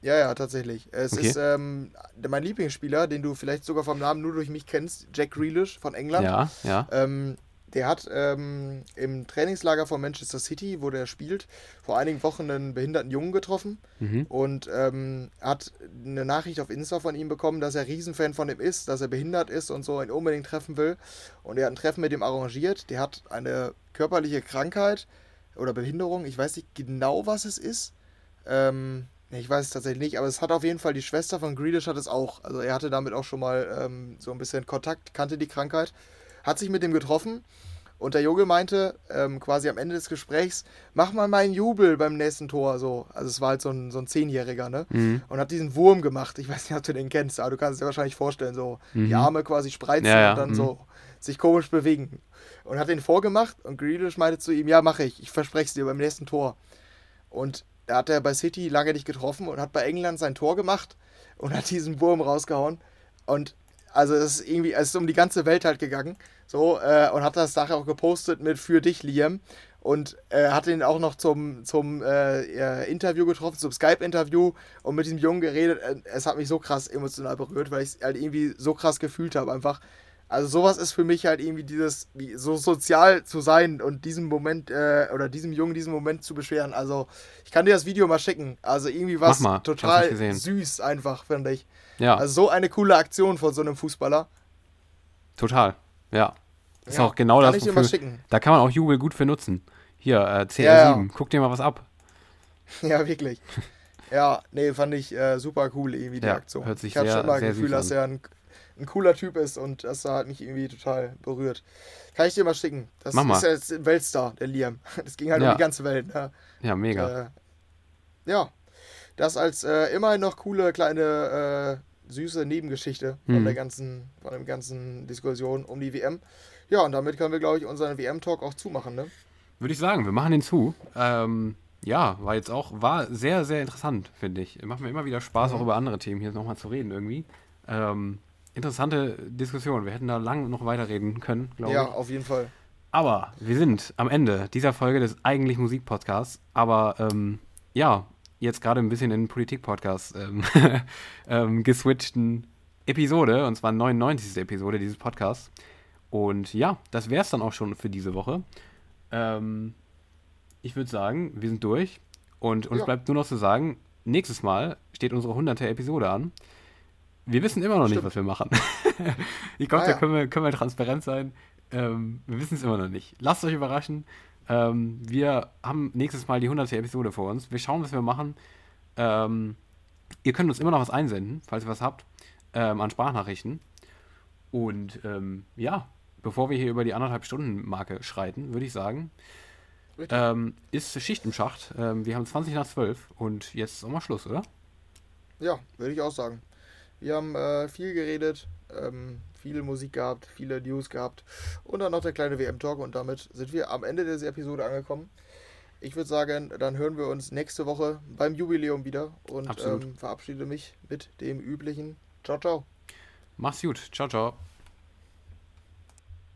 Ja, ja, tatsächlich. Es Okay. ist ähm, mein Lieblingsspieler, den du vielleicht sogar vom Namen nur durch mich kennst, Jack Grealish von England. Ja, ja. Ähm, der hat ähm, im Trainingslager von Manchester City, wo der spielt, vor einigen Wochen einen behinderten Jungen getroffen Mhm. und ähm, hat eine Nachricht auf Insta von ihm bekommen, dass er Riesenfan von ihm ist, dass er behindert ist und so ihn unbedingt treffen will. Und er hat ein Treffen mit ihm arrangiert. Der hat eine körperliche Krankheit oder Behinderung. Ich weiß nicht genau, was es ist. Ähm, ich weiß es tatsächlich nicht, aber es hat auf jeden Fall die Schwester von Grealish hat es auch. Also er hatte damit auch schon mal ähm, so ein bisschen Kontakt, kannte die Krankheit, hat sich mit dem getroffen. Und der Junge meinte ähm, quasi am Ende des Gesprächs, mach mal meinen Jubel beim nächsten Tor. So. Also es war halt so ein, so ein Zehnjähriger, ne? Mhm. Und hat diesen Wurm gemacht. Ich weiß nicht, ob du den kennst, aber du kannst es dir wahrscheinlich vorstellen, so die Mhm. Arme quasi spreizen Ja, ja, und dann mhm. so sich komisch bewegen. Und hat den vorgemacht und Grealish meinte zu ihm, ja, mache ich, ich verspreche es dir beim nächsten Tor. Und da hat er bei City lange nicht getroffen und hat bei England sein Tor gemacht und hat diesen Wurm rausgehauen. Und also es ist irgendwie, es ist um die ganze Welt halt gegangen. So, äh, und hat das nachher auch gepostet mit für dich, Liam. Und äh, hat ihn auch noch zum, zum äh, Interview getroffen, zum Skype-Interview und mit diesem Jungen geredet. Äh, Es hat mich so krass emotional berührt, weil ich es halt irgendwie so krass gefühlt habe einfach. Also sowas ist für mich halt irgendwie dieses, wie, so sozial zu sein und diesem Moment, äh, oder diesem Jungen diesen Moment zu beschweren. Also ich kann dir das Video mal schicken. Also irgendwie was ich hab's total süß einfach, finde ich. Ja, Also so eine coole Aktion von so einem Fußballer. total. Ja. Ist Ja, auch genau kann das, ich dir mal schicken. da kann man auch Jubel gut für nutzen. Hier, äh, CR7, Ja, ja. guck dir mal was ab. Ja, wirklich. Ja, nee, fand ich äh, super cool irgendwie die Aktion. hört sich ich hatte sehr- schon mal sehr das Gefühl, dass er ein, ein cooler Typ ist und das hat mich irgendwie total berührt. Kann ich dir mal schicken. Das Mach ist ja jetzt ein Weltstar, der Liam. Das ging halt Ja. um die ganze Welt. Ne? Ja, mega. Äh, ja, das als äh, immerhin noch coole kleine äh, süße Nebengeschichte von Mhm. der ganzen, von dem ganzen Diskussion um die WM. Ja, und damit können wir, glaube ich, unseren WM-Talk auch zumachen, ne? Würde ich sagen, wir machen den zu. Ähm, ja, war jetzt auch, war sehr, sehr interessant, finde ich. Macht mir immer wieder Spaß, Mhm. auch über andere Themen hier nochmal zu reden irgendwie. Ähm, interessante Diskussion. Wir hätten da lang noch weiterreden können, glaube Ja, ich. auf jeden Fall. Aber wir sind am Ende dieser Folge des eigentlich Musik-Podcasts. Aber ähm, ja, jetzt gerade ein bisschen in den Politik-Podcast ähm, ähm, geswitchten Episode, und zwar 99. Episode dieses Podcasts. Und ja, das wäre es dann auch schon für diese Woche. Ähm, ich würde sagen, wir sind durch. Und uns Ja. bleibt nur noch zu sagen, nächstes Mal steht unsere 100. Episode an. Wir wissen immer noch nicht, Stimmt. was wir machen. ich glaube, Ah, da ja. können wir, können wir transparent sein. Ähm, wir wissen es immer noch nicht. Lasst euch überraschen. Ähm, wir haben nächstes Mal die 100. Episode vor uns. Wir schauen, was wir machen. Ähm, ihr könnt uns immer noch was einsenden, falls ihr was habt, ähm, an Sprachnachrichten. Und ähm, ja, bevor wir hier über die anderthalb Stunden Marke schreiten, würde ich sagen, ähm, ist Schicht im Schacht. Wir haben 20 nach 12 und jetzt ist auch mal Schluss, oder? Ja, würde ich auch sagen. Wir haben äh, viel geredet, ähm, viel Musik gehabt, viele News gehabt und dann noch der kleine WM-Talk und damit sind wir am Ende dieser Episode angekommen. ich würde sagen, dann hören wir uns nächste Woche beim Jubiläum wieder und ähm, verabschiede mich mit dem üblichen Ciao, ciao. Mach's gut. Ciao, ciao.